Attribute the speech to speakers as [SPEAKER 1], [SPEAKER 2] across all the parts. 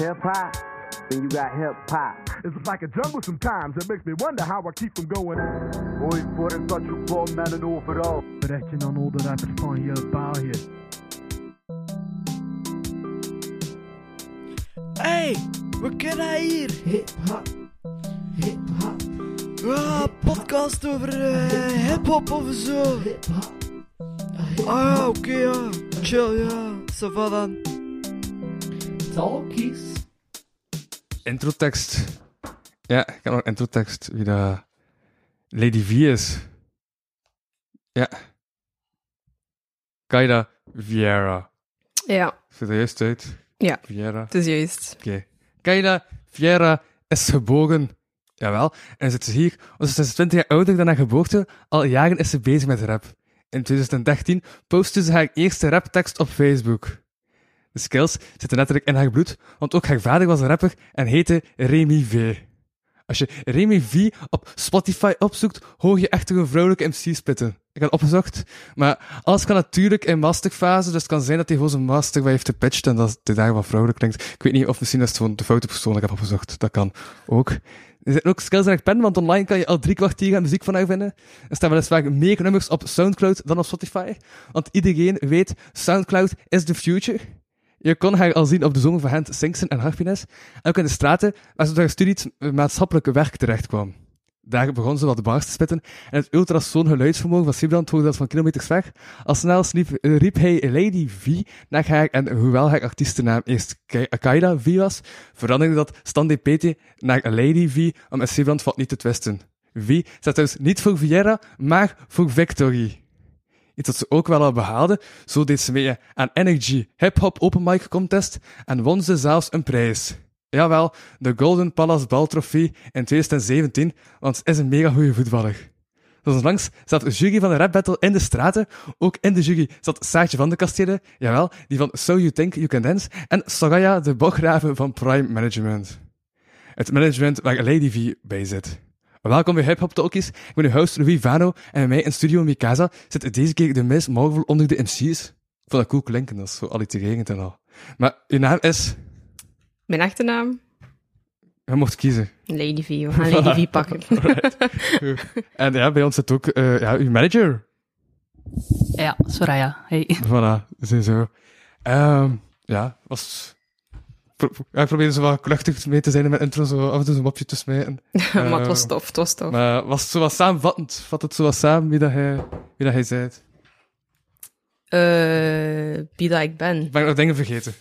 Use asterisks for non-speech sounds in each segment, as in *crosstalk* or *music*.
[SPEAKER 1] hip hop, then you got hip hop.
[SPEAKER 2] It's like a jungle sometimes. It makes me wonder how I keep from going.
[SPEAKER 3] Ooit voor een touchball met een overal.
[SPEAKER 4] Berichtje aan al de rappers van heel België.
[SPEAKER 5] Hey, we kennen hier.
[SPEAKER 6] Hip-hop. Hip-hop.
[SPEAKER 5] Ah, podcast over eh, hip-hop of zo.
[SPEAKER 6] Hip-hop.
[SPEAKER 5] Ah ja, oké, ja. Chill, ja. Ça va dan.
[SPEAKER 6] Talkies.
[SPEAKER 7] Introtekst. Ja, ik heb nog introtekst. Wie dat... Lady V is. Ja. Kaida Vieira.
[SPEAKER 8] Ja,
[SPEAKER 7] Zit er juist uit?
[SPEAKER 8] Ja.
[SPEAKER 7] Vieira.
[SPEAKER 8] het is juist.
[SPEAKER 7] Oké. Kaida Vieira is gebogen. Jawel. En zit ze hier. Want ze is 20 jaar ouder dan haar geboorte. Al jaren is ze bezig met rap. In 2013 postte ze haar eerste raptekst op Facebook. De skills zitten letterlijk in haar bloed, want ook haar vader was een rapper en heette Remy V. Als je Remy V op Spotify opzoekt, hoor je echt een vrouwelijke MC spitten. Ik het opgezocht, maar alles kan natuurlijk in masterfase, dus het kan zijn dat hij gewoon zijn master heeft gepitcht en dat hij daar wat vrouwelijk klinkt. Ik weet niet, of misschien is het gewoon de foute persoon dat ik heb opgezocht. Dat kan ook. Er zitten ook skills in haar pen, want online kan je al drie kwartier aan muziek van haar vinden. Er staan weliswaar meer nummers op Soundcloud dan op Spotify, want iedereen weet, Soundcloud is the future. Je kon haar al zien op de zongen van Hent, Singsen en Happiness. En ook in de straten, waar ze door haar studie het maatschappelijke werk terecht kwam. Daar begon ze wat bars te spitten, en het ultrasoon geluidsvermogen van Sibrand hoorde dat van kilometers weg. Al snel sliep, eh, riep hij Lady V naar haar, en hoewel haar artiestennaam eerst Kai- Akaida V was, veranderde dat Stan DPT naar Lady V, om Sibrand wat niet te twisten. V staat dus niet voor Vieira, maar voor Victory. Iets dat ze ook wel al behaalde, zo deed ze mee aan Energy Hip Hop Open Mic Contest en won ze zelfs een prijs. Jawel, de Golden Palace Ball Trophy in 2017, want ze is een mega goede voetballer. Dus langs zat jury van de rap battle in de straten. Ook in de jury zat Saartje van de Kastelen, jawel, die van So You Think You Can Dance, en Soraya de Bograven van Prime Management. Het management waar Lady V bij zit. Welkom bij Hip Hop Talkies. Ik ben uw host Louis Vano en bij mij in studio Mikasa zit deze keer de Miss Marvel onder de MC's. Ik vond dat cool klinken, dat is zo allitererend en al. Maar uw naam is...
[SPEAKER 8] Mijn achternaam?
[SPEAKER 7] Je mocht kiezen.
[SPEAKER 8] Lady V. We gaan Lady V pakken. *laughs*
[SPEAKER 7] En ja, bij ons zit ook eh, ja, uw manager.
[SPEAKER 9] Ja, Soraya. Hey.
[SPEAKER 7] Voilà, zo. zo. Ehm, ja, was... pro- probeerde zo wat kluchtig mee te zijn in mijn intro, zo af en toe zo'n mopje te smijten. *laughs*
[SPEAKER 8] maar het was
[SPEAKER 7] Ehm,
[SPEAKER 8] tof, het was tof.
[SPEAKER 7] Maar was het zo wat samenvattend? Vat het zo wat samen wie dat hij, wie dat hij zei?
[SPEAKER 8] Eh, wie dat ik ben.
[SPEAKER 7] Ben ik nog dingen vergeten?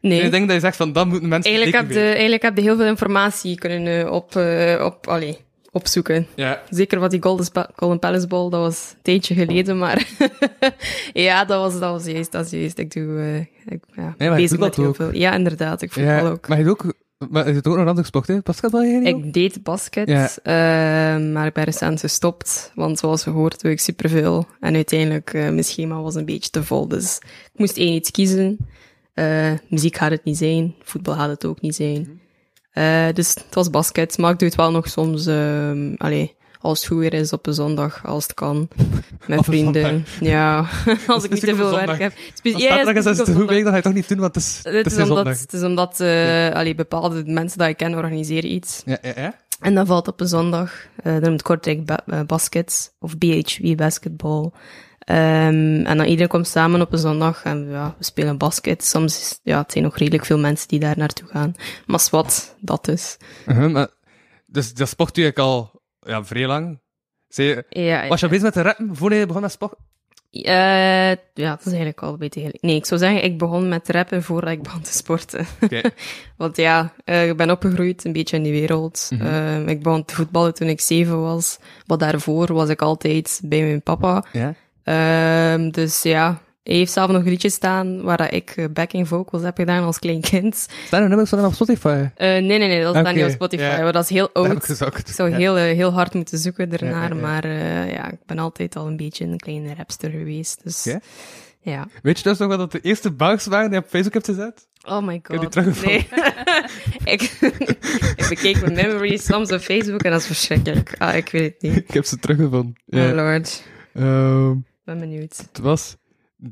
[SPEAKER 8] Nee.
[SPEAKER 7] Ik denk dat je zegt van, dat moeten mensen
[SPEAKER 8] Eigenlijk heb,
[SPEAKER 7] weten.
[SPEAKER 8] eigenlijk heb je heel veel informatie kunnen eh, op, eh, op, allee, opzoeken.
[SPEAKER 7] Ja,
[SPEAKER 8] Zeker wat die Golden, Palace Ball, dat was een tijdje geleden, maar *laughs* ja, dat was, dat was juist, dat is juist. Ik doe, eh, ik, ja,
[SPEAKER 7] Nee,
[SPEAKER 8] bezig met heel
[SPEAKER 7] ook.
[SPEAKER 8] veel. Ja, inderdaad, ik voetbal
[SPEAKER 7] ja
[SPEAKER 8] ook.
[SPEAKER 7] maar je ook, maar je doet ook nog een andere sport, hè? Basketbal jij?
[SPEAKER 8] Ik deed basket,
[SPEAKER 7] Ja.
[SPEAKER 8] eh, maar ik ben recent gestopt, want zoals gehoord doe ik superveel. En uiteindelijk, eh mijn schema was een beetje te vol, dus ik moest één iets kiezen. Muziek gaat het niet zijn, voetbal gaat het ook niet zijn. Eh, dus het was basket, maar ik doe het wel nog soms, ehm allee, als het goed weer is op een zondag, als het kan, met vrienden. Ja, *laughs* *laughs* als ik niet te veel werk heb. Spe-
[SPEAKER 7] Als
[SPEAKER 8] ja, ja,
[SPEAKER 7] zaterdag is het goed week, dan ga je toch niet doen, want het is, het
[SPEAKER 8] Het
[SPEAKER 7] is
[SPEAKER 8] omdat, het is omdat eh, allee, bepaalde mensen die ik ken organiseren iets.
[SPEAKER 7] Ja, ja, ja.
[SPEAKER 8] En dat valt op een zondag. Eh dat noemt Kortrijk ba eh, Basket, of BHW Basketball. Ehm, en dan iedereen komt samen op een zondag en ja, we spelen basket. Soms is, ja, het zijn nog redelijk veel mensen die daar naartoe gaan. Maar wat, dat is.
[SPEAKER 7] Uh-huh, maar, dus dat sport doe ik al ja, vrij lang. Je-
[SPEAKER 8] Ja,
[SPEAKER 7] was je al bezig met te rappen voordat je begon met sport?
[SPEAKER 8] eh, ja, dat is eigenlijk al een beetje. Nee, ik zou zeggen, ik begon met rappen voordat ik begon te sporten. *laughs* Want ja, eh, ik ben opgegroeid een beetje in die wereld.
[SPEAKER 7] Mhm.
[SPEAKER 8] Eh, ik begon te voetballen toen ik zeven was. Maar daarvoor was ik altijd bij mijn papa.
[SPEAKER 7] Ja.
[SPEAKER 8] Ehm, dus ja, hij heeft zelf nog een liedje staan waar dat ik eh, backing vocals heb gedaan als klein kind.
[SPEAKER 7] Staan er nummers van hem op Spotify?
[SPEAKER 8] Eh, nee, nee, nee, dat staat
[SPEAKER 7] Oké,
[SPEAKER 8] niet op Spotify,
[SPEAKER 7] ja.
[SPEAKER 8] dat is heel
[SPEAKER 7] Dat heb ik
[SPEAKER 8] oud. Ik zou
[SPEAKER 7] Ja.
[SPEAKER 8] heel, eh, heel hard moeten zoeken ernaar,
[SPEAKER 7] Ja,
[SPEAKER 8] maar eh, ja, ik ben altijd al een beetje een kleine rapster geweest. Dus
[SPEAKER 7] Oké.
[SPEAKER 8] ja.
[SPEAKER 7] Weet je dus nog wat dat de eerste bugs waren die je op Facebook hebt gezet?
[SPEAKER 8] Oh my
[SPEAKER 7] heb die
[SPEAKER 8] god.
[SPEAKER 7] teruggevonden.
[SPEAKER 8] Nee. *laughs* ik, ik bekeek mijn memories soms op Facebook en dat is verschrikkelijk. Ah, ik weet het niet.
[SPEAKER 7] Ik heb ze teruggevonden.
[SPEAKER 8] Oh lord.
[SPEAKER 7] Ehm,
[SPEAKER 8] Ik ben
[SPEAKER 7] het was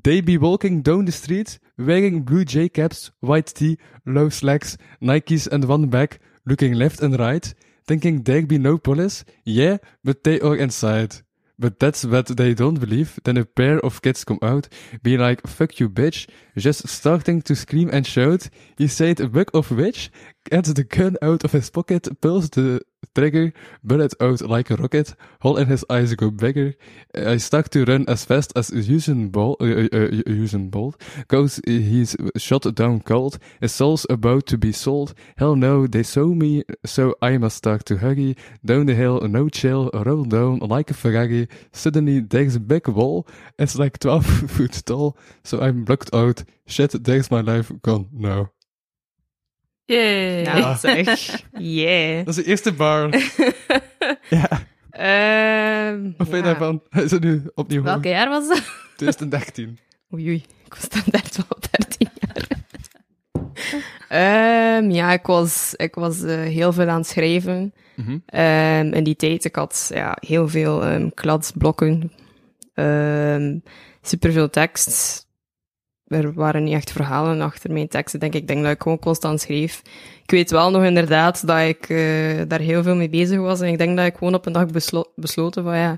[SPEAKER 7] They be walking down the street, wearing blue J caps, white tee, low slacks, Nikes and one bag, looking left and right, thinking there be no police. Yeah, but they are inside. But that's what they don't believe. Then a pair of kids come out, be like, fuck you bitch, just starting to scream and shout. He said buck of which, gets the gun out of his pocket, pulls the trigger, bullet out like a rocket, hole in his eyes go bigger. I start to run as fast as Usain Bolt, uh, uh, uh, Usain Bolt, cause he's shot down cold. His soul's about to be sold. Hell no, they saw me, so I must start to hurry. Down the hill, no chill, roll down like a Ferrari. Suddenly there's a big wall. It's like 12 *laughs* foot tall, so I'm blocked out. Shit, there's my life gone now.
[SPEAKER 9] Yay.
[SPEAKER 8] Nou, zeg. *laughs* Yeah.
[SPEAKER 7] Dat is de eerste bar. *laughs* ja,
[SPEAKER 8] Ehm,
[SPEAKER 7] wat vind je
[SPEAKER 8] ja.
[SPEAKER 7] daarvan? *laughs* Is het nu opnieuw?
[SPEAKER 8] Welke jaar was dat?
[SPEAKER 7] 2013.
[SPEAKER 8] Oei, oei. Ik was dan 13 wel 13 jaar. Ehm, ja, ik was, ik was eh, heel veel aan het schrijven. Ehm, in die tijd, ik had ja, heel veel ehm kladsblokken. Ehm superveel tekst. Er waren niet echt verhalen achter mijn teksten, denk ik. Ik denk dat ik gewoon constant schreef. Ik weet wel nog inderdaad dat ik eh, daar heel veel mee bezig was. En ik denk dat ik gewoon op een dag beslo- besloten van ja,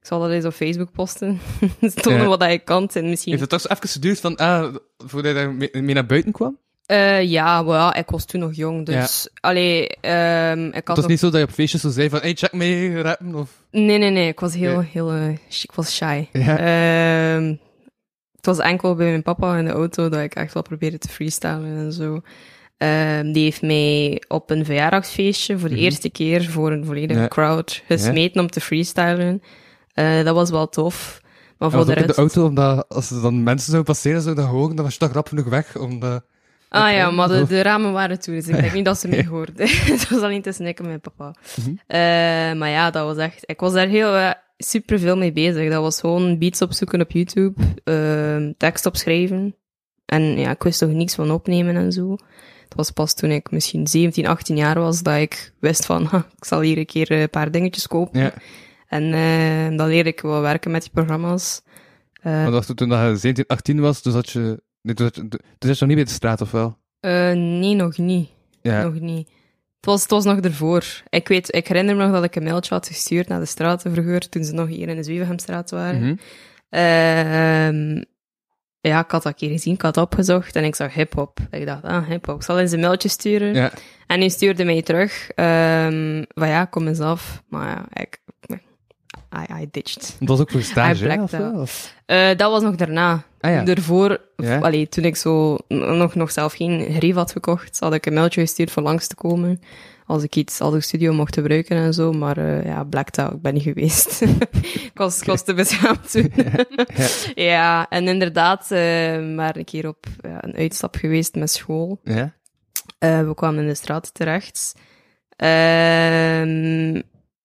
[SPEAKER 8] ik zal dat eens op Facebook posten. *laughs* Tonen
[SPEAKER 7] Ja.
[SPEAKER 8] wat ik kan. En misschien...
[SPEAKER 7] Heeft het toch zo even geduurd van, ah, voordat je daar mee, mee naar buiten kwam?
[SPEAKER 8] Eh, ja, ja, ik was toen nog jong, dus... Allee, ehm, ik
[SPEAKER 7] Het
[SPEAKER 8] had
[SPEAKER 7] was
[SPEAKER 8] nog-
[SPEAKER 7] niet zo dat je op feestjes zo zei van, hey, check mee rappen, of...
[SPEAKER 8] Nee, nee, nee. Ik was heel,
[SPEAKER 7] Nee.
[SPEAKER 8] heel... eh, ik was shy.
[SPEAKER 7] Ja.
[SPEAKER 8] Ehm, het was enkel bij mijn papa in de auto dat ik echt wel probeerde te freestylen en zo. Ehm, die heeft mij op een verjaardagsfeestje voor de
[SPEAKER 7] Mhm.
[SPEAKER 8] eerste keer voor een volledige
[SPEAKER 7] Ja.
[SPEAKER 8] crowd gesmeten om te freestylen. Eh, dat was wel tof. Maar voor de
[SPEAKER 7] ook in de
[SPEAKER 8] rest...
[SPEAKER 7] auto, omdat als er dan mensen zouden passeren, zouden horen, dan was je toch rap genoeg weg, om de...
[SPEAKER 8] Ah ja, maar de, de ramen waren toe, dus ik denk *laughs* niet dat ze me hoorden. het *laughs* was alleen tussen ik en mijn papa. Eh, maar ja, dat was echt... Ik was daar heel eh, super veel mee bezig. Dat was gewoon beats opzoeken op YouTube, ehm, tekst opschrijven. En ja, ik wist toch niks van opnemen en zo. Het was pas toen ik misschien 17, 18 jaar was, dat ik wist van, *laughs* ha, ik zal hier een keer een paar dingetjes kopen.
[SPEAKER 7] Ja.
[SPEAKER 8] En eh, dan leerde ik wel werken met die programma's. Eh,
[SPEAKER 7] Maar dat was toen dat je 17, 18 was, dus had je... Je, toen zat je nog niet bij de straat, of wel?
[SPEAKER 8] eh, nee, nog niet.
[SPEAKER 7] Ja.
[SPEAKER 8] Nog niet. Het was, het was nog ervoor. Ik weet, ik herinner me nog dat ik een mailtje had gestuurd naar de straten vroeger, toen ze nog hier in de Zwievenhemstraat waren.
[SPEAKER 7] Mhm.
[SPEAKER 8] Ehm, ja, ik had dat een keer gezien, ik had opgezocht en ik zag hip-hop. Ik dacht, ah, hip-hop, ik zal eens een mailtje sturen.
[SPEAKER 7] Ja.
[SPEAKER 8] En hij stuurde mij terug, ehm, van ja, kom eens af. Maar ja, ik, I, I ditched.
[SPEAKER 7] Dat was ook voor stage, hè, of. Of-
[SPEAKER 8] Eh, dat was nog daarna.
[SPEAKER 7] Ah ja.
[SPEAKER 8] Daarvoor,
[SPEAKER 7] Ja.
[SPEAKER 8] allee, toen ik zo nog, nog zelf geen grief had gekocht, had ik een mailtje gestuurd voor langs te komen. Als ik iets, als ik studio mocht gebruiken en zo. Maar eh, ja, out, ik ben niet geweest. *laughs* ik, was, was te beschaamd *laughs* toen. *laughs* ja. en inderdaad, eh maar een keer op ja, een uitstap geweest met school.
[SPEAKER 7] Ja?
[SPEAKER 8] We kwamen in de straat terecht. Ehm,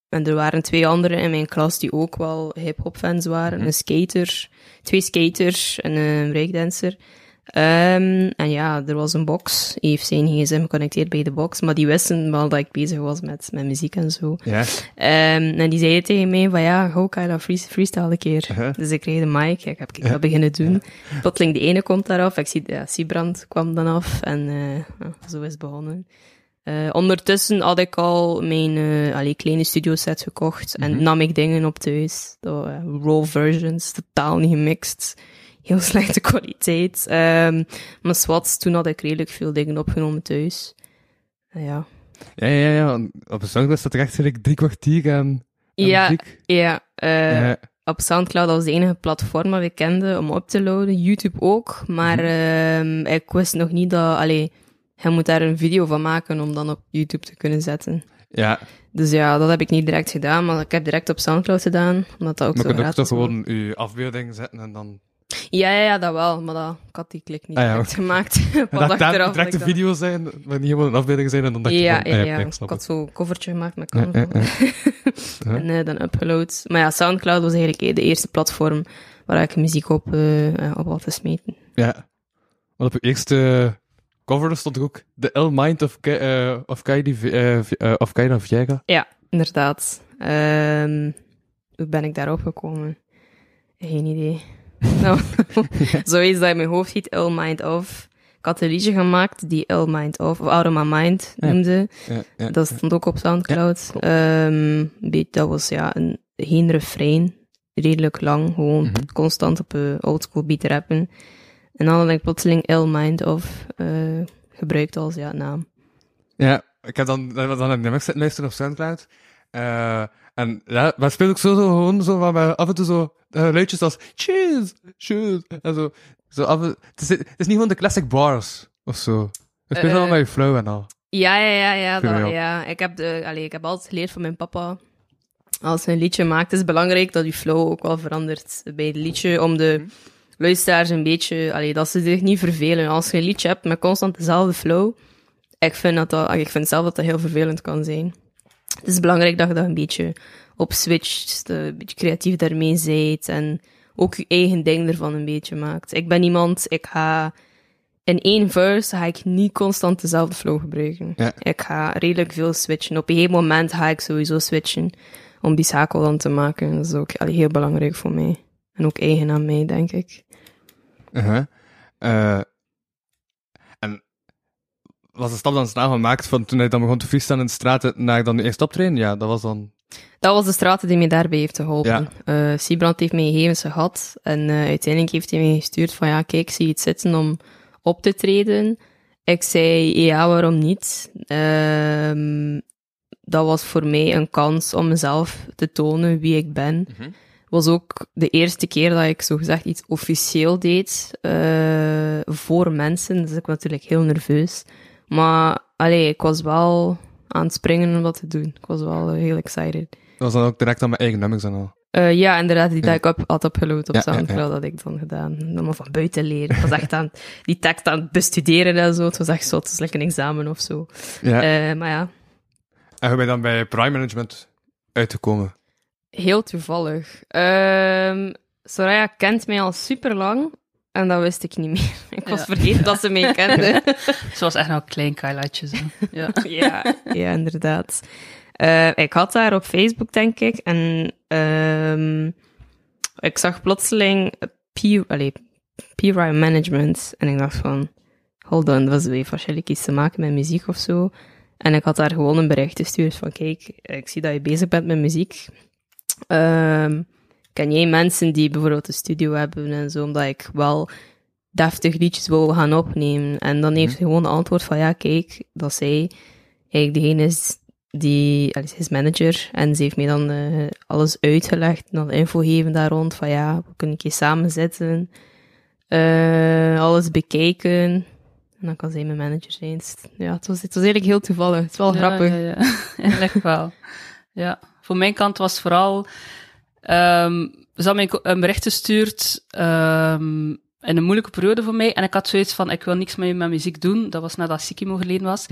[SPEAKER 8] en er waren twee anderen in mijn klas die ook wel hip-hop fans waren.
[SPEAKER 7] Mhm.
[SPEAKER 8] Een skater, twee skaters en een breakdancer. Ehm, en ja, er was een box. Hij heeft zijn gsm geconnecteerd bij de box, maar die wisten wel dat ik bezig was met, met muziek en zo.
[SPEAKER 7] Ja.
[SPEAKER 8] Ehm, en die zeiden tegen mij van ja, je dat free- freestyle een keer?
[SPEAKER 7] Uh-huh.
[SPEAKER 8] Dus ik kreeg de mic, ik heb ik dat beginnen doen. Plotseling de ene komt daaraf, ik zie, ja, Siebrand kwam dan af en eh, ja, zo is het begonnen. Eh, ondertussen had ik al mijn allee, kleine studio set gekocht en
[SPEAKER 7] Mhm.
[SPEAKER 8] nam ik dingen op thuis. Zo, eh, raw versions, totaal niet gemixt. Heel *laughs* slechte kwaliteit. Ehm maar swats, toen had ik redelijk veel dingen opgenomen thuis. Ja.
[SPEAKER 7] Ja, ja, ja. Op de Soundcloud staat er echt drie kwartier aan, aan
[SPEAKER 8] Ja, ja,
[SPEAKER 7] Ja.
[SPEAKER 8] op Soundcloud dat was de enige platform dat we kenden om op te loaden. YouTube ook, maar
[SPEAKER 7] Mhm.
[SPEAKER 8] ehm, ik wist nog niet dat... Allee, je moet daar een video van maken om dan op YouTube te kunnen zetten.
[SPEAKER 7] Ja,
[SPEAKER 8] Dus ja, dat heb ik niet direct gedaan, maar ik heb direct op Soundcloud gedaan, omdat dat ook
[SPEAKER 7] maar
[SPEAKER 8] zo
[SPEAKER 7] je kunt ook toch gewoon je afbeelding zetten en dan...
[SPEAKER 8] Ja, ja, ja, dat wel, maar dat, ik had die klik niet
[SPEAKER 7] Ah, ja,
[SPEAKER 8] direct gemaakt. *laughs*
[SPEAKER 7] Dat direct een video zijn, maar niet gewoon een afbeelding zijn en dan dacht je
[SPEAKER 8] Ja,
[SPEAKER 7] van,
[SPEAKER 8] ja,
[SPEAKER 7] ah,
[SPEAKER 8] ja.
[SPEAKER 7] ik
[SPEAKER 8] had zo'n covertje gemaakt met Canva. *laughs*
[SPEAKER 7] ja,
[SPEAKER 8] en eh, dan upload. Maar ja, Soundcloud was eigenlijk de eerste platform waar ik muziek op, eh, eh, op had gesmeten.
[SPEAKER 7] Ja. Want op je eerste cover stond er ook The L Mind of, eh, of Kaidi eh, eh, of Kaida Viega.
[SPEAKER 8] Ja, inderdaad. Ehm, hoe ben ik daarop gekomen? Geen idee. *laughs* Nou, *laughs* zoiets dat in mijn hoofd heet Ill Mind Of. Ik had een liedje gemaakt die Ill Mind Of, of Out of My Mind noemde.
[SPEAKER 7] Ja, ja.
[SPEAKER 8] Dat stond ook op Soundcloud. Ehm, dat was ja, een, geen refrein. Redelijk lang, gewoon
[SPEAKER 7] Mhm.
[SPEAKER 8] constant op een oldschool beat rappen. En dan had ik plotseling Ill Mind Of eh, gebruikt als ja, naam.
[SPEAKER 7] Ja, ik heb dan, dan, dan heb ik luisteren op Soundcloud. Eh, en ja, maar speelt ook zo, zo gewoon zo van bij af en toe zo eh, luidjes als cheese. En zo, zo af en, het, is, het is niet gewoon de classic bars of zo. Het speelt allemaal met je flow en al.
[SPEAKER 8] Ja, ja, ja, ja. Dat,
[SPEAKER 7] wel.
[SPEAKER 8] ja. Ik, heb de, allee, ik heb altijd geleerd van mijn papa. Als je een liedje maakt, is het belangrijk dat je flow ook wel verandert bij het liedje. Om de luisteraars een beetje, allee, dat ze zich niet vervelen. Als je een liedje hebt met constant dezelfde flow, ik vind, dat dat, ik vind zelf dat dat heel vervelend kan zijn. Het is belangrijk dat je dat een beetje op switcht, een beetje creatief daarmee bent en ook je eigen ding ervan een beetje maakt. Ik ben iemand, ik ga in één verse ga ik niet constant dezelfde flow gebruiken.
[SPEAKER 7] Ja.
[SPEAKER 8] Ik ga redelijk veel switchen. Op een gegeven moment ga ik sowieso switchen om die schakel dan te maken. Dat is ook allee, heel belangrijk voor mij. En ook eigen aan mij, denk ik.
[SPEAKER 7] Eh, en was de stap dan snel gemaakt van toen hij dan begon te freestylen in de straten naar dan de eerste optreden? Ja, dat was dan...
[SPEAKER 8] Dat was de straat die mij daarbij heeft geholpen.
[SPEAKER 7] Ja.
[SPEAKER 8] Eh, Siebrand heeft mij gegevens gehad en eh, uiteindelijk heeft hij mij gestuurd van ja, kijk, zie je het zitten om op te treden? Ik zei ja, waarom niet? Ehm, dat was voor mij een kans om mezelf te tonen wie ik ben.
[SPEAKER 7] Mhm.
[SPEAKER 8] Was ook de eerste keer dat ik zogezegd iets officieel deed eh, voor mensen. Dus ik was natuurlijk heel nerveus. Maar allee, ik was wel aan het springen om dat te doen. Ik was wel heel excited.
[SPEAKER 7] Dat was dan ook direct aan mijn eigen nummers en al.
[SPEAKER 8] Eh, ja, inderdaad, die
[SPEAKER 7] Ja.
[SPEAKER 8] dat ik op, had upgeload op
[SPEAKER 7] Ja,
[SPEAKER 8] Soundcloud,
[SPEAKER 7] ja.
[SPEAKER 8] had ik dan gedaan. Allemaal van buiten leren. Ik was echt aan *laughs* die tekst aan het bestuderen en zo. Het was echt zo, het was lekker een examen of zo.
[SPEAKER 7] Ja.
[SPEAKER 8] Eh, maar ja,
[SPEAKER 7] En hoe ben je dan bij Prime Management uitgekomen?
[SPEAKER 8] Heel toevallig. Ehm Soraya kent mij al super lang en dat wist ik niet meer. *laughs* Ik was
[SPEAKER 9] Ja.
[SPEAKER 8] vergeten dat ze mij *laughs* kende.
[SPEAKER 9] Ze was echt nog een klein kailatje. Zo. Ja. *laughs*
[SPEAKER 8] ja, ja, inderdaad. Eh, ik had daar op Facebook, denk ik, en ehm, ik zag plotseling P, allee, P-Rhyme Management en ik dacht van, hold on, dat heeft waarschijnlijk iets te maken met muziek of zo. En ik had daar gewoon een bericht gestuurd van, kijk, ik zie dat je bezig bent met muziek. Ehm, ken jij mensen die bijvoorbeeld een studio hebben en zo, omdat ik wel deftig liedjes wil gaan opnemen. En dan heeft hij gewoon een antwoord van, ja, kijk, dat zij eigenlijk degene is die, is manager, en ze heeft mij dan eh, alles uitgelegd, en dan info gegeven daar rond, van ja, we kunnen een keer samen zitten, eh, alles bekijken, en dan kan zij mijn manager zijn. Ja, het was, het was eigenlijk heel toevallig. Het is wel
[SPEAKER 9] Ja,
[SPEAKER 8] grappig.
[SPEAKER 9] Ja, ja. *laughs* Eigenlijk wel. Ja. Voor mijn kant was vooral... ehm ze had mij een bericht gestuurd ehm, in een moeilijke periode voor mij. En ik had zoiets van, ik wil niks meer met muziek doen. Dat was nadat Sikimo geleden was.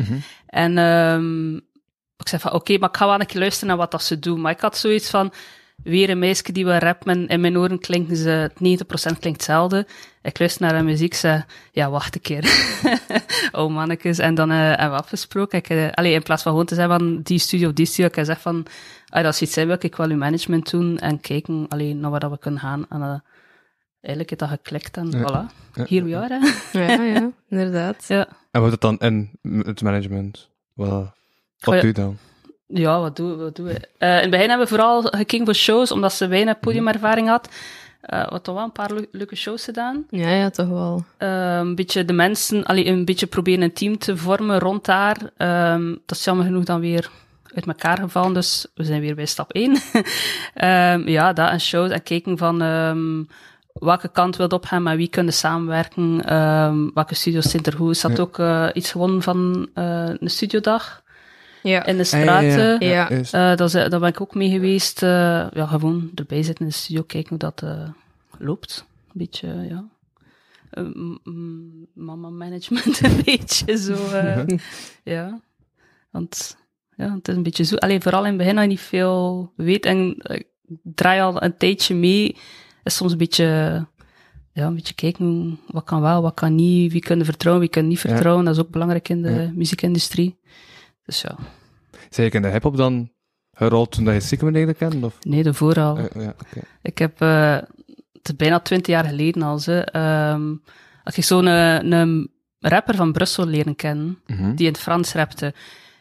[SPEAKER 9] En ehm, ik zei van, oké, maar ik ga wel een keer luisteren naar wat dat ze doen. Maar ik had zoiets van, weer een meisje die wil rappen. En in mijn oren klinken ze, 90% klinkt hetzelfde. Ik luister naar haar muziek, zei, ja, wacht een keer. *laughs* oh mannetjes. En dan eh, hebben we afgesproken. Ik, eh, allee, in plaats van gewoon te zeggen van die studio of die studio, ik heb gezegd van, ah, als je iets zijn wil, ik wel uw management doen en kijken alleen naar waar dat we kunnen gaan. En eh, eigenlijk heeft dat geklikt en
[SPEAKER 7] Ja.
[SPEAKER 9] voilà. Here we are, hè.
[SPEAKER 8] Ja, ja, inderdaad.
[SPEAKER 9] Ja.
[SPEAKER 7] En wat het dan in het management? Wat, wat
[SPEAKER 9] Oh ja.
[SPEAKER 7] doe je dan?
[SPEAKER 9] Ja, wat doen we? Wat doen we? Eh, in het begin hebben we vooral gekeken voor shows, omdat ze weinig podiumervaring had. Eh we toch wel een paar leu- leuke shows gedaan.
[SPEAKER 8] Ja, ja, toch wel.
[SPEAKER 9] Eh, een beetje de mensen, allee, een beetje proberen een team te vormen rond daar. Ehm, dat is jammer genoeg dan weer uit elkaar gevallen, dus we zijn weer bij stap 1. *laughs* Ehm, ja, dat en shows en kijken van ehm, welke kant wil het opgaan, met wie kunnen samenwerken, ehm, welke studios zijn er goed. Is dat
[SPEAKER 7] Ja.
[SPEAKER 9] ook iets gewonnen van eh, een studiodag
[SPEAKER 8] Ja.
[SPEAKER 9] in de
[SPEAKER 7] Ah, ja,
[SPEAKER 9] straten?
[SPEAKER 8] Ja.
[SPEAKER 9] Eh, daar ben ik ook mee geweest. eh, ja, gewoon erbij zitten in de studio, kijken hoe dat eh, loopt. Een beetje, ja. Eh, mama management, *laughs* een beetje zo. ja. Want ja, het is een beetje zo. Alleen vooral in het begin dat je niet veel weet en ik draai al een tijdje mee. Is soms een beetje, ja, een beetje kijken wat kan wel, wat kan niet, wie kunnen vertrouwen, wie kunnen niet
[SPEAKER 7] Ja.
[SPEAKER 9] vertrouwen. Dat is ook belangrijk in de
[SPEAKER 7] Ja.
[SPEAKER 9] muziekindustrie. Dus ja,
[SPEAKER 7] Zeker in de hip-hop dan gerold toen dat je Sikkim kennen? Of?
[SPEAKER 9] nee, daarvoor al.
[SPEAKER 7] Eh, ja.
[SPEAKER 9] Ik heb, eh, het is bijna twintig jaar geleden al. Ze, Ehm had ik zo'n een, een rapper van Brussel leren kennen,
[SPEAKER 7] Mhm.
[SPEAKER 9] die in het Frans rapte.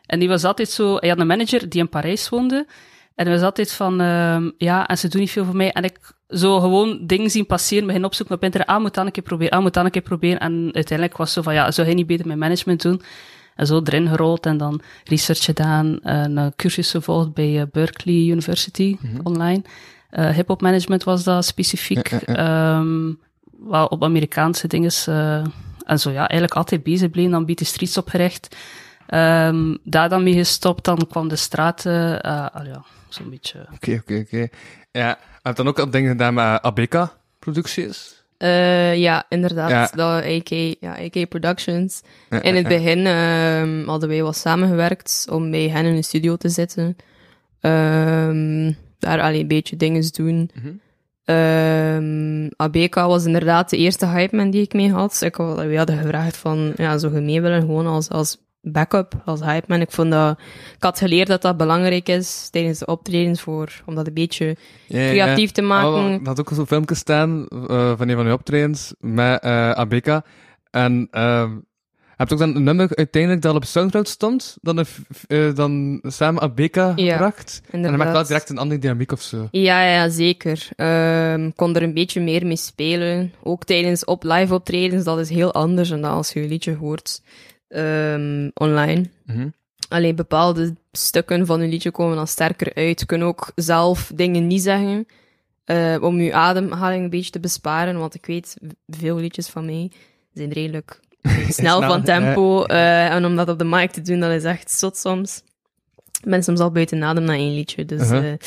[SPEAKER 9] En die was altijd zo, hij had een manager die in Parijs woonde. En hij was altijd van, ehm, ja, en ze doen niet veel voor mij. En ik zo gewoon dingen zien passeren, begin opzoeken op internet. Ah, moet dan een keer proberen, ah, moet dan een keer proberen. En uiteindelijk was het zo van, ja, zou hij niet beter mijn management doen? En zo erin gerold en dan research gedaan, een cursus gevolgd bij eh, Berkeley University online. Eh hip-hop management was dat specifiek.
[SPEAKER 7] Ja, ja,
[SPEAKER 9] Ehm, wel op Amerikaanse dingen. eh, en zo ja, eigenlijk altijd bezig bleven, dan Beat the Streets opgericht. Ehm, daar dan mee gestopt, dan kwam de straat, eh ah, ah, ja, zo'n beetje.
[SPEAKER 7] Oké, oké, oké. Ja, je hebt dan ook al dingen gedaan met ABK-producties.
[SPEAKER 8] Eh, ja, inderdaad.
[SPEAKER 7] Ja.
[SPEAKER 8] Dat AK, ja, AK Productions.
[SPEAKER 7] Ja,
[SPEAKER 8] In het begin ehm, hadden wij wat samengewerkt om bij hen in de studio te zitten. Ehm, daar alleen een beetje dingen doen.
[SPEAKER 7] Mhm.
[SPEAKER 8] Ehm, ABK was inderdaad de eerste hype man die ik mee had. Ik we hadden gevraagd van, ja, zou je mee willen gewoon als, als backup, als hype man. Ik vond dat, ik had geleerd dat dat belangrijk is tijdens de optredens voor, om dat een beetje
[SPEAKER 7] Ja, ja,
[SPEAKER 8] creatief te
[SPEAKER 7] ja.
[SPEAKER 8] maken.
[SPEAKER 7] Er had ook zo'n filmpje staan eh, van een van uw optredens met eh ABK. En ehm heb je ook dan een nummer uiteindelijk dat op Soundcloud stond, dan, f- eh, dan samen ABK gebracht? En dan maakt wel
[SPEAKER 8] inderdaad.
[SPEAKER 7] direct een andere dynamiek of zo.
[SPEAKER 8] Ja, ja, zeker. Ehm kon er een beetje meer mee spelen. Ook tijdens op live optredens, dat is heel anders dan als je een liedje hoort ehm, online.
[SPEAKER 7] Mhm.
[SPEAKER 8] Alleen bepaalde stukken van een liedje komen dan sterker uit. Je kunt ook zelf dingen niet zeggen, eh, om je ademhaling een beetje te besparen. Want ik weet, veel liedjes van mij zijn redelijk snel *laughs*
[SPEAKER 7] Snel,
[SPEAKER 8] van tempo. eh, en om dat op de mic te doen, dat is echt zot soms. Ik ben soms al buiten adem na één liedje. Dus
[SPEAKER 7] Uh-huh.
[SPEAKER 8] eh,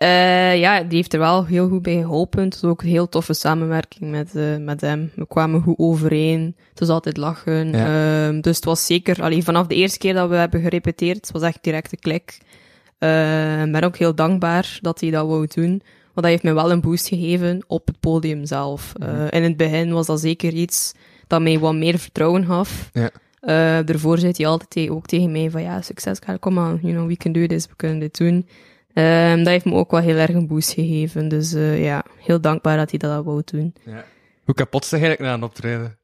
[SPEAKER 8] eh, ja, die heeft er wel heel goed bij geholpen. Het was ook een heel toffe samenwerking met, eh, met hem. We kwamen goed overeen. Het was altijd lachen.
[SPEAKER 7] Ja.
[SPEAKER 8] Ehm, dus het was zeker, allee, vanaf de eerste keer dat we hebben gerepeteerd, was echt direct een klik. Ik ben ook heel dankbaar dat hij dat wou doen. Want dat heeft me wel een boost gegeven op het podium zelf.
[SPEAKER 7] Mhm.
[SPEAKER 8] Eh, in het begin was dat zeker iets dat mij wat meer vertrouwen gaf.
[SPEAKER 7] Ja.
[SPEAKER 8] Daarvoor zei hij altijd ook tegen mij van ja, succes, kom aan, you know, we can do this, we kunnen dit doen. Ehm, dat heeft me ook wel heel erg een boost gegeven. Dus eh, ja, heel dankbaar dat hij dat wou doen.
[SPEAKER 7] Hoe kapot zeg eigenlijk na een optreden?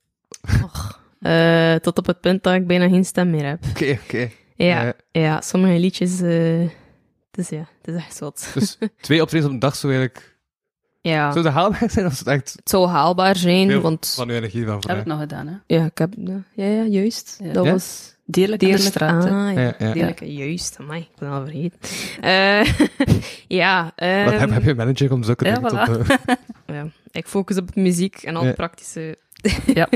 [SPEAKER 8] Eh, tot op het punt dat ik bijna geen stem meer heb.
[SPEAKER 7] Oké, oké.
[SPEAKER 8] Ja,
[SPEAKER 7] Eh,
[SPEAKER 8] ja sommige liedjes, eh dus ja, het is echt zot.
[SPEAKER 7] dus *laughs* twee optredens op een dag zou eigenlijk...
[SPEAKER 8] ja,
[SPEAKER 7] Zou dat haalbaar zijn of is het echt
[SPEAKER 8] het zou haalbaar zijn, want
[SPEAKER 7] van uw energie van
[SPEAKER 9] Heb ik nog gedaan, hè?
[SPEAKER 8] ja, ik heb, ja, ja, juist.
[SPEAKER 9] Ja.
[SPEAKER 8] Dat
[SPEAKER 7] Ja?
[SPEAKER 8] was
[SPEAKER 9] Deerlijk aan de
[SPEAKER 8] Deerlijk,
[SPEAKER 9] straat,
[SPEAKER 8] ah, ja.
[SPEAKER 7] Ja, ja.
[SPEAKER 8] Deerlijk, juist, amai, ik ben al vergeten. Eh, *laughs* ja, ehm,
[SPEAKER 7] Wat heb, heb je een manager om zulke
[SPEAKER 9] Ja,
[SPEAKER 7] dingen
[SPEAKER 9] voilà.
[SPEAKER 7] te... *laughs* *laughs*
[SPEAKER 8] ja, ik focus op muziek en al praktische.
[SPEAKER 9] Ja.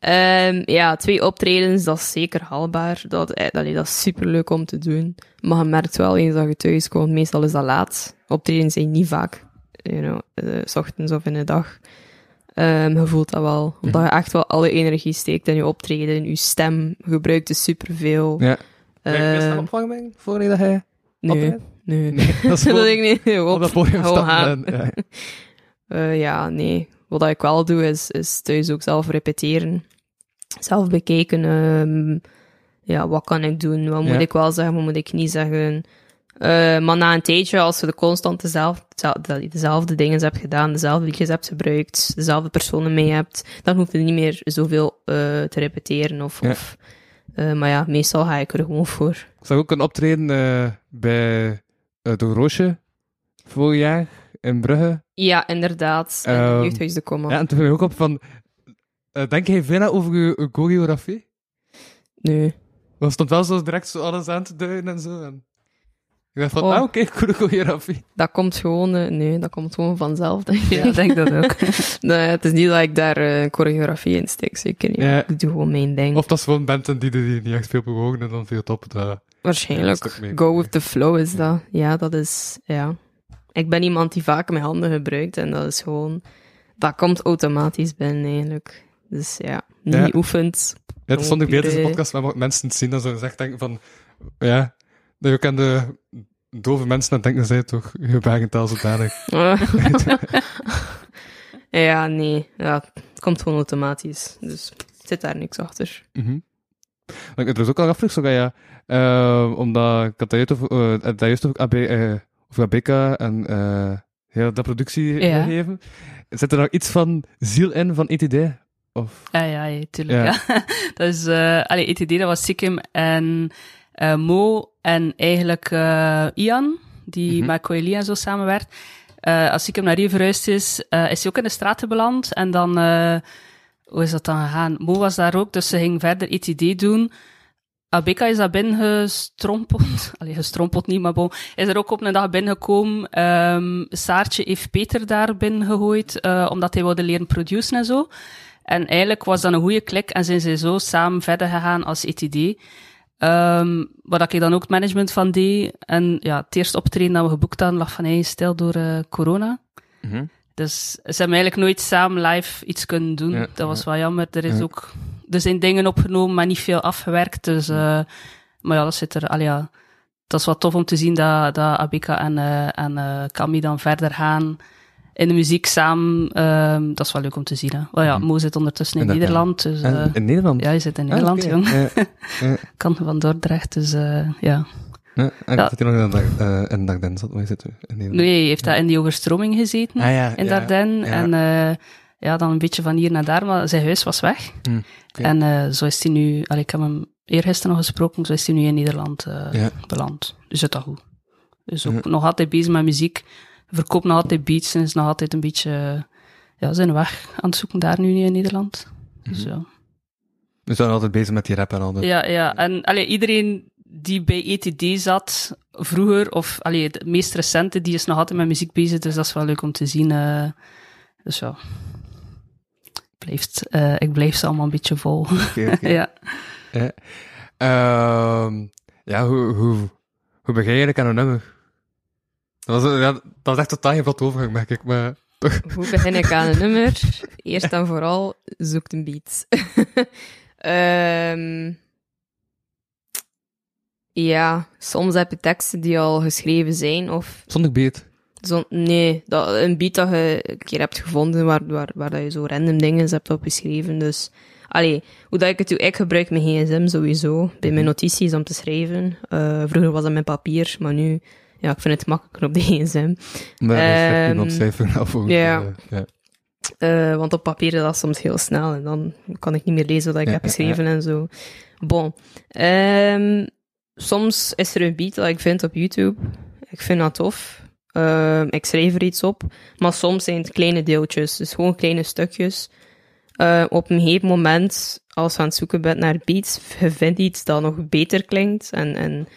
[SPEAKER 8] Ehm, ja, twee optredens, dat is zeker haalbaar. Dat, eh, dat is superleuk om te doen. Maar je merkt wel eens dat je thuis komt, meestal is dat laat. Optredens zijn niet vaak, you know, eh, s ochtends of in de dag. Ehm, je voelt dat wel, omdat je echt wel alle energie steekt in je optreden, in je stem. Je gebruikt dus superveel.
[SPEAKER 7] Ja. Heb je een opvang voor je dat hij...
[SPEAKER 8] nee, nee,
[SPEAKER 7] Nee, dat is *laughs*
[SPEAKER 8] dat ik niet. Op,
[SPEAKER 7] op dat podium staan. ja. *laughs*
[SPEAKER 8] Eh, ja, nee. Wat ik wel doe, is, is thuis ook zelf repeteren. Zelf bekijken. ehm, ja, wat kan ik doen? Wat moet
[SPEAKER 7] Ja.
[SPEAKER 8] ik wel zeggen? Wat moet ik niet zeggen? Eh, maar na een tijdje, als je de constant dezelfde, dezelfde, dingen hebt gedaan, dezelfde liedjes hebt gebruikt, dezelfde personen mee hebt, dan hoef je niet meer zoveel eh, te repeteren. Of,
[SPEAKER 7] Ja.
[SPEAKER 8] of, eh, maar ja, meestal ga ik er gewoon voor.
[SPEAKER 7] Ik zag ook een optreden bij de Roosje vorig jaar in Brugge.
[SPEAKER 8] Ja, inderdaad. In
[SPEAKER 7] Ehm,
[SPEAKER 8] Jeugdhuis de Komma.
[SPEAKER 7] Ja, en toen viel ik ook op van... denk jij veel over je, je choreografie?
[SPEAKER 8] Nee.
[SPEAKER 7] Want stond wel zo direct zo alles aan te duiden en zo. En ik dacht van,
[SPEAKER 8] Oh.
[SPEAKER 7] ah, oké, *laughs* goede choreografie.
[SPEAKER 8] Dat komt gewoon, eh, nee, dat komt gewoon vanzelf, denk ik.
[SPEAKER 9] Ja, ik denk dat ook. *laughs*
[SPEAKER 8] nee, het is niet dat ik daar eh, choreografie in steek, zeker niet.
[SPEAKER 7] Ja.
[SPEAKER 8] Ik doe gewoon mijn ding.
[SPEAKER 7] Of dat is gewoon benten die, die niet echt veel bewogen en dan viel het op. Dat...
[SPEAKER 8] Waarschijnlijk.
[SPEAKER 7] dat.
[SPEAKER 8] Go with the flow is dat. Ja, dat is, ja. Ik ben iemand die vaak mijn handen gebruikt en dat is gewoon, dat komt automatisch binnen eigenlijk. Dus ja, niet oefent.
[SPEAKER 7] Ja, toen stond ik bij deze podcast wat mensen te zien dat ze echt denken van... Ja, dat je ook aan de dove mensen aan het denken zijn toch gebarentaal zodanig. *laughs* *laughs*
[SPEAKER 8] ja, nee. Ja, het komt gewoon automatisch. Dus zit daar niks achter.
[SPEAKER 7] Mhm. Wat ik me trouwens ook al afvroeg, zo ga je, eh, omdat ik had juist over, eh, juist over, AB, eh, over ABK en eh heel dat productie
[SPEAKER 9] Ja.
[SPEAKER 7] gegeven. Zit er nog iets van ziel in van ETD? Of?
[SPEAKER 9] Ja, ja, ja, tuurlijk.
[SPEAKER 7] Ja.
[SPEAKER 9] Ja. *laughs* dat is, eh allee, ETD, dat was Sikkim en eh, Mo en eigenlijk eh, Ian, die
[SPEAKER 7] Mhm.
[SPEAKER 9] met Coeli en zo samenwerkt. Eh, als Sikkim naar hier verhuisd is, is hij ook in de straten beland. En dan, hoe is dat dan gegaan? Mo was daar ook, dus ze ging verder ETD doen. Abeka is daar binnengestrompeld. *laughs* Allee, gestrompeld niet, maar bon. Is er ook op een dag binnengekomen. Ehm Saartje heeft Peter daar binnengegooid, omdat hij wilde leren produceren en zo. En eigenlijk was dat een goede klik en zijn ze zo samen verder gegaan als ETD. Ehm waar ik dan ook het management van deed. En ja, het eerste optreden dat we geboekt hadden lag van eigen stil door eh, corona.
[SPEAKER 7] Mhm.
[SPEAKER 9] Dus ze hebben eigenlijk nooit samen live iets kunnen doen.
[SPEAKER 7] Ja,
[SPEAKER 9] dat was
[SPEAKER 7] ja.
[SPEAKER 9] wel jammer. Er, is
[SPEAKER 7] Ja.
[SPEAKER 9] ook, er zijn dingen opgenomen, maar niet veel afgewerkt. Dus, eh, maar ja, dat zit er. Allee, ja, dat is wel tof om te zien dat, dat Abika en, eh en Cami dan verder gaan in de muziek samen. Ehm, dat is wel leuk om te zien. Hè. Wel ja,
[SPEAKER 7] Mhm.
[SPEAKER 9] Mo zit ondertussen in
[SPEAKER 7] dat-
[SPEAKER 9] Nederland. Dus, eh,
[SPEAKER 7] in Nederland?
[SPEAKER 9] ja, je zit in
[SPEAKER 7] Ah,
[SPEAKER 9] Nederland,
[SPEAKER 7] oké.
[SPEAKER 9] jong. *laughs*
[SPEAKER 7] Ja,
[SPEAKER 9] kan van Dordrecht, dus eh, ja.
[SPEAKER 7] Ja, en
[SPEAKER 9] Ja.
[SPEAKER 7] zit hij nog in dag? Waar zit? In Nederland?
[SPEAKER 9] Nee, hij heeft daar in die overstroming gezeten.
[SPEAKER 7] Ah, ja,
[SPEAKER 9] in Dardenne. En eh, ja, dan een beetje van hier naar daar, maar zijn huis was weg.
[SPEAKER 7] Hm.
[SPEAKER 9] En eh, zo is hij nu, allee, ik heb hem eergisteren nog gesproken, zo is hij nu in Nederland eh,
[SPEAKER 7] Ja.
[SPEAKER 9] beland. Dus dat goed. Dus ook
[SPEAKER 7] Ja.
[SPEAKER 9] nog altijd bezig met muziek, verkoopt nog altijd beats en is nog altijd een beetje eh, ja, zijn weg aan het zoeken daar nu in Nederland. Dus ja.
[SPEAKER 7] We zijn altijd bezig met die rap en al. dus-
[SPEAKER 9] Ja, ja. En allee, iedereen die bij ETD zat vroeger, of allee, de meest recente, die is nog altijd met muziek bezig, dus dat is wel leuk om te zien. eh. dus ja. Blijft, eh, ik blijf ze allemaal een beetje vol.
[SPEAKER 7] Oké, oké. *laughs*
[SPEAKER 9] ja.
[SPEAKER 7] Ja. Ehm, ja, hoe, hoe, hoe begin je eigenlijk aan een nummer? Dat was, ja, dat was echt totaal geen vlot overgang, merk ik, maar toch.
[SPEAKER 8] Hoe begin ik aan een *laughs* nummer? Eerst en vooral zoek een beat. *laughs* Ehm, ja, soms heb je teksten die al geschreven zijn, of
[SPEAKER 7] Zonder beat.
[SPEAKER 8] zo, nee, dat, een beat dat je een keer hebt gevonden waar, waar, waar dat je zo random dingen hebt opgeschreven. Dus, allee, hoe dat ik het doe, ik gebruik mijn gsm sowieso bij mijn notities om te schrijven. Eh, vroeger was dat met papier, maar nu, ja, ik vind het makkelijker op de *laughs* gsm.
[SPEAKER 7] Maar
[SPEAKER 8] Ehm,
[SPEAKER 7] een ontcijfering af volgens
[SPEAKER 8] ja.
[SPEAKER 7] ja.
[SPEAKER 8] Eh, want op papier is dat soms heel snel en dan kan ik niet meer lezen wat ik
[SPEAKER 7] Ja,
[SPEAKER 8] heb
[SPEAKER 7] ja,
[SPEAKER 8] geschreven en zo. Bon. Ehm, soms is er een beat dat ik vind op YouTube. Ik vind dat tof. Ehm, ik schrijf er iets op. Maar soms zijn het kleine deeltjes, dus gewoon kleine stukjes. Eh, op een gegeven moment, als je aan het zoeken bent naar beats, je vindt iets dat nog beter klinkt en, en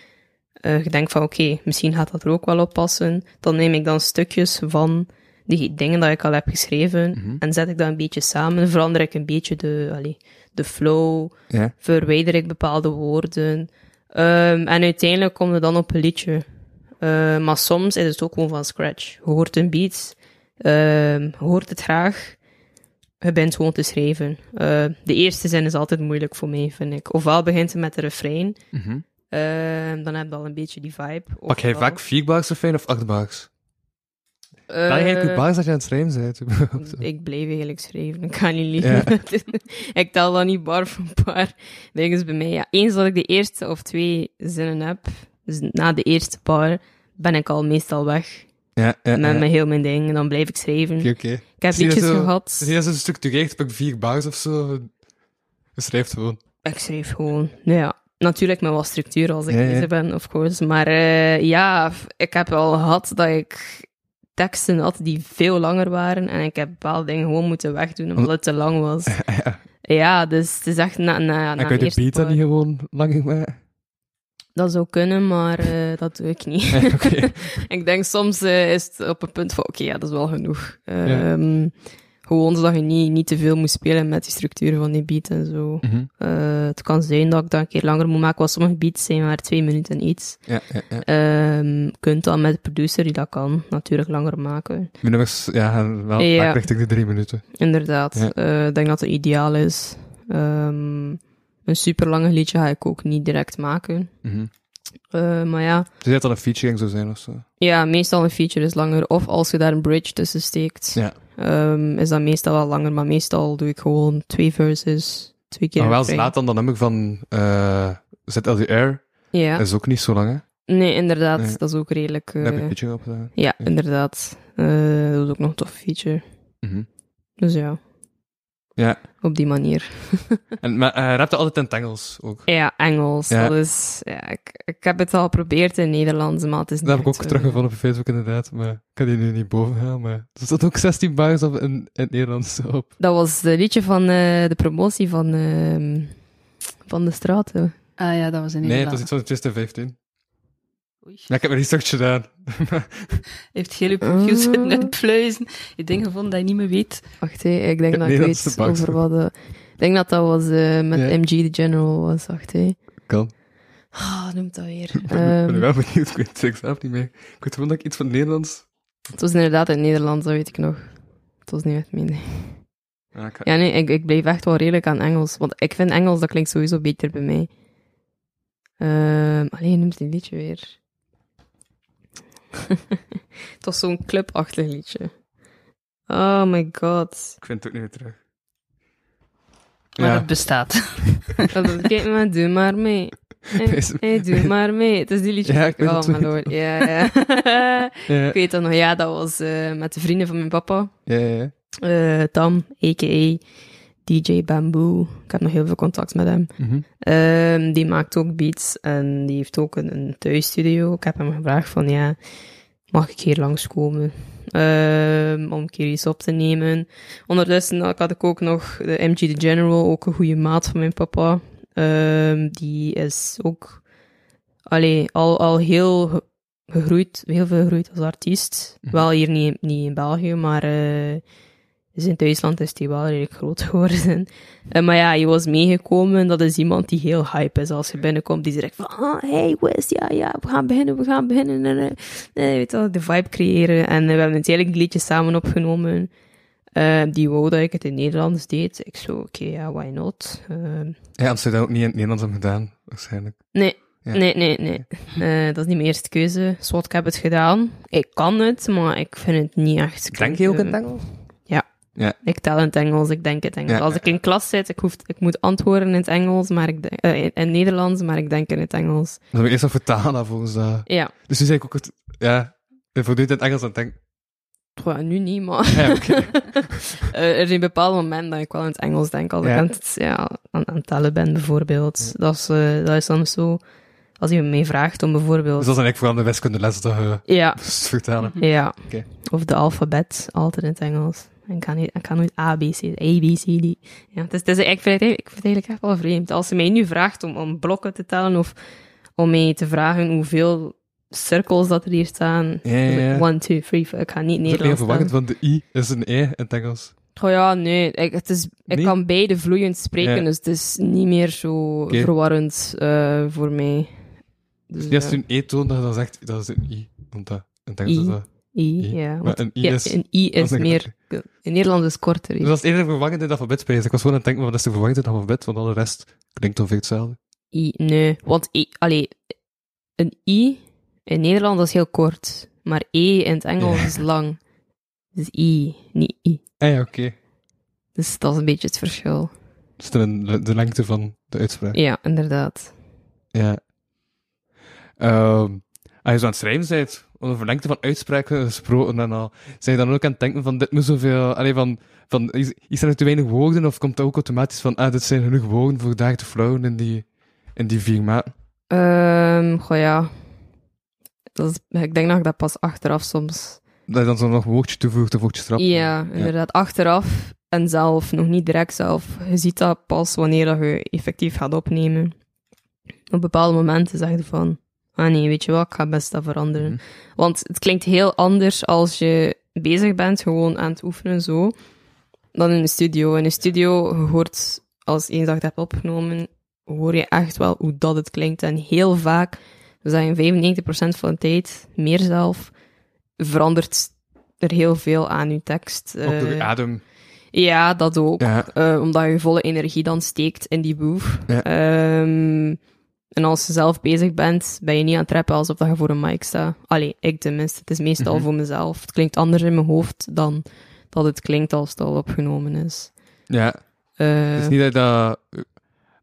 [SPEAKER 8] eh, je denkt van oké, misschien gaat dat er ook wel op passen. Dan neem ik dan stukjes van die dingen dat ik al heb geschreven
[SPEAKER 7] Mhm.
[SPEAKER 8] en zet ik dat een beetje samen. Verander ik een beetje de, allee, de flow, verwijder ik bepaalde woorden. Ehm, en uiteindelijk komt het dan op een liedje. Ehm, maar soms is het ook gewoon van scratch. Je hoort een beat, ehm, je hoort het graag, je bent gewoon te schrijven. De eerste zin is altijd moeilijk voor mij, vind ik. Ofwel begint het met de refrein,
[SPEAKER 7] Mhm.
[SPEAKER 8] ehm, dan heb je al een beetje die vibe.
[SPEAKER 7] Pak jij vaak 4 bars of 5 of 8 bars?
[SPEAKER 8] Eh,
[SPEAKER 7] Kan je eigenlijk bars dat je aan het schrijven bent? *laughs*
[SPEAKER 8] Ik blijf eigenlijk schrijven, ik kan niet
[SPEAKER 7] Ja.
[SPEAKER 8] liegen. *laughs* ik tel dan niet bar voor bar. Dingen bij mij, ja. Eens dat ik de eerste of twee zinnen heb, dus na de eerste bar, ben ik al meestal weg
[SPEAKER 7] ja, ja,
[SPEAKER 8] met mijn heel mijn ding. En dan blijf ik schrijven.
[SPEAKER 7] Oké, oké.
[SPEAKER 8] Ik heb liedjes
[SPEAKER 7] zo-
[SPEAKER 8] gehad.
[SPEAKER 7] Zie je zo'n structureerd, pak 4 bars of zo? Je schrijft gewoon.
[SPEAKER 8] Ik schrijf gewoon. Nou ja, natuurlijk met wat structuur als ik bezig ben, of course. Maar eh, ja, ik heb al gehad dat ik teksten had die veel langer waren. En ik heb bepaalde dingen gewoon moeten wegdoen omdat het te lang was. *laughs*
[SPEAKER 7] ja.
[SPEAKER 8] Ja, dus het is echt na, na, na
[SPEAKER 7] kan je de
[SPEAKER 8] eerste
[SPEAKER 7] beat dan
[SPEAKER 8] bar-
[SPEAKER 7] niet gewoon langer maken?
[SPEAKER 8] Dat zou kunnen, maar eh, dat doe ik niet. *laughs*
[SPEAKER 7] Ja, *laughs*
[SPEAKER 8] ik denk soms eh, is het op een punt van, oké, ja, dat is wel genoeg. Ehm, Gewoon zodat je niet, niet te veel moet spelen met die structuur van die beat en zo.
[SPEAKER 7] Mhm.
[SPEAKER 8] Eh, het kan zijn dat ik dat een keer langer moet maken, want sommige beats zijn maar twee minuten iets.
[SPEAKER 7] Ja, ja, ja.
[SPEAKER 8] Ehm, kunt dan met de producer die dat kan, natuurlijk langer maken.
[SPEAKER 7] Nummers ja, wel
[SPEAKER 8] Ja.
[SPEAKER 7] richting de drie minuten.
[SPEAKER 8] Inderdaad.
[SPEAKER 7] Ja.
[SPEAKER 8] Eh, ik denk dat het ideaal is. Ehm, een super lange liedje ga ik ook niet direct maken. Eh, maar ja,
[SPEAKER 7] Dus dat dan een featuring zou zijn of zo.
[SPEAKER 8] ja, meestal een feature is langer. Of als je daar een bridge tussen steekt,
[SPEAKER 7] Ja.
[SPEAKER 8] Ehm, is dat meestal wel langer. Maar meestal doe ik gewoon twee verses, twee keer
[SPEAKER 7] Maar wel
[SPEAKER 8] refrein.
[SPEAKER 7] laat dan dat nummer van uh, ZLDR
[SPEAKER 8] Ja.
[SPEAKER 7] is ook niet zo lang, hè?
[SPEAKER 8] Nee, inderdaad.
[SPEAKER 7] Nee.
[SPEAKER 8] Dat is ook redelijk...
[SPEAKER 7] Heb je
[SPEAKER 8] eh,
[SPEAKER 7] een beetje op gedaan.
[SPEAKER 8] ja,
[SPEAKER 7] Ja.
[SPEAKER 8] inderdaad. Eh, dat is ook nog een tof feature.
[SPEAKER 7] Mhm.
[SPEAKER 8] Dus ja,
[SPEAKER 7] Ja.
[SPEAKER 8] op die manier. *laughs*
[SPEAKER 7] En, maar hij rapte altijd in het Engels ook.
[SPEAKER 8] Ja, Engels.
[SPEAKER 7] Ja.
[SPEAKER 8] Dat is... Ja, ik, ik heb het al geprobeerd in Nederlands, maar het is niet
[SPEAKER 7] Dat heb ik ook teruggevonden op Facebook inderdaad, maar ik kan die nu niet boven gaan. Maar er staat ook 16 bars op in, in het Nederlands *laughs* op.
[SPEAKER 8] Dat was het liedje van eh, de promotie van, ehm, van de straten.
[SPEAKER 9] Ah ja, dat was in
[SPEAKER 7] Nee, het
[SPEAKER 9] Nederland.
[SPEAKER 7] was iets van 2015.
[SPEAKER 9] Oei.
[SPEAKER 7] Ja, ik heb research gedaan. *laughs*
[SPEAKER 9] Heeft heel je profiel
[SPEAKER 8] Ah.
[SPEAKER 9] zitten uitpluizen. Je dingen gevonden dat je niet meer weet.
[SPEAKER 8] Wacht, hé, ik denk
[SPEAKER 7] Ja,
[SPEAKER 8] dat ik weet over wat... eh, ik denk dat dat was eh, met. MG The General was, wacht, hé.
[SPEAKER 7] Kan.
[SPEAKER 8] Ah, noemt dat weer.
[SPEAKER 7] Ik ben, ben
[SPEAKER 8] Ehm,
[SPEAKER 7] wel benieuwd, ik weet het zelf niet meer. Ik weet gewoon dat ik iets van het Nederlands...
[SPEAKER 8] het was inderdaad in het Nederlands, dat weet ik nog. Het was niet echt minder.
[SPEAKER 7] Ja, ik ga-
[SPEAKER 8] Ja, nee, ik, ik bleef echt wel redelijk aan Engels. Want ik vind Engels, dat klinkt sowieso beter bij mij. Ehm alleen noemt die liedje weer. *laughs* het was zo'n clubachtig liedje. Oh my god.
[SPEAKER 7] ik vind het ook niet meer terug.
[SPEAKER 9] Maar
[SPEAKER 7] Ja.
[SPEAKER 9] het bestaat. *laughs*
[SPEAKER 8] Kijk maar, doe maar mee. *laughs* Hey, doe maar mee. Het is die liedje.
[SPEAKER 7] Ja, ik weet
[SPEAKER 8] oh. Ja, ja.
[SPEAKER 7] Ja,
[SPEAKER 8] ik weet dat nog. Ja, dat was eh, met de vrienden van mijn papa.
[SPEAKER 7] ja, ja.
[SPEAKER 8] Eh, Tam, a.k.a. DJ Bamboo. Ik heb nog heel veel contact met hem.
[SPEAKER 7] Mhm.
[SPEAKER 8] Ehm, die maakt ook beats en die heeft ook een, een thuisstudio. Ik heb hem gevraagd van, ja, mag ik hier langskomen? Ehm om een keer iets op te nemen. Ondertussen had ik ook nog de MG The General, ook een goede maat van mijn papa. Ehm, die is ook allee, al, al heel ge- gegroeid, heel veel gegroeid als artiest.
[SPEAKER 7] Mhm.
[SPEAKER 8] Wel hier niet, niet in België, maar eh, dus in Duitsland is hij wel redelijk groot *laughs* geworden. Eh, maar ja, je was meegekomen. Dat is iemand die heel hype is als je binnenkomt. Die zegt van, ah, hey, Wes, ja, ja, we gaan beginnen, we gaan beginnen. En, eh, weet je wel, de vibe creëren. En eh, we hebben uiteindelijk een liedje samen opgenomen. Eh, die wou dat ik het in Nederlands deed. Ik zo, oké, ja, why not? Ehm,
[SPEAKER 7] Ja, zou je dat ook niet in het Nederlands gedaan, waarschijnlijk.
[SPEAKER 8] nee,
[SPEAKER 7] Ja.
[SPEAKER 8] nee, nee, nee. Dat is niet mijn eerste keuze. Zwart, ik heb het gedaan. Ik kan het, maar ik vind het niet echt...
[SPEAKER 7] Denk je ook in het Engels?
[SPEAKER 8] Ik tel in het Engels, ik denk het Engels.
[SPEAKER 7] Ja,
[SPEAKER 8] Als
[SPEAKER 7] ja,
[SPEAKER 8] ik in klas zit, ik, hoef, ik moet antwoorden in het Engels, maar ik denk, eh, in, Nederlands, maar ik denk in het Engels.
[SPEAKER 7] Dan heb ik eerst nog vertalen volgens dat.
[SPEAKER 8] Ja,
[SPEAKER 7] Dus nu zei ik ook het... Ja, ik voortdurend in het Engels aan het denken.
[SPEAKER 8] Goh, nu niet, maar
[SPEAKER 7] Ja, oké. *laughs*
[SPEAKER 8] Eh, er zijn bepaalde momenten dat ik wel in het Engels denk. Als
[SPEAKER 7] Ja.
[SPEAKER 8] ik aan het, ja, aan, aan het tellen ben, bijvoorbeeld. Dat, is, eh, dat is dan zo... Als je me vraagt om bijvoorbeeld...
[SPEAKER 7] Dus dat is eigenlijk vooral de wiskundeles dat je
[SPEAKER 8] Ja,
[SPEAKER 7] moest *laughs* vertalen.
[SPEAKER 8] ja. Of de alfabet, altijd in het Engels. Ik kan, niet, ik kan nooit A, B, C, A, B, C, D. Ja, het is, het is, ik, vind het, eigenlijk- ik vind het eigenlijk echt wel vreemd. Als je mij nu vraagt om, om blokken te tellen, of om mij te vragen hoeveel cirkels dat er hier staan.
[SPEAKER 7] Ja, ja, ja.
[SPEAKER 8] One, two, three, four. Ik ga niet
[SPEAKER 7] Dat is
[SPEAKER 8] Nederlands
[SPEAKER 7] verwarrend,
[SPEAKER 8] tellen.
[SPEAKER 7] want de I is een E in het Engels.
[SPEAKER 8] Oh ja, nee. Ik, het is, ik
[SPEAKER 7] Nee?
[SPEAKER 8] kan beide vloeiend spreken, dus het is niet meer zo
[SPEAKER 7] Oké.
[SPEAKER 8] verwarrend eh, voor mij. Dus,
[SPEAKER 7] Dus als je een E toont, dan dan zegt dat is een I. Want dat, in het Engels
[SPEAKER 8] I.
[SPEAKER 7] is dat...
[SPEAKER 8] I,
[SPEAKER 7] I.
[SPEAKER 8] ja. Want-
[SPEAKER 7] een I
[SPEAKER 8] ja,
[SPEAKER 7] is-
[SPEAKER 8] Een I is
[SPEAKER 7] dat is
[SPEAKER 8] meer... In Nederland is korter.
[SPEAKER 7] Dus dat is eerder verwarrend in het alfabet spelen. Ik was gewoon aan het denken, wat is de verwarrend in het alfabet? Want al de rest klinkt ongeveer hetzelfde.
[SPEAKER 8] I, nee. Want I, allee, een I in Nederland is heel kort, maar E in het Engels
[SPEAKER 7] Ja.
[SPEAKER 8] is lang. Dus I, niet I.
[SPEAKER 7] Ah ja, oké.
[SPEAKER 8] Dus dat is een beetje het verschil.
[SPEAKER 7] Dus de, de lengte van de uitspraak.
[SPEAKER 8] Ja, inderdaad.
[SPEAKER 7] Ja. Ehm als je zo aan het schrijven bent, over lengte van uitspraken gesproken en al, zijn je dan ook aan het denken van, dit moet zoveel, allee, van, van, is, is er te weinig woorden, of komt dat ook automatisch van, ah, dit zijn genoeg woorden voor daar te flowen in die, in die vier maten?
[SPEAKER 8] Ehm goh ja. Dat is, ik denk dat ik dat pas achteraf soms
[SPEAKER 7] Dat je dan zo nog een woordje toevoegt, of woordje erop.
[SPEAKER 8] Ja, inderdaad. Achteraf en zelf, nog niet direct zelf. Je ziet dat pas wanneer dat je effectief gaat opnemen. Op bepaalde momenten zeg je van, ah nee, weet je wat, ik ga best dat veranderen.
[SPEAKER 7] Mhm.
[SPEAKER 8] Want het klinkt heel anders als je bezig bent, gewoon aan het oefenen zo, dan in de studio. In de studio, hoort, als eens dat het hebt opgenomen, hoor je echt wel hoe dat het klinkt. En heel vaak, we zeggen 95% van de tijd, meer zelf, verandert er heel veel aan je tekst.
[SPEAKER 7] Ook door je
[SPEAKER 8] Eh,
[SPEAKER 7] adem.
[SPEAKER 8] ja, dat ook.
[SPEAKER 7] Ja.
[SPEAKER 8] Eh, omdat je volle energie dan steekt in die boef.
[SPEAKER 7] Ja.
[SPEAKER 8] Ehm, en als je zelf bezig bent, ben je niet aan het rappen alsof dat je voor een mic staat. Allee, ik tenminste. Het is meestal
[SPEAKER 7] Mhm.
[SPEAKER 8] voor mezelf. Het klinkt anders in mijn hoofd dan dat het klinkt als het al opgenomen is.
[SPEAKER 7] Ja.
[SPEAKER 8] Eh,
[SPEAKER 7] Het is niet dat je dat...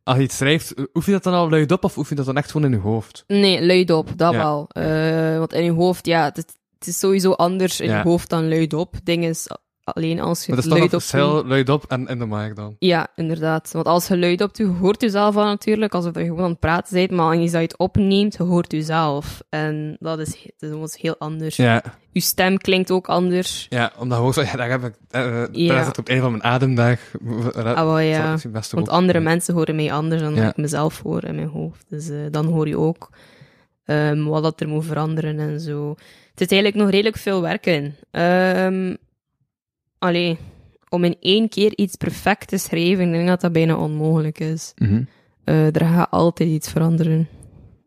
[SPEAKER 7] als je iets schrijft, eh, oefen je dat dan al luid op of oefen je dat dan echt gewoon in je hoofd?
[SPEAKER 8] Nee, luid op, dat
[SPEAKER 7] Ja.
[SPEAKER 8] wel. Eh, want in je hoofd, ja, het, het is sowieso anders in
[SPEAKER 7] Ja.
[SPEAKER 8] je hoofd dan luid op. Ding is, alleen als je
[SPEAKER 7] dat is
[SPEAKER 8] luid op
[SPEAKER 7] luid en in de mic dan.
[SPEAKER 8] Ja, inderdaad. Want als je luid op doet, hoort jezelf al natuurlijk, alsof je gewoon aan het praten bent, maar als je het opneemt, hoort jezelf. En dat is, dat is heel anders.
[SPEAKER 7] Ja,
[SPEAKER 8] Je stem klinkt ook anders.
[SPEAKER 7] ja omdat ja, daar heb ik, eh,
[SPEAKER 8] Ja.
[SPEAKER 7] daar zit op een van mijn ademdag.
[SPEAKER 8] Ah, wel, ja. Want andere mensen horen mij anders dan
[SPEAKER 7] Ja.
[SPEAKER 8] ik mezelf hoor in mijn hoofd. Dus eh, dan hoor je ook ehm, wat dat er moet veranderen en zo. Het is eigenlijk nog redelijk veel werk in. Allee, om in één keer iets perfect te schrijven, ik denk dat dat bijna onmogelijk is.
[SPEAKER 7] Mhm.
[SPEAKER 8] Eh, er gaat altijd iets veranderen.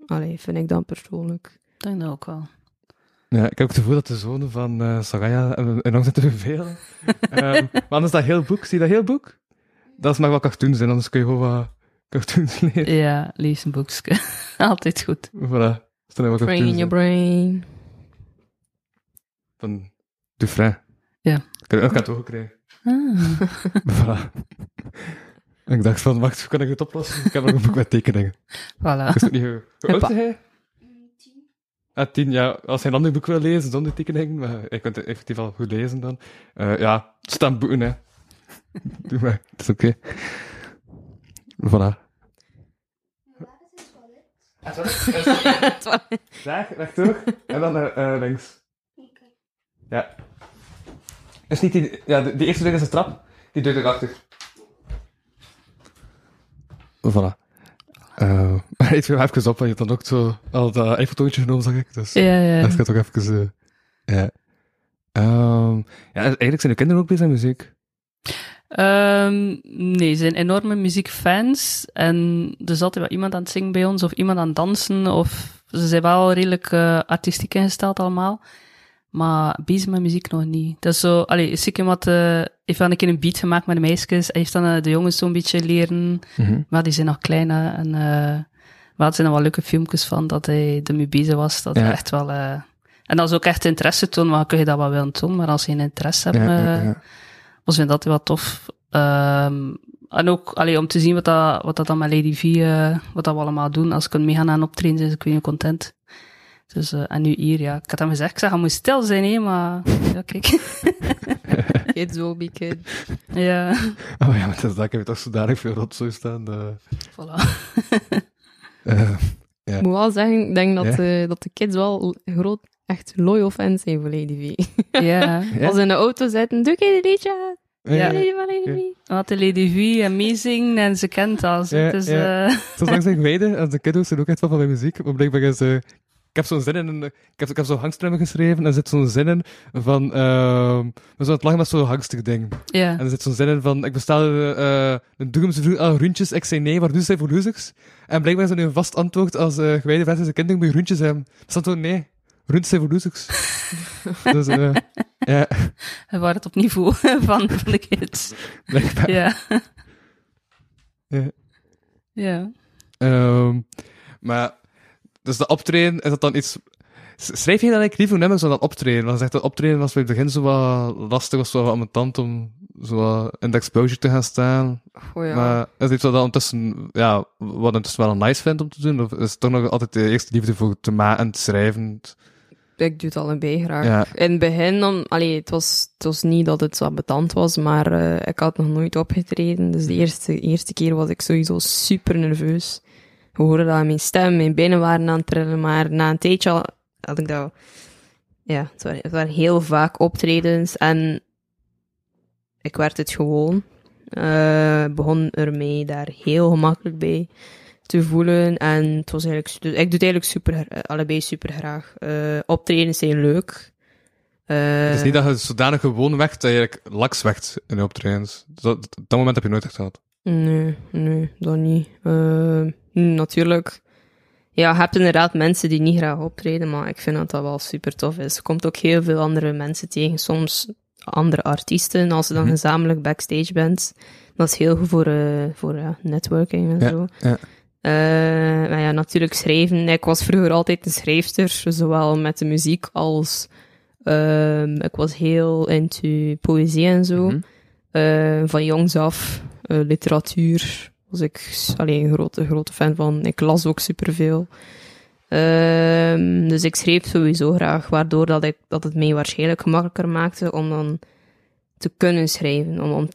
[SPEAKER 8] Allee, vind ik dan persoonlijk.
[SPEAKER 9] Ik denk dat ook wel.
[SPEAKER 7] Ja, ik heb ook het gevoel dat de zonen van eh Soraya enorm zitten te vervelen. *laughs* Ehm, maar anders dat heel boek, zie je dat heel boek? Dat is maar wat cartoons zijn, anders kun je gewoon wat cartoons *laughs* lezen.
[SPEAKER 9] Ja, lees een boekje. *laughs* Altijd goed.
[SPEAKER 7] Voilà. Wat
[SPEAKER 8] Brain in your brain.
[SPEAKER 7] Van Dufresne.
[SPEAKER 9] Ja.
[SPEAKER 7] Ik heb ook het ogen krijgen.
[SPEAKER 9] Ah. *laughs*
[SPEAKER 7] Voilà. En ik dacht van, wacht, hoe kan ik het oplossen? Ik heb nog een boek met tekeningen.
[SPEAKER 9] Voilà.
[SPEAKER 7] Ook niet hoe... Hoe oud is hij? Ah, tien, ja. Als hij een ander boek wil lezen zonder tekeningen, maar ik kunt het effectief al goed lezen dan. Eh, ja, het staan boeken, hè. *laughs* Doe maar, het is oké. Voilà. Daar, rechtdoor. En dan naar eh, links. Ja. Is niet die... Ja, de, die eerste deur is de trap. Die deur erachter. Voilà. Uh, *laughs* ik viel even op, want je hebt dan ook zo al dat eiffeltoontje genomen, zag ik. Dus
[SPEAKER 9] Ja, ja.
[SPEAKER 7] dat gaat toch even... eh, ja. Ehm, ja, eigenlijk zijn de kinderen ook bezig met muziek.
[SPEAKER 9] Ehm, nee, ze zijn enorme muziekfans. En er is altijd wel iemand aan het zingen bij ons, of iemand aan het dansen. Of ze zijn wel redelijk eh, artistiek ingesteld allemaal. Maar bezig met muziek nog niet. Dat is zo, allee, is ik iemand, eh heeft wel een keer een beat gemaakt met de meisjes. En heeft dan eh, de jongens zo'n beetje leren. Maar die zijn nog klein, hè, en eh maar er zijn er wel leuke filmpjes van dat hij ermee bezig was. Dat
[SPEAKER 7] Ja.
[SPEAKER 9] echt wel... eh en dat is ook echt interesse toon, maar dan kun je dat wel willen doen. Maar als je geen interesse hebt,
[SPEAKER 7] Ja, ja,
[SPEAKER 9] eh,
[SPEAKER 7] ja.
[SPEAKER 9] was vind dat wel tof. Ehm, en ook allee, om te zien wat dat, wat dat dan met Lady V, eh, wat dat we allemaal doen. Als ik kan meegaan aan optreden, zijn ze ik niet content. Dus, eh, en nu hier, ja. Ik had hem gezegd, ik zeg, hij moet stil zijn, hè, maar... Ja, kijk.
[SPEAKER 8] Kids will be kids.
[SPEAKER 9] ja,
[SPEAKER 7] Oh ja, maar dat is dat. Ik heb toch zodanig veel rotzooi staan.
[SPEAKER 9] voilà. *laughs*
[SPEAKER 7] Eh,
[SPEAKER 8] Ik moet wel zeggen, ik denk dat,
[SPEAKER 7] Ja?
[SPEAKER 8] eh, dat de kids wel groot, echt loyal fans zijn voor Lady V. *laughs*
[SPEAKER 9] ja.
[SPEAKER 7] Ja?
[SPEAKER 8] Als ze in de auto zitten, doe ik een liedje.
[SPEAKER 9] Ja.
[SPEAKER 8] Lady van Lady V.
[SPEAKER 9] Wat de Lady V en meezingen en ze kent dat.
[SPEAKER 7] Ja,
[SPEAKER 9] het is,
[SPEAKER 7] ja.
[SPEAKER 9] eh,
[SPEAKER 7] Zoals langs zijn geweide, en de kiddo's zijn ook echt wel van mijn muziek. Maar blijkbaar is... eh, ik heb zo'n zin in... Ik heb, ik heb zo'n hangstrummen geschreven, en er zit zo'n zin in van... ehm we zijn het lachen met zo'n hangstig ding. En er zit zo'n zin in van, ik bestelde eh een doegemse vroeg aan groentjes, ik zei nee, waar doen zij voor losers? En blijkbaar is er nu een vast antwoord als uh, gewijde mensen zijn kinderen moet je groentjes hebben. Er staat zo, nee, groentjes zijn voor losers. *laughs* dus, eh ja,
[SPEAKER 9] We waren het op niveau *laughs* van, van de kids.
[SPEAKER 7] blijkbaar.
[SPEAKER 9] Ja.
[SPEAKER 7] Ja.
[SPEAKER 9] Ja.
[SPEAKER 7] Ehm, maar, dus de optreden, is dat dan iets... Schrijf je dan eigenlijk liever nummers dan dat optreden? Want zegt dat optreden was bij het begin zo wat lastig, was zo wat ambetant om zo in de exposure te gaan staan.
[SPEAKER 8] Oh ja.
[SPEAKER 7] Maar is het iets wat ondertussen, ja, wat ondertussen wel nice vindt om te doen? Of is het toch nog altijd de eerste liefde voor te maken en te schrijven?
[SPEAKER 8] Ik doe het allebei graag.
[SPEAKER 7] Ja.
[SPEAKER 8] In het begin, dan, allee, het, was, het was niet dat het zo betant was, maar eh, ik had nog nooit opgetreden. Dus de eerste, eerste keer was ik sowieso super nerveus. Je hoorde dat aan mijn stem, mijn benen waren aan het trillen, maar na een tijdje al- had ik dat... Ja, het waren, het waren heel vaak optredens en ik werd het gewoon. Eh, begon ermee daar heel gemakkelijk bij te voelen. En het was eigenlijk, dus ik doe het eigenlijk super, eh, allebei super graag. Eh optredens zijn leuk. Eh,
[SPEAKER 7] Het is niet dat je zodanig gewoon werkt dat je eigenlijk laks werkt in je optredens. Dat, dat moment heb je nooit echt gehad.
[SPEAKER 8] Nee, nee, dat niet. Natuurlijk. Ja, je hebt inderdaad mensen die niet graag optreden, maar ik vind dat dat wel super tof is. Je komt ook heel veel andere mensen tegen, soms andere artiesten, als je dan
[SPEAKER 7] Mhm.
[SPEAKER 8] gezamenlijk backstage bent. Dat is heel goed voor, eh, voor ja, networking en
[SPEAKER 7] Ja,
[SPEAKER 8] zo.
[SPEAKER 7] ja.
[SPEAKER 8] Eh, maar ja, natuurlijk schrijven. Ik was vroeger altijd een schrijfster, zowel met de muziek als... ehm, ik was heel into poëzie en zo.
[SPEAKER 7] Mhm.
[SPEAKER 8] Eh, van jongs af, literatuur was ik alleen een grote, grote fan van. Ik las ook superveel. Ehm dus ik schreef sowieso graag, waardoor dat, ik, dat het mij waarschijnlijk gemakkelijker maakte om dan te kunnen schrijven. Om, om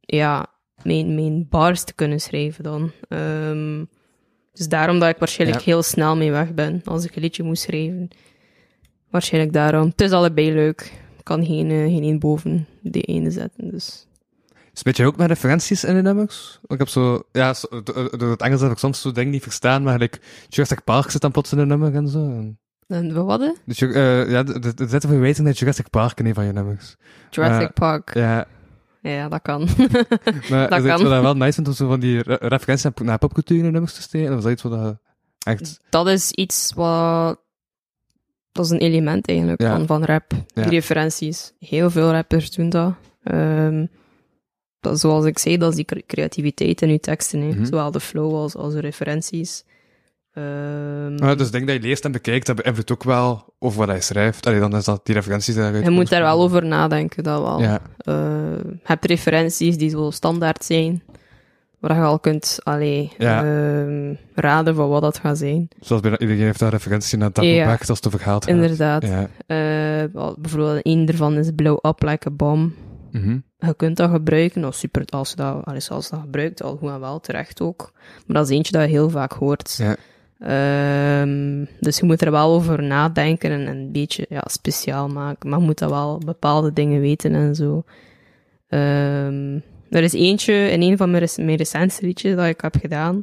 [SPEAKER 8] ja, mijn, mijn bars te kunnen schrijven dan. Ehm, dus daarom dat ik waarschijnlijk
[SPEAKER 7] Ja.
[SPEAKER 8] heel snel mee weg ben als ik een liedje moet schrijven. Waarschijnlijk daarom. Het is allebei leuk. Ik kan geen, eh, geen één boven de ene zetten. Dus.
[SPEAKER 7] Speelt je ook met referenties in de nummers? Ik heb zo, ja, zo- door door het Engels heb ik soms zo dingen niet verstaan, maar like, Jurassic Park zit dan plots in een nummer en zo. En,
[SPEAKER 8] En we hadden?
[SPEAKER 7] dus je, eh, ja, er zitten verwijzingen naar Jurassic Park in een van je nummers.
[SPEAKER 8] Jurassic
[SPEAKER 7] Eh,
[SPEAKER 8] Park.
[SPEAKER 7] Ja,
[SPEAKER 8] Ja, dat kan. *laughs*
[SPEAKER 7] maar
[SPEAKER 8] Dat
[SPEAKER 7] is
[SPEAKER 8] kan.
[SPEAKER 7] wat ik wel nice vind om zo van die re- referenties naar- popcultuur in de nummers te steken. Dat is iets wat dat echt...
[SPEAKER 8] dat is iets wat. Dat is een element eigenlijk
[SPEAKER 7] Ja.
[SPEAKER 8] van, van rap.
[SPEAKER 7] Ja.
[SPEAKER 8] Die referenties. Heel veel rappers doen dat. Ehm, dat zoals ik zei, dat is die cre- creativiteit in je teksten. hè.
[SPEAKER 7] Mhm.
[SPEAKER 8] Zowel de flow als, als de referenties. Ehm,
[SPEAKER 7] Maar dus denk dat je leest en bekijkt, dat beïnvloedt ook wel over wat hij schrijft. Allee, dan is dat die referenties daaruit
[SPEAKER 8] je moet daar wel over nadenken, dat wel.
[SPEAKER 7] Ja,
[SPEAKER 8] Eh, je hebt referenties die zo standaard zijn, waar je al kunt allee,
[SPEAKER 7] Ja.
[SPEAKER 8] ehm, raden van wat dat gaat zijn.
[SPEAKER 7] zoals bijna iedereen heeft daar referentie naar
[SPEAKER 8] Ja.
[SPEAKER 7] Dapperback, als het over geld gaat.
[SPEAKER 8] Inderdaad.
[SPEAKER 7] Ja.
[SPEAKER 8] Eh, bijvoorbeeld, een ervan is blow up like a bomb.
[SPEAKER 7] Mhm.
[SPEAKER 8] Je kunt dat gebruiken, als, super, als, je dat, als je dat gebruikt, al goed en wel, terecht ook. Maar dat is eentje dat je heel vaak hoort.
[SPEAKER 7] Ja.
[SPEAKER 8] Ehm, dus je moet er wel over nadenken en een beetje ja, speciaal maken. Maar je moet dat wel bepaalde dingen weten en zo. Ehm, er is eentje in een van mijn, rec- mijn recentste liedjes dat ik heb gedaan.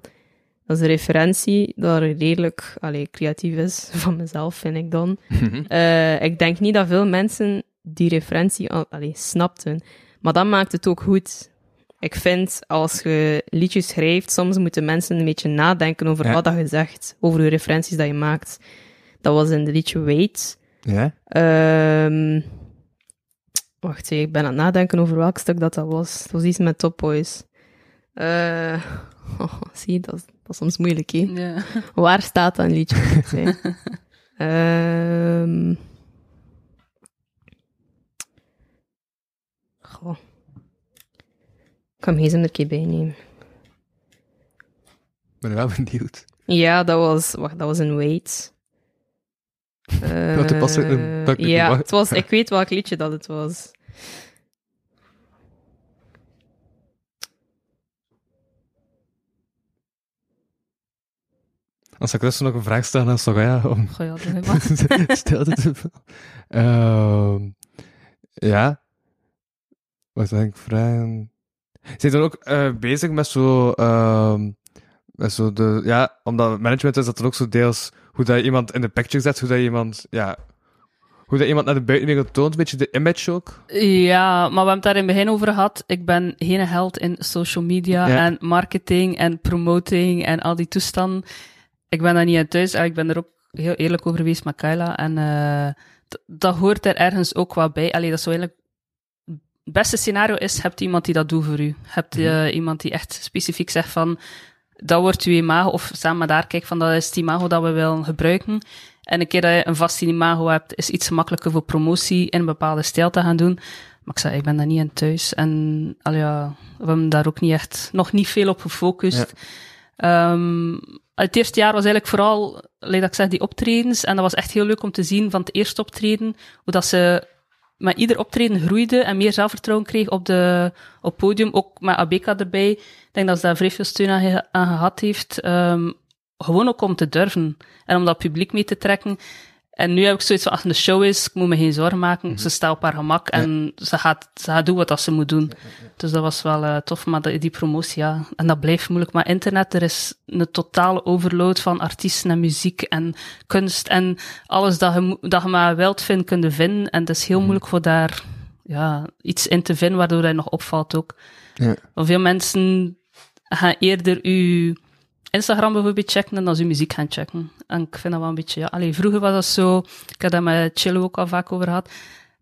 [SPEAKER 8] Dat is een referentie dat redelijk allee, creatief is *laughs* van mezelf, vind ik dan. Eh, ik denk niet dat veel mensen die referentie al, allee, snapten. Maar dat maakt het ook goed. Ik vind, als je liedjes schrijft, soms moeten mensen een beetje nadenken over
[SPEAKER 7] Ja.
[SPEAKER 8] wat dat je zegt, over de referenties dat je maakt. Dat was in de liedje Wait.
[SPEAKER 7] Ja?
[SPEAKER 8] Ehm wacht, ik ben aan het nadenken over welk stuk dat, dat was. Het was iets met Top Boys. Eh, *laughs* oh, zie je, dat, is- dat is soms moeilijk, hè?
[SPEAKER 9] Ja.
[SPEAKER 8] Waar staat dat liedje? moet *laughs* ik zeggen? Ehm Goh. Ik kan hem eens een keer bijnemen.
[SPEAKER 7] Ik ben wel benieuwd.
[SPEAKER 8] Ja, dat was, wacht, dat was een Wait. Eh, *laughs*
[SPEAKER 7] Wat toepasselijk, eh, dat ik
[SPEAKER 8] ja, het was, ik weet welk liedje dat het was.
[SPEAKER 7] Als ik rustig nog een vraag stel, dan is toch ja, om
[SPEAKER 9] Goh, ja, maar.
[SPEAKER 7] stilte te vullen. Ehm, ja. Wat denk ik vragen? Zijn je dan ook eh, bezig met zo, ehm, met zo de, ja, omdat management is dat dan ook zo deels hoe dat je iemand in de picture zet, hoe dat je iemand, ja, hoe dat iemand naar de buitenwereld toont, een beetje de image ook.
[SPEAKER 9] Ja, maar we hebben het daar in het begin over gehad. Ik ben geen held in social media
[SPEAKER 7] Ja.
[SPEAKER 9] en marketing en promoting en al die toestanden. Ik ben daar niet aan thuis en ik ben er ook heel eerlijk over geweest met Kyla. En eh, dat hoort er ergens ook wel bij. Allee, dat is zo eigenlijk... Het beste scenario is, hebt iemand die dat doet voor u. Hebt eh, iemand die echt specifiek zegt van, dat wordt uw imago, of samen met daar kijkt van, dat is het imago dat we willen gebruiken. En een keer dat je een vast imago hebt, is iets makkelijker voor promotie in een bepaalde stijl te gaan doen. Maar ik zei, ik ben daar niet in thuis. En al ja, we hebben daar ook niet echt, nog niet veel op gefocust. Ehm, het eerste jaar was eigenlijk vooral, dat ik zeg, die optredens. En dat was echt heel leuk om te zien van het eerste optreden, hoe dat ze met ieder optreden groeide en meer zelfvertrouwen kreeg op de op podium. Ook met Abeka erbij. Ik denk dat ze daar vrij veel steun aan gehad heeft. Ehm, gewoon ook om te durven. En om dat publiek mee te trekken. En nu heb ik zoiets van, als een show is, ik moet me geen zorgen maken. Ze staat op haar gemak en ze, gaat, ze gaat doen wat dat ze moet doen. Dus dat was wel eh, tof, maar die, die promotie, ja. En dat blijft moeilijk. Maar internet, er is een totale overload van artiesten en muziek en kunst en alles dat je, dat je maar wilt vinden, kun je vinden. En het is heel moeilijk voor daar ja, iets in te vinden, waardoor hij nog opvalt ook.
[SPEAKER 7] Ja.
[SPEAKER 9] Want veel mensen gaan eerder uw Instagram bijvoorbeeld checken dan als uw muziek gaan checken. En ik vind dat wel een beetje, ja. Allee, vroeger was dat zo, ik heb dat met Chillo ook al vaak over gehad.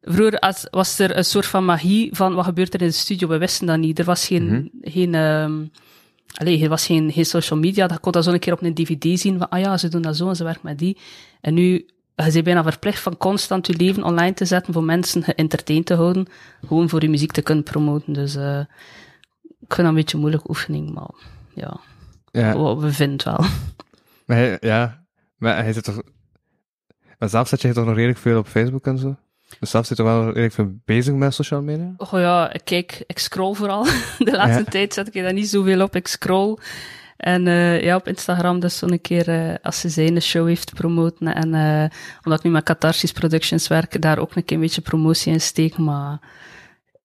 [SPEAKER 9] Vroeger als, was er een soort van magie van wat gebeurt er in de studio. We wisten dat niet. Er was geen, geen, ehm allee, er was geen, geen social media. Dat kon dat zo een keer op een dvd zien van, ah ja, ze doen dat zo en ze werken met die. En nu, je bent bijna verplicht van constant je leven online te zetten voor mensen geëntertained te houden. Gewoon voor je muziek te kunnen promoten. Dus, eh ik vind dat een beetje een moeilijke oefening, maar ja,
[SPEAKER 7] Ja,
[SPEAKER 9] we vinden wel.
[SPEAKER 7] maar hij, ja, maar hij zit toch... Zelf zet je toch nog redelijk veel op Facebook en zo? Dus zelf zit er wel redelijk veel bezig met social media?
[SPEAKER 9] Oh ja, ik kijk, ik scroll vooral. *laughs* De laatste
[SPEAKER 7] Ja.
[SPEAKER 9] tijd zet ik daar niet zoveel op. Ik scroll. En eh, ja, op Instagram dus zo'n keer, eh, als ze zijn show heeft promoten. En eh, omdat ik nu met Catharsis Productions werk, daar ook een keer een beetje promotie in steek. Maar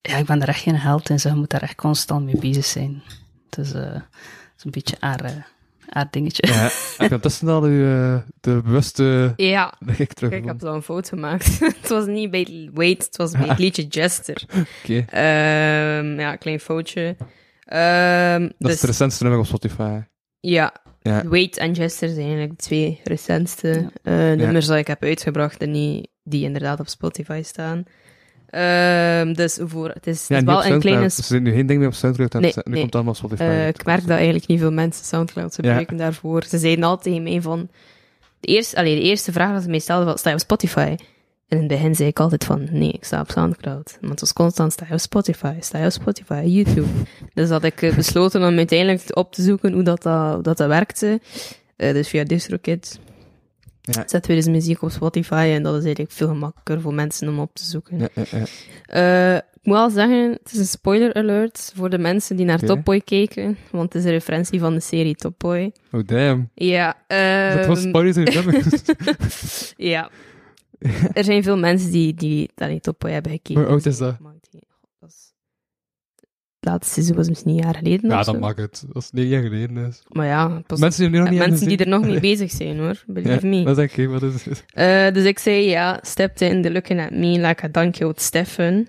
[SPEAKER 9] ja, ik ben er echt geen held in, zo. je moet daar echt constant mee bezig zijn. Dus het is een beetje een aard, aard dingetje.
[SPEAKER 7] Ja. *laughs* Heb je ondertussen al uw, eh, de bewuste...
[SPEAKER 8] Ja,
[SPEAKER 7] ik terug.
[SPEAKER 8] kijk, ik heb zo een foto gemaakt. *laughs* het was niet bij Wait, het was bij het liedje Jester. *laughs*
[SPEAKER 7] Oké.
[SPEAKER 8] Ehm, ja, klein foutje. Ehm,
[SPEAKER 7] Dat
[SPEAKER 8] dus,
[SPEAKER 7] is het recentste nummer op Spotify.
[SPEAKER 8] Ja,
[SPEAKER 7] Ja.
[SPEAKER 8] Wait en Jester zijn eigenlijk de twee recentste eh, nummers dat ik heb uitgebracht en die, die inderdaad op Spotify staan. Ehm, dus voor, het is, het is wel een kleine...
[SPEAKER 7] Er zit nu geen ding meer op Soundcloud. en
[SPEAKER 8] Nee,
[SPEAKER 7] het- nu
[SPEAKER 8] nee.
[SPEAKER 7] komt het allemaal Spotify.
[SPEAKER 8] Eh, ik merk dat eigenlijk niet veel mensen Soundcloud gebruiken daarvoor. Ze zeiden altijd tegen mij van... De eerste, allee, de eerste vraag dat ze mij stelden was, sta je op Spotify? En in het begin zei ik altijd van, nee, ik sta op Soundcloud. Want het was constant, sta je op Spotify? Sta je op Spotify? YouTube? dus had ik eh, besloten om uiteindelijk op te zoeken hoe dat, dat, hoe dat, dat werkte. Eh, dus via DistroKid.
[SPEAKER 7] Ja.
[SPEAKER 8] Zetten we dus muziek op Spotify en dat is eigenlijk veel gemakkelijker voor mensen om op te zoeken.
[SPEAKER 7] Ja, ja, ja.
[SPEAKER 8] Eh, ik moet al zeggen, het is een spoiler alert voor de mensen die naar
[SPEAKER 7] Oké.
[SPEAKER 8] Top Boy keken, want het is een referentie van de serie Top Boy.
[SPEAKER 7] Oh, damn.
[SPEAKER 8] Ja,
[SPEAKER 7] dat was
[SPEAKER 8] ehm,
[SPEAKER 7] spoilers *laughs*
[SPEAKER 8] ja. Er zijn veel mensen die, die dat niet Top Boy hebben gekeken.
[SPEAKER 7] Hoe oud is dat?
[SPEAKER 8] Maar die- dat is- Het laatste seizoen was misschien een jaar geleden
[SPEAKER 7] Ja, dat mag het. Dat is negen jaar geleden. Dus.
[SPEAKER 8] Maar ja, pas,
[SPEAKER 7] Mensen die er nog niet
[SPEAKER 8] mensen
[SPEAKER 7] hebben
[SPEAKER 8] die er nog
[SPEAKER 7] gezien.
[SPEAKER 8] niet *laughs* bezig zijn hoor, believe
[SPEAKER 7] Ja,
[SPEAKER 8] me.
[SPEAKER 7] dat is oké. Wat is het?
[SPEAKER 8] Eh, dus ik zei ja, stepped in, the looking at me like a donkey Stefan.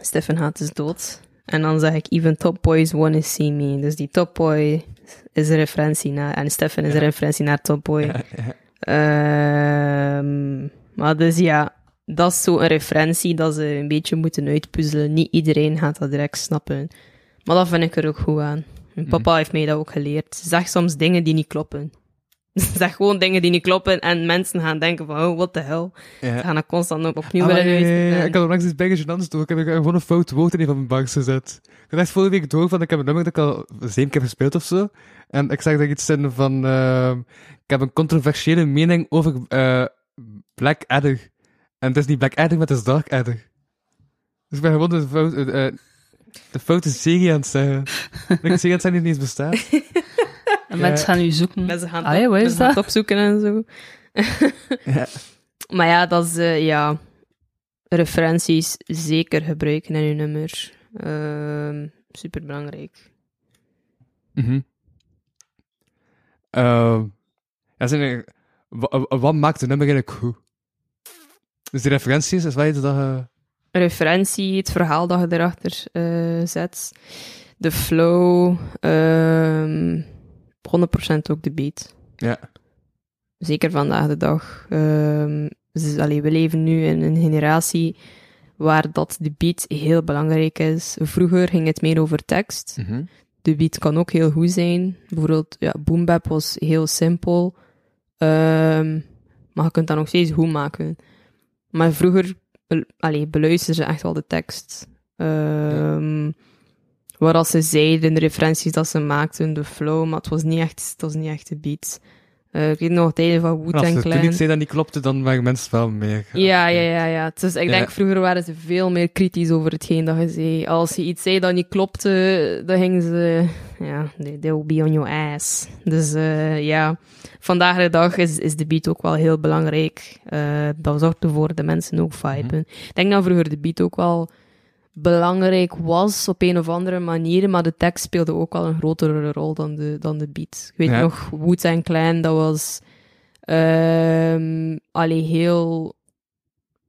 [SPEAKER 8] Stefan gaat dus dood. En dan zeg ik, even top boys wanna see me. Dus die top boy is een referentie naar, en Stefan is een referentie naar top boy.
[SPEAKER 7] Ja.
[SPEAKER 8] Ehm, maar dus ja, dat is zo'n referentie dat ze een beetje moeten uitpuzzelen. Niet iedereen gaat dat direct snappen. Maar dat vind ik er ook goed aan. Mijn papa heeft mij dat ook geleerd. Zeg soms dingen die niet kloppen. *laughs* Zeg gewoon dingen die niet kloppen en mensen gaan denken van, oh, what the hell.
[SPEAKER 7] Ja.
[SPEAKER 8] Ze gaan dat constant op, opnieuw
[SPEAKER 7] Ah,
[SPEAKER 8] willen
[SPEAKER 7] ja, ja, ja. Ik had onlangs iets bij gênants doen. Ik heb gewoon een fout woord in een van mijn bank gezet. Ik had echt vorige week door van, ik heb een nummer dat ik al zeven keer gespeeld of zo. En ik zeg dat iets in van, ehm, ik heb een controversiële mening over eh Black Adder. En het is niet Black Adder, maar het is Dark Adder. Dus ik ben gewoon de, fout, eh, eh, de foute serie aan het zeggen. Ik serie aan het zeggen die niet eens bestaat. *laughs*
[SPEAKER 9] En mensen gaan nu zoeken.
[SPEAKER 8] Mensen gaan,
[SPEAKER 9] Ah, ja,
[SPEAKER 8] op- mensen gaan het opzoeken en zo.
[SPEAKER 7] Ja. *laughs*
[SPEAKER 8] Maar ja, dat is, eh, ja, referenties zeker gebruiken in je nummer. Ehm Super belangrijk.
[SPEAKER 7] Mhm. Ehm, ja, zijn er, wa- wa- wat maakt een nummer eigenlijk goed? Dus die referenties, is wat iets dat je...
[SPEAKER 8] referentie, het verhaal dat je erachter eh, zet, de flow, ehm 100% ook de beat.
[SPEAKER 7] Ja.
[SPEAKER 8] Zeker vandaag de dag. Ehm, dus, allee, we leven nu in een generatie waar dat de beat heel belangrijk is. Vroeger ging het meer over tekst.
[SPEAKER 7] Mhm.
[SPEAKER 8] De beat kan ook heel goed zijn. Bijvoorbeeld, ja, Boom Bap was heel simpel. Ehm, maar je kunt dat nog steeds goed maken. Maar vroeger allee, beluisterden ze echt wel de tekst. Ehm Wat als ze zeiden, de referenties dat ze maakten, de flow, maar het was niet echt, het was niet echt de beat. Eh, ik weet nog tijden van
[SPEAKER 7] En als het toen
[SPEAKER 8] Clan.
[SPEAKER 7] niet zei dat niet klopte, dan waren mensen wel meer...
[SPEAKER 8] Ja, ja, ja, ja. Dus ik
[SPEAKER 7] Ja.
[SPEAKER 8] denk, vroeger waren ze veel meer kritisch over hetgeen dat je zei. Als je iets zei dat niet klopte, dan gingen ze, ja, they, will be on your ass. Dus eh, ja, vandaag de dag is, is de beat ook wel heel belangrijk. Eh, dat zorgt ervoor dat mensen ook viben. Ik denk dat vroeger de beat ook wel belangrijk was op een of andere manier, maar de tekst speelde ook wel een grotere rol dan de, dan de beat. Ik weet
[SPEAKER 7] Ja.
[SPEAKER 8] nog, Wu-Tang Clan, dat was ehm allee, heel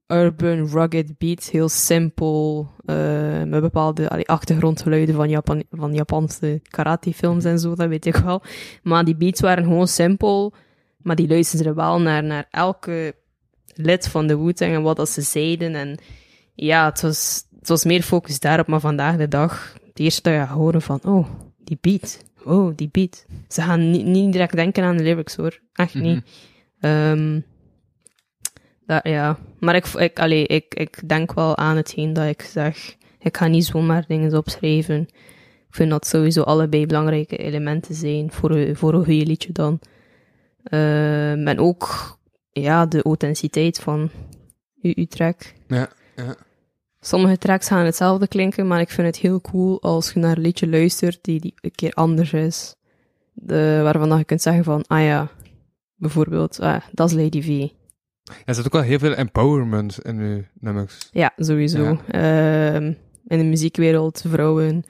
[SPEAKER 8] urban, rugged beats, heel simpel, eh, met bepaalde allee, achtergrondgeluiden van, Japan, van Japanse karate-films en zo, dat weet ik wel. Maar die beats waren gewoon simpel, maar die luisterden wel naar, naar elke lid van de Wu-Tang en wat dat ze zeiden. En ja, het was, het was meer focus daarop, maar vandaag de dag, het eerste dat je horen van, oh, die beat, oh, die beat. Ze gaan niet, niet direct denken aan de lyrics, hoor. Echt niet. Ehm, dat, ja, maar ik, ik, allee, ik, ik denk wel aan hetgeen dat ik zeg. Ik ga niet zomaar dingen opschrijven. Ik vind dat sowieso allebei belangrijke elementen zijn voor, een- voor een goede liedje dan. Ehm, en ook ja, de authenticiteit van uw track.
[SPEAKER 7] Ja, ja.
[SPEAKER 8] Sommige tracks gaan hetzelfde klinken, maar ik vind het heel cool als je naar een liedje luistert die, die een keer anders is. De, waarvan dat je kunt zeggen van, ah ja, bijvoorbeeld, ah, dat is Lady V.
[SPEAKER 7] Er zit ook wel heel veel empowerment in uw nummers.
[SPEAKER 8] Ja, sowieso.
[SPEAKER 7] Ja.
[SPEAKER 8] Ehm, in de muziekwereld, vrouwen,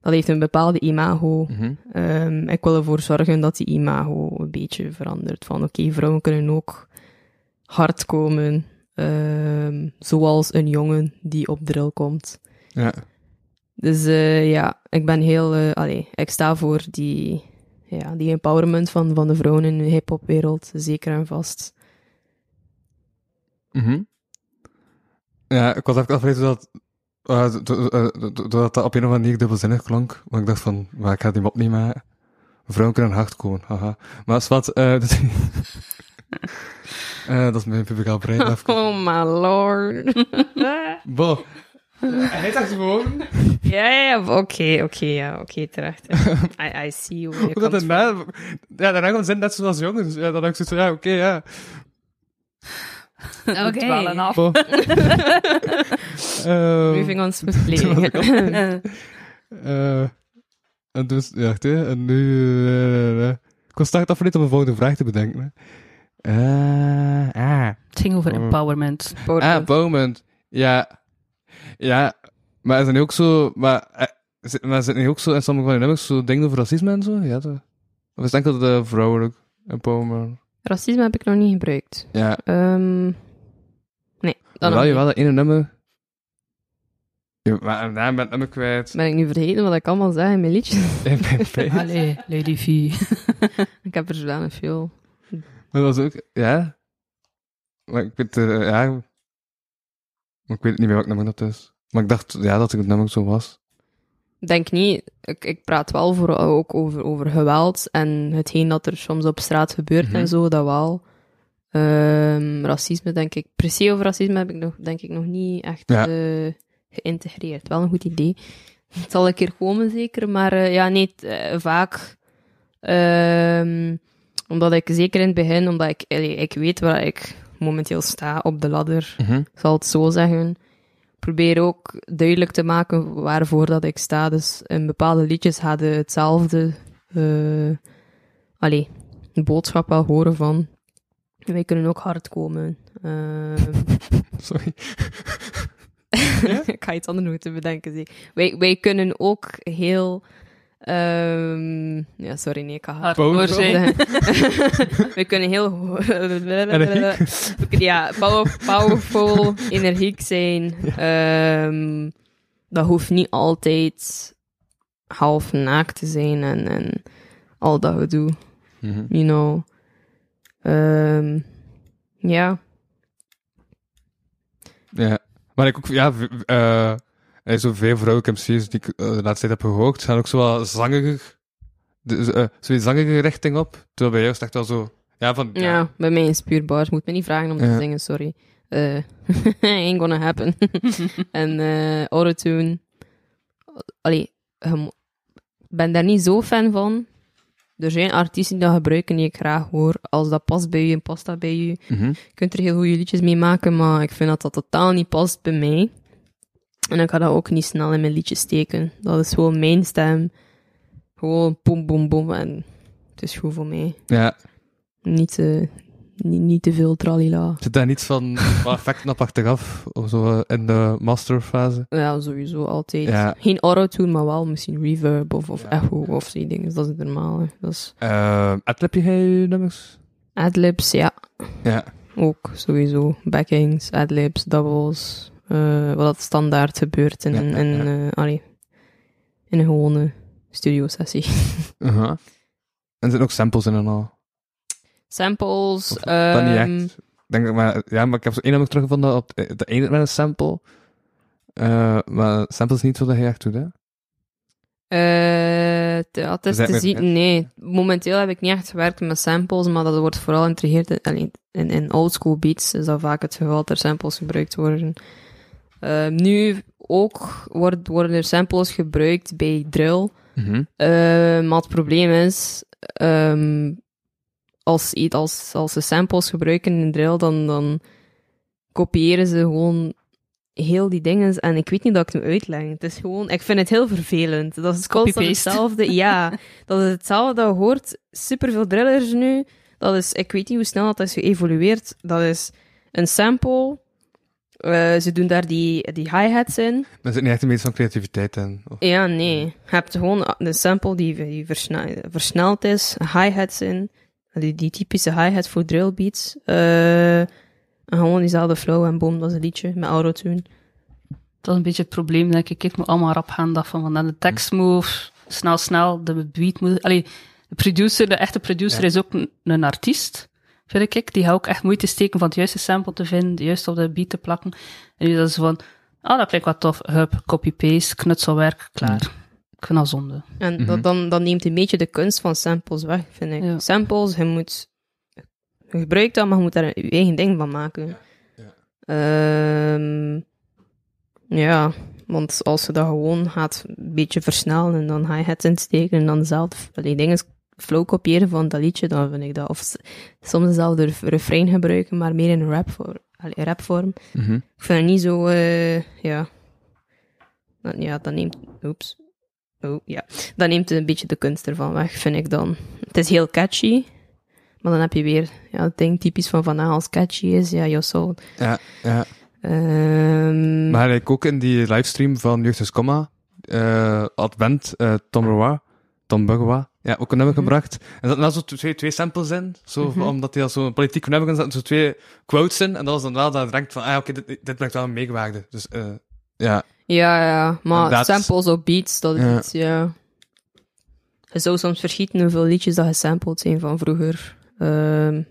[SPEAKER 8] dat heeft een bepaalde imago.
[SPEAKER 7] Mhm.
[SPEAKER 8] Ehm, ik wil ervoor zorgen dat die imago een beetje verandert. Van oké, vrouwen kunnen ook hard komen, ehm, zoals een jongen die op drill komt.
[SPEAKER 7] Ja.
[SPEAKER 8] Dus eh, ja, ik ben heel, eh allee, ik sta voor die, ja, die empowerment van, van de vrouwen in de hip-hopwereld, zeker en vast.
[SPEAKER 7] Mhm. Ja, ik was even afgeleid dat, uh, doordat dat op een of andere manier dubbelzinnig klonk. Want ik dacht van, maar ik ga die mop niet maken. Vrouwen kunnen hard komen, haha. Maar is wat, eh, *laughs* dat, Eh, dat is mijn publicaal brein. even.
[SPEAKER 8] Oh my lord. *laughs*
[SPEAKER 7] Bo. Hij dacht gewoon,
[SPEAKER 8] ja, ja, ja, oké, oké, ja, oké, terecht. I, I see you.
[SPEAKER 7] hoe dat het na, ja, daarna gewoon zin net zoals jongens. Ja, dan dacht ik zo, ja, oké, ja.
[SPEAKER 9] Oké. Dwalen af.
[SPEAKER 7] Bo. *laughs* Ehm,
[SPEAKER 8] Moving on *laughs* swiftly.
[SPEAKER 7] Eh, en dus, ja. En nu, eh, ik was start afgeleid om een volgende vraag te bedenken. hè. Eh, ah.
[SPEAKER 9] Het ging over
[SPEAKER 7] Oh.
[SPEAKER 9] empowerment.
[SPEAKER 7] Ah, Bowman. Ja. Ja, maar is er nu ook zo, maar, eh, zit, maar zit nu ook zo in sommige van die nummers zo dingen over racisme en zo? Ja, toch? Of is het enkel de vrouwelijk empowerment?
[SPEAKER 8] Racisme heb ik nog niet gebruikt.
[SPEAKER 7] Ja.
[SPEAKER 8] Ehm nee, dan
[SPEAKER 7] wel, je wel dat ene nummer. Ja, maar een naam ben ik nummer kwijt.
[SPEAKER 8] niet. Ben ik nu vergeten wat ik allemaal zeg in mijn liedjes?
[SPEAKER 7] In mijn. *laughs*
[SPEAKER 9] Allee, Lady V.
[SPEAKER 8] ik heb er zodanig veel.
[SPEAKER 7] Maar dat was ook, ja. Maar ik weet, eh, ja. Maar ik weet niet meer welk nummer dat is. Maar ik dacht, ja, dat het nummer zo was.
[SPEAKER 8] Ik denk niet, ik, ik praat wel voor, ook over, over geweld en hetgeen dat er soms op straat gebeurt
[SPEAKER 7] Mhm.
[SPEAKER 8] en zo, dat wel. Ehm, racisme, denk ik. Precies over racisme heb ik nog, denk ik nog niet echt
[SPEAKER 7] Ja.
[SPEAKER 8] eh, geïntegreerd. Wel een goed idee. *laughs* Het zal een keer komen, zeker. Maar eh, ja, nee, t- eh, vaak. ehm, omdat ik, zeker in het begin, omdat ik, ik weet waar ik momenteel sta op de ladder.
[SPEAKER 7] Mhm.
[SPEAKER 8] Zal het zo zeggen. Probeer ook duidelijk te maken waarvoor dat ik sta. Dus in bepaalde liedjes hadden hetzelfde. eh allee, de boodschap wel horen van. Wij kunnen ook hard komen. Ehm, *laughs* *laughs*
[SPEAKER 7] Sorry. *laughs*
[SPEAKER 8] ik ga iets anders moeten bedenken. Zie. Wij, wij kunnen ook heel. Ehm, ja, sorry, nee, ik ga
[SPEAKER 9] zij. *laughs*
[SPEAKER 8] We kunnen heel. *laughs* We ja, power, powerful, energiek zijn. Ehm, dat hoeft niet altijd half naakt te zijn en, en al dat gedoe,
[SPEAKER 7] Mhm.
[SPEAKER 8] you know. Ehm, ja,
[SPEAKER 7] Ja. Maar ik ook, ja, v- zijn zoveel vrouwelijke MC's die ik eh, de laatste tijd heb gehoord, gaan ook zo wel zangerig, de, eh, zo die zangige richting op. Terwijl bij jou is het echt wel zo, ja, van,
[SPEAKER 8] ja.
[SPEAKER 7] ja.
[SPEAKER 8] bij mij is het puur bars. Moet me niet vragen om te
[SPEAKER 7] Ja.
[SPEAKER 8] zingen, sorry. Eh, *laughs* ain't gonna happen. *laughs* en eh autotune. Allee, mo- ben daar niet zo fan van. Er zijn artiesten die dat gebruiken die ik graag hoor. Als dat past bij je en past dat bij je.
[SPEAKER 7] Mhm.
[SPEAKER 8] Je kunt er heel goede liedjes mee maken, maar ik vind dat dat totaal niet past bij mij. En ik ga dat ook niet snel in mijn liedjes steken. Dat is gewoon mijn stem. Gewoon boom, boom, boom. En het is goed voor mij.
[SPEAKER 7] Ja,
[SPEAKER 8] Niet te, niet, niet te veel tralila.
[SPEAKER 7] zit daar niets van *laughs* wat effecten op achteraf, of zo eh, in de masterfase?
[SPEAKER 8] Ja, sowieso altijd.
[SPEAKER 7] Ja.
[SPEAKER 8] Geen autotune, maar wel misschien reverb of, of
[SPEAKER 7] Ja.
[SPEAKER 8] echo of die dingen. Dat is het normale. Dat is
[SPEAKER 7] Uh, adlib je nummers?
[SPEAKER 8] adlibs, ja.
[SPEAKER 7] Ja.
[SPEAKER 8] Ook sowieso. Backings, adlibs, doubles. Eh, wat standaard gebeurt in,
[SPEAKER 7] Ja,
[SPEAKER 8] een-
[SPEAKER 7] ja,
[SPEAKER 8] in, eh, allee, in een gewone studiosessie. *laughs*
[SPEAKER 7] Uh-huh. En er zitten ook samples in en al.
[SPEAKER 8] Samples.
[SPEAKER 7] Of dat niet
[SPEAKER 8] ehm,
[SPEAKER 7] echt. Ik Denk, maar, ja, maar ik heb zo één nummer teruggevonden op de, de ene met een sample. Eh, maar sample is niet zo dat je echt doet, hè?
[SPEAKER 8] Eh, te- het is te zien. Nee, momenteel heb ik niet echt gewerkt met samples, maar dat wordt vooral geïntegreerd in, in, in oldschool beats. Is dat vaak het geval dat er samples gebruikt worden. Eh, nu ook wordt, worden er samples gebruikt bij drill.
[SPEAKER 7] Mhm.
[SPEAKER 8] Eh, maar het probleem is, ehm, als, als, als ze samples gebruiken in drill, dan, dan kopiëren ze gewoon heel die dingen. En ik weet niet dat ik het moet uitleggen. Het is gewoon, ik vind het heel vervelend. Dat is constant hetzelfde. Ja, *laughs* dat is hetzelfde dat je hoort. Superveel drillers nu. Dat is, ik weet niet hoe snel dat is geëvolueerd. Dat is een sample. Eh, ze doen daar die, die hi-hats in.
[SPEAKER 7] Er zit niet echt een beetje van creativiteit in. Of-
[SPEAKER 8] Ja, nee. Je hebt gewoon een sample die, die versneld is, hi-hats in, die, die typische hi-hat voor drill beats. eh, en gewoon diezelfde flow en boom, dat is een liedje met autotune.
[SPEAKER 9] Dat is een beetje het probleem, denk ik. Het moet allemaal rap gaan. Dat van, van dan de tekst moet snel, snel, de beat moet... Allee, de producer, de echte producer
[SPEAKER 7] Ja.
[SPEAKER 9] is ook een, een artiest, vind ik. Die gaat ook echt moeite steken van het juiste sample te vinden, juist op de beat te plakken. En nu dat is van, ah, dat klinkt wat tof, hup, copy-paste, knutselwerk, klaar. Ik vind dat zonde.
[SPEAKER 8] En
[SPEAKER 7] Mhm.
[SPEAKER 8] dat, dan, dan neemt een beetje de kunst van samples weg, vind ik.
[SPEAKER 9] Ja.
[SPEAKER 8] Samples, je moet... Je gebruikt dat, maar je moet daar je eigen ding van maken.
[SPEAKER 7] Ja.
[SPEAKER 8] Ehm, ja, want als je dat gewoon gaat een beetje versnellen en dan hi-hats insteken en dan zelf die dingen flow kopiëren van dat liedje, dan vind ik dat. Of soms dezelfde ref- refrein gebruiken, maar meer in een rap voor, rapvorm.
[SPEAKER 7] Mhm.
[SPEAKER 8] Ik vind het niet zo, eh, ja. Dat, ja, dat neemt, oeps. Oh, ja. Dat neemt een beetje de kunst ervan weg, vind ik dan. Het is heel catchy, maar dan heb je weer, ja, het ding typisch van vandaag als catchy is, ja, jouw soul.
[SPEAKER 7] Ja, ja.
[SPEAKER 8] Ehm,
[SPEAKER 7] Maar ik ook in die livestream van Jeugd is Comma, eh Advent, eh Tom Roy, Tom Bugwa, ja, ook een nummer
[SPEAKER 8] Mhm.
[SPEAKER 7] gebracht. En dat nou zo twee, twee samples in, zo,
[SPEAKER 8] Mhm.
[SPEAKER 7] omdat hij al zo'n politiek nummer kan zetten, zo twee quotes in, en dat was dan wel dat je denkt van, ah, oké, dit, dit brengt wel een meegewaarde. Dus, eh ja.
[SPEAKER 8] ja, ja, maar
[SPEAKER 7] dat-
[SPEAKER 8] samples op beats, dat is
[SPEAKER 7] Ja.
[SPEAKER 8] iets, ja. Je zou soms verschieten hoeveel liedjes dat gesampled zijn van vroeger. Ehm,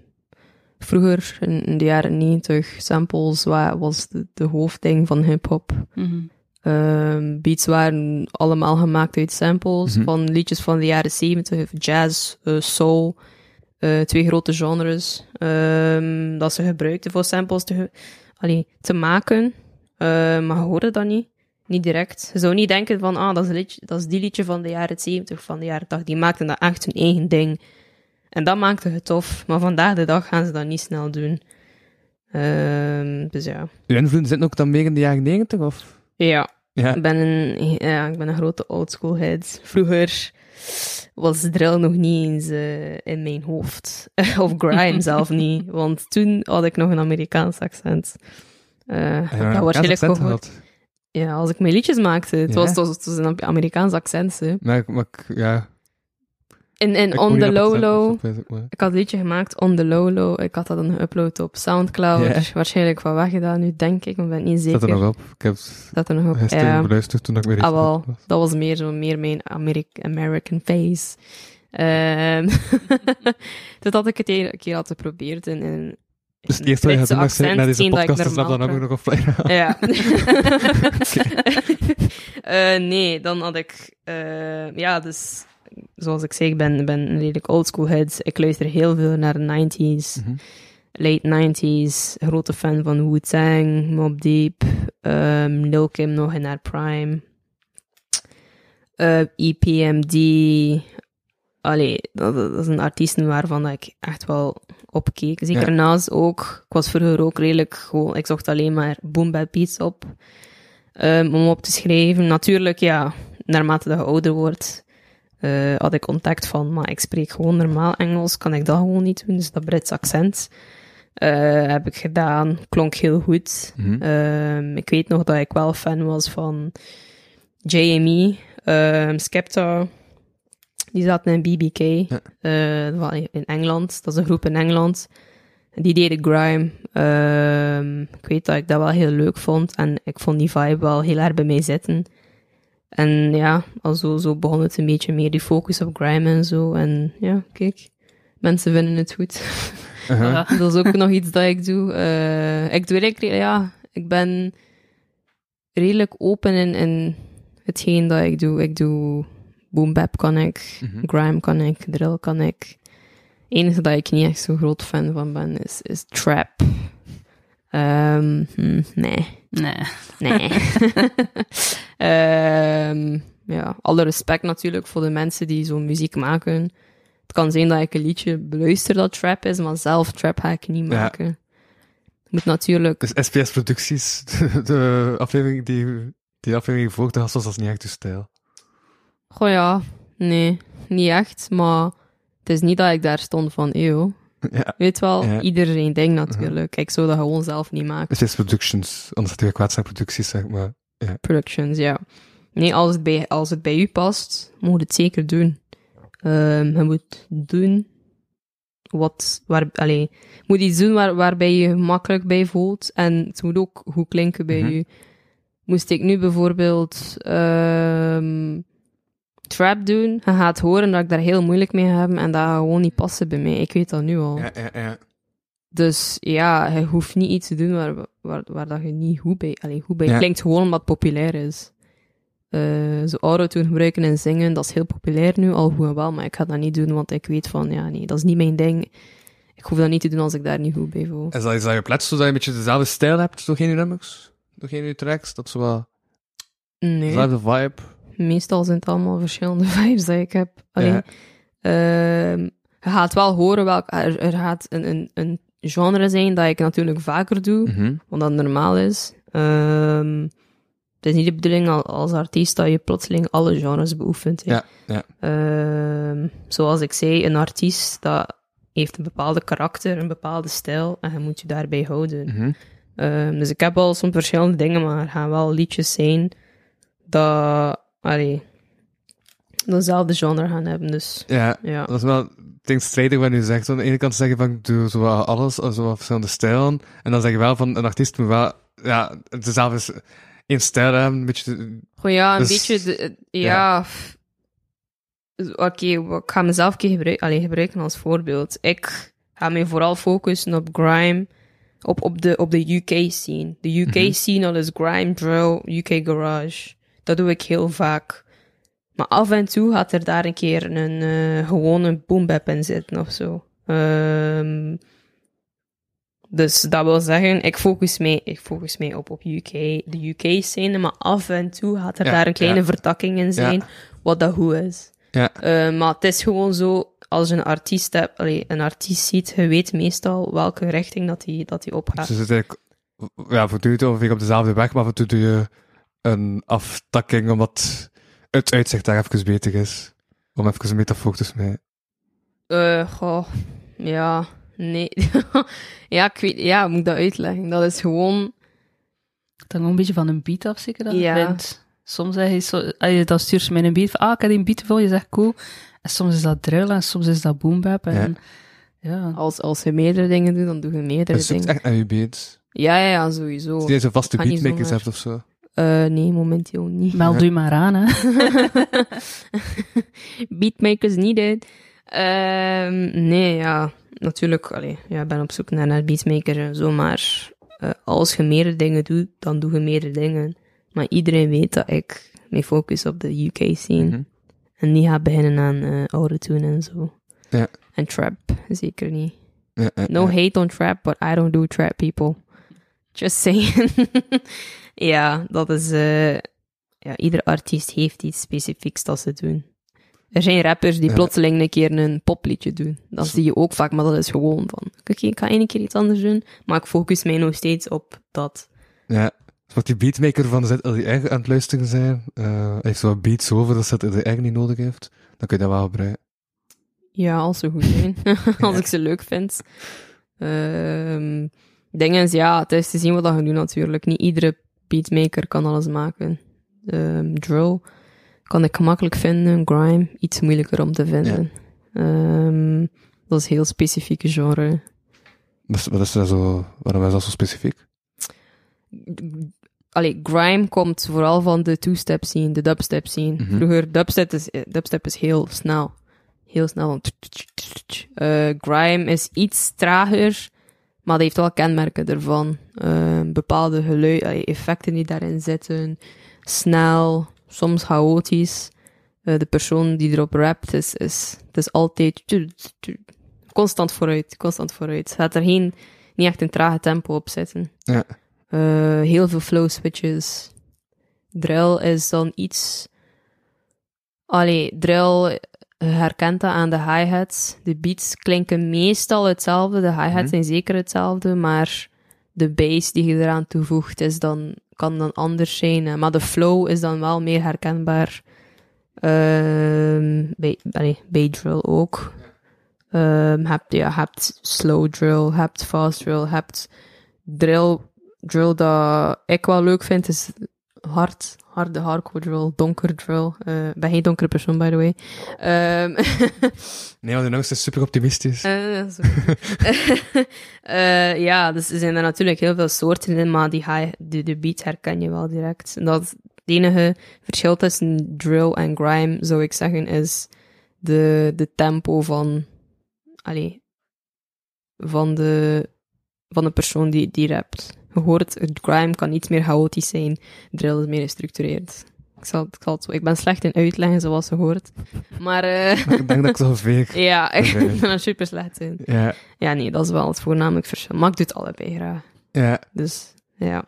[SPEAKER 8] vroeger, in, in de jaren 90, samples wa- was de, de hoofdding van hip-hop.
[SPEAKER 9] Mhm.
[SPEAKER 8] Ehm, beats waren allemaal gemaakt uit samples
[SPEAKER 7] Mhm.
[SPEAKER 8] van liedjes van de jaren 70, jazz, eh, soul, eh, twee grote genres, ehm, dat ze gebruikten voor samples te, allee, te maken. Eh, maar hoorde dat niet. Niet direct. Je zou niet denken van, ah, dat is, liedje, dat is die liedje van de jaren 70, van de jaren 80. Die maakten dat echt hun eigen ding. En dat maakte het tof. Maar vandaag de dag gaan ze dat niet snel doen. Dus ja.
[SPEAKER 7] Uw invloeden zitten ook dan meer in de jaren negentig, of?
[SPEAKER 8] Ja,
[SPEAKER 7] Ja.
[SPEAKER 8] ik ben een, ja, ik ben een grote oldschool head. Vroeger was drill nog niet eens eh, in mijn hoofd. *laughs* of grime *laughs* zelf niet. Want toen had ik nog een Amerikaans accent. Dat waarschijnlijk
[SPEAKER 7] accent
[SPEAKER 8] gehoord.
[SPEAKER 7] gehad.
[SPEAKER 8] Ja, als ik mijn liedjes maakte. Het,
[SPEAKER 7] Ja?
[SPEAKER 8] was, het, was, het was een Amerikaans accent. Hè.
[SPEAKER 7] Maar, maar ja.
[SPEAKER 8] En, en
[SPEAKER 7] ik
[SPEAKER 8] On The
[SPEAKER 7] het
[SPEAKER 8] Low Low.
[SPEAKER 7] weet ik
[SPEAKER 8] had een liedje gemaakt, On The Low Low. Ik had dat dan geüpload op Soundcloud.
[SPEAKER 7] Ja.
[SPEAKER 8] Waarschijnlijk van weggedaan nu, denk ik. Maar ik ben niet zeker.
[SPEAKER 7] Staat er nog op? Ik heb
[SPEAKER 8] Staat er nog op.
[SPEAKER 7] gisteren
[SPEAKER 8] Ja.
[SPEAKER 7] beluisterd toen ik weer
[SPEAKER 8] Ah, wel.
[SPEAKER 7] was.
[SPEAKER 8] Dat was meer zo meer mijn Ameri- American face. Ehm *laughs* Toen had ik het een keer al geprobeerd in, in
[SPEAKER 7] Dus het eerste wat je gaat doen naar deze
[SPEAKER 8] dat
[SPEAKER 7] podcast
[SPEAKER 8] ik
[SPEAKER 7] is, dan ook nog offline.
[SPEAKER 8] Ja. *laughs* *laughs* Eh, nee, dan had ik... eh, ja, dus... Zoals ik zei, ik ben, ben een redelijk oldschool head. Ik luister heel veel naar de 90s.
[SPEAKER 7] Mhm.
[SPEAKER 8] Late 90s. Grote fan van Wu-Tang, Mob Deep. ehm Lil Kim nog in haar prime. Eh, EPMD. Allee, dat, dat zijn artiesten waarvan ik echt wel opkeek. Zeker
[SPEAKER 7] Ja.
[SPEAKER 8] Nas ook. Ik was vroeger ook redelijk gewoon... Ik zocht alleen maar boom bap beats op. ehm, om op te schrijven. Natuurlijk, ja, naarmate dat je ouder wordt... eh, had ik contact van, maar ik spreek gewoon normaal Engels, kan ik dat gewoon niet doen, dus dat Brits accent eh, heb ik gedaan, klonk heel goed.
[SPEAKER 7] Mhm.
[SPEAKER 8] Ehm, ik weet nog dat ik wel fan was van JME, ehm Skepta. Die zaten in BBK, eh, in Engeland. Dat is een groep in Engeland. Die deden grime. Ehm, ik weet dat ik dat wel heel leuk vond. En ik vond die vibe wel heel erg bij mij zitten. En ja, al zo, zo begon het een beetje meer die focus op grime en zo. En ja, kijk, mensen vinden het goed. *laughs* Dat is ook nog iets dat ik doe. Eh, ik doe eigenlijk, ja, ik ben redelijk open in, in hetgeen dat ik doe. Ik doe boom bap kan ik,
[SPEAKER 7] Mhm.
[SPEAKER 8] grime kan ik, drill kan ik. Het enige dat ik niet echt zo groot fan van ben, is, is trap. Ehm, hm, nee.
[SPEAKER 9] Nee.
[SPEAKER 8] Nee. *laughs* *laughs* Ehm, ja, alle respect natuurlijk voor de mensen die zo'n muziek maken. Het kan zijn dat ik een liedje beluister dat trap is, maar zelf trap ga ik niet
[SPEAKER 7] Ja.
[SPEAKER 8] maken. Het moet natuurlijk...
[SPEAKER 7] Dus SPS Producties, de, *laughs* de aflevering die, die aflevering gevolgd had, was dat niet echt uw stijl.
[SPEAKER 8] Goh ja, nee, niet echt, maar het is niet dat ik daar stond van, eeuw. *laughs*
[SPEAKER 7] Ja,
[SPEAKER 8] Weet wel,
[SPEAKER 7] Ja.
[SPEAKER 8] ieder zijn ding natuurlijk. Ik zou dat gewoon zelf niet maken.
[SPEAKER 7] SPS Productions, anders had je kwaad zijn producties, zeg maar.
[SPEAKER 8] Productions, ja. Nee, als het bij, als het bij u past, moet je het zeker doen. Ehm, je moet doen wat, waar, allee, je moet iets doen waar, waarbij je je gemakkelijk bij voelt. En het moet ook goed klinken bij
[SPEAKER 7] Mhm.
[SPEAKER 8] u. Moest ik nu bijvoorbeeld ehm, trap doen, je gaat horen dat ik daar heel moeilijk mee heb en dat gaat gewoon niet passen bij mij. Ik weet dat nu al.
[SPEAKER 7] Ja, ja, ja.
[SPEAKER 8] Dus ja, je hoeft niet iets te doen waar, waar, waar dat je niet goed bij, allee, goed bij
[SPEAKER 7] Ja.
[SPEAKER 8] klinkt, gewoon omdat het populair is. Eh zo autotune gebruiken en zingen, dat is heel populair nu, al goed en wel, maar ik ga dat niet doen, want ik weet van, ja, nee, dat is niet mijn ding. Ik hoef dat niet te doen als ik daar niet goed bij voel.
[SPEAKER 7] Is dat iets dat je plaatst, zodat je een beetje dezelfde stijl hebt doorheen je nummers? Doorheen je tracks? Dat is wel
[SPEAKER 8] Nee,
[SPEAKER 7] dezelfde vibe?
[SPEAKER 8] Meestal zijn het allemaal verschillende *laughs* vibes die ik heb. Alleen,
[SPEAKER 7] Ja.
[SPEAKER 8] ehm, je gaat wel horen welk, er, er gaat een, een, een genre zijn dat ik natuurlijk vaker doe,
[SPEAKER 7] Mhm.
[SPEAKER 8] wat dat normaal is. Ehm, het is niet de bedoeling al- als artiest dat je plotseling alle genres beoefent.
[SPEAKER 7] Ja, ja.
[SPEAKER 8] Ehm, zoals ik zei, een artiest dat heeft een bepaalde karakter, een bepaalde stijl, en je moet je daarbij houden.
[SPEAKER 7] Mhm.
[SPEAKER 8] Dus ik heb wel soms verschillende dingen, maar er gaan wel liedjes zijn dat, allee, dezelfde genre gaan hebben. Dus
[SPEAKER 7] Ja,
[SPEAKER 8] ja,
[SPEAKER 7] dat is wel, denk strijdig wat je zegt. Aan de ene kant zeg je van, ik doe zo wat alles, of zo wat verschillende stijlen. En dan zeg je wel van, een artiest moet wel, ja, dezelfde, één stijl hebben, een beetje,
[SPEAKER 8] Goh, ja, een
[SPEAKER 7] Dus,
[SPEAKER 8] beetje, de, ja. Oké, wa- ik ga mezelf een keer gebruiken, als voorbeeld. Ik ga me vooral focussen op grime, op, op, de, op de UK scene. De UK
[SPEAKER 7] Mhm.
[SPEAKER 8] scene, al is grime, drill, UK garage. Dat doe ik heel vaak. Maar af en toe gaat er daar een keer een eh, gewone boombap in zitten of zo. Ehm, dus dat wil zeggen, ik focus mij, ik focus mij op, op UK, de UK scene, maar af en toe gaat er
[SPEAKER 7] Ja,
[SPEAKER 8] daar een kleine
[SPEAKER 7] ja.
[SPEAKER 8] vertakking in zijn, wat dat goed is.
[SPEAKER 7] ja,
[SPEAKER 8] Eh, maar het is gewoon zo, als je een artiest hebt, allee, een artiest ziet, je weet meestal welke richting dat hij dat die opgaat.
[SPEAKER 7] dus het is eigenlijk, ja, voor nu ongeveer op dezelfde weg, maar voor toe doe je een aftakking, omdat het uitzicht daar even beter is. Om even een metafoor te smijten.
[SPEAKER 8] Eh, goh, ja, nee. *laughs* ja, ik weet, ja, moet ik dat uitleggen? Dat is gewoon,
[SPEAKER 9] Het hangt een beetje van een beat af, zeker dat je
[SPEAKER 8] Ja.
[SPEAKER 9] bent. Soms zeg je zo, ah, je- dan stuur je mij een beat van, ah, ik heb die beat voor je zegt cool. En soms is dat drill en soms is dat boom bap. En, ja.
[SPEAKER 8] als, als je meerdere dingen doet, dan doe je meerdere
[SPEAKER 7] Je zoekt
[SPEAKER 8] dingen.
[SPEAKER 7] echt naar je beats.
[SPEAKER 8] Ja, ja, ja, sowieso.
[SPEAKER 7] Als je zo'n vaste beatmakers hebt of zo.
[SPEAKER 8] Eh, nee, momenteel niet.
[SPEAKER 9] Meld u maar aan, hè. *laughs*
[SPEAKER 8] Beatmakers needed. Ehm, nee, ja, natuurlijk. Allee, ja, ik ben op zoek naar, naar beatmakers en zo, maar eh, als je meerdere dingen doet, dan doe je meerdere dingen. Maar iedereen weet dat ik me focus op de UK scene.
[SPEAKER 7] Mhm.
[SPEAKER 8] En niet ga beginnen aan eh autotune en zo.
[SPEAKER 7] Ja.
[SPEAKER 8] En trap, zeker niet.
[SPEAKER 7] Ja, ja,
[SPEAKER 8] No
[SPEAKER 7] ja.
[SPEAKER 8] hate on trap, but I don't do trap, people. Just saying. *laughs* ja, dat is... eh, ja, ieder artiest heeft iets specifieks dat ze doen. Er zijn rappers die
[SPEAKER 7] Ja.
[SPEAKER 8] plotseling een keer een popliedje doen. Dat zie je ook vaak, maar dat is gewoon van... Oké, ik ga één keer iets anders doen, maar ik focus mij nog steeds op dat.
[SPEAKER 7] Ja. Wat die beatmaker van ZLDR aan het luisteren zijn, eh, hij heeft zo wat beats over dat ZLDR niet nodig heeft, dan kun je dat wel gebruiken.
[SPEAKER 8] Ja, als ze goed zijn. *laughs* *laughs* als ik ze leuk vind. Ehm dingen is, ja, het is te zien wat dat je doet natuurlijk. Niet iedere beatmaker kan alles maken. Ehm, drill kan ik gemakkelijk vinden. Grime, iets moeilijker om te vinden. Ehm, dat is een heel specifieke genre.
[SPEAKER 7] Is, wat is er zo, waarom is dat zo specifiek?
[SPEAKER 8] Allee, grime komt vooral van de two-step scene, de dubstep scene.
[SPEAKER 7] Mhm.
[SPEAKER 8] Vroeger, dubstep is, eh, dubstep is heel snel. Heel snel. Eh, grime is iets trager, maar dat heeft wel kenmerken ervan. Eh, bepaalde geluid, effecten die daarin zitten. Snel, soms chaotisch. Eh, de persoon die erop rapt is, is, het is altijd constant vooruit, constant vooruit. Gaat er geen, niet echt een trage tempo op zitten.
[SPEAKER 7] Ja.
[SPEAKER 8] Eh, heel veel flow switches. Drill is dan iets... Allee, drill herkent dat aan de hi-hats. De beats klinken meestal hetzelfde, de hi-hats
[SPEAKER 7] Mhm.
[SPEAKER 8] zijn zeker hetzelfde, maar de bass die je eraan toevoegt is dan, kan dan anders zijn. eh, Maar de flow is dan wel meer herkenbaar. Ehm bij, allee, bij drill ook. Ehm hebt, ja, hebt slow drill, hebt fast drill, hebt drill, drill dat ik wel leuk vind, is hard, harde hardcore drill, donker drill. Ik ben geen donkere persoon, by the way. Ehm *laughs*
[SPEAKER 7] Nee, want de jongens is super optimistisch.
[SPEAKER 8] eh. *laughs* Eh, ja, dus er zijn er natuurlijk heel veel soorten in, maar die high, de, de beat herken je wel direct. En dat het enige verschil tussen drill en grime, zou ik zeggen, is de, de tempo van, allee, van de, van de persoon die, die rapt. Je hoort, het grime kan iets meer chaotisch zijn, drill is meer gestructureerd. Ik, zal, ik, zal het zo, ik ben slecht in uitleggen, zoals je hoort. Maar, eh,
[SPEAKER 7] ik denk dat ik zo veeg. *laughs*
[SPEAKER 8] ja, *laughs* ik ben er super slecht in.
[SPEAKER 7] Ja,
[SPEAKER 8] Ja, nee, dat is wel het voornamelijk verschil. Maar ik doe het allebei graag.
[SPEAKER 7] ja.
[SPEAKER 8] Dus, ja.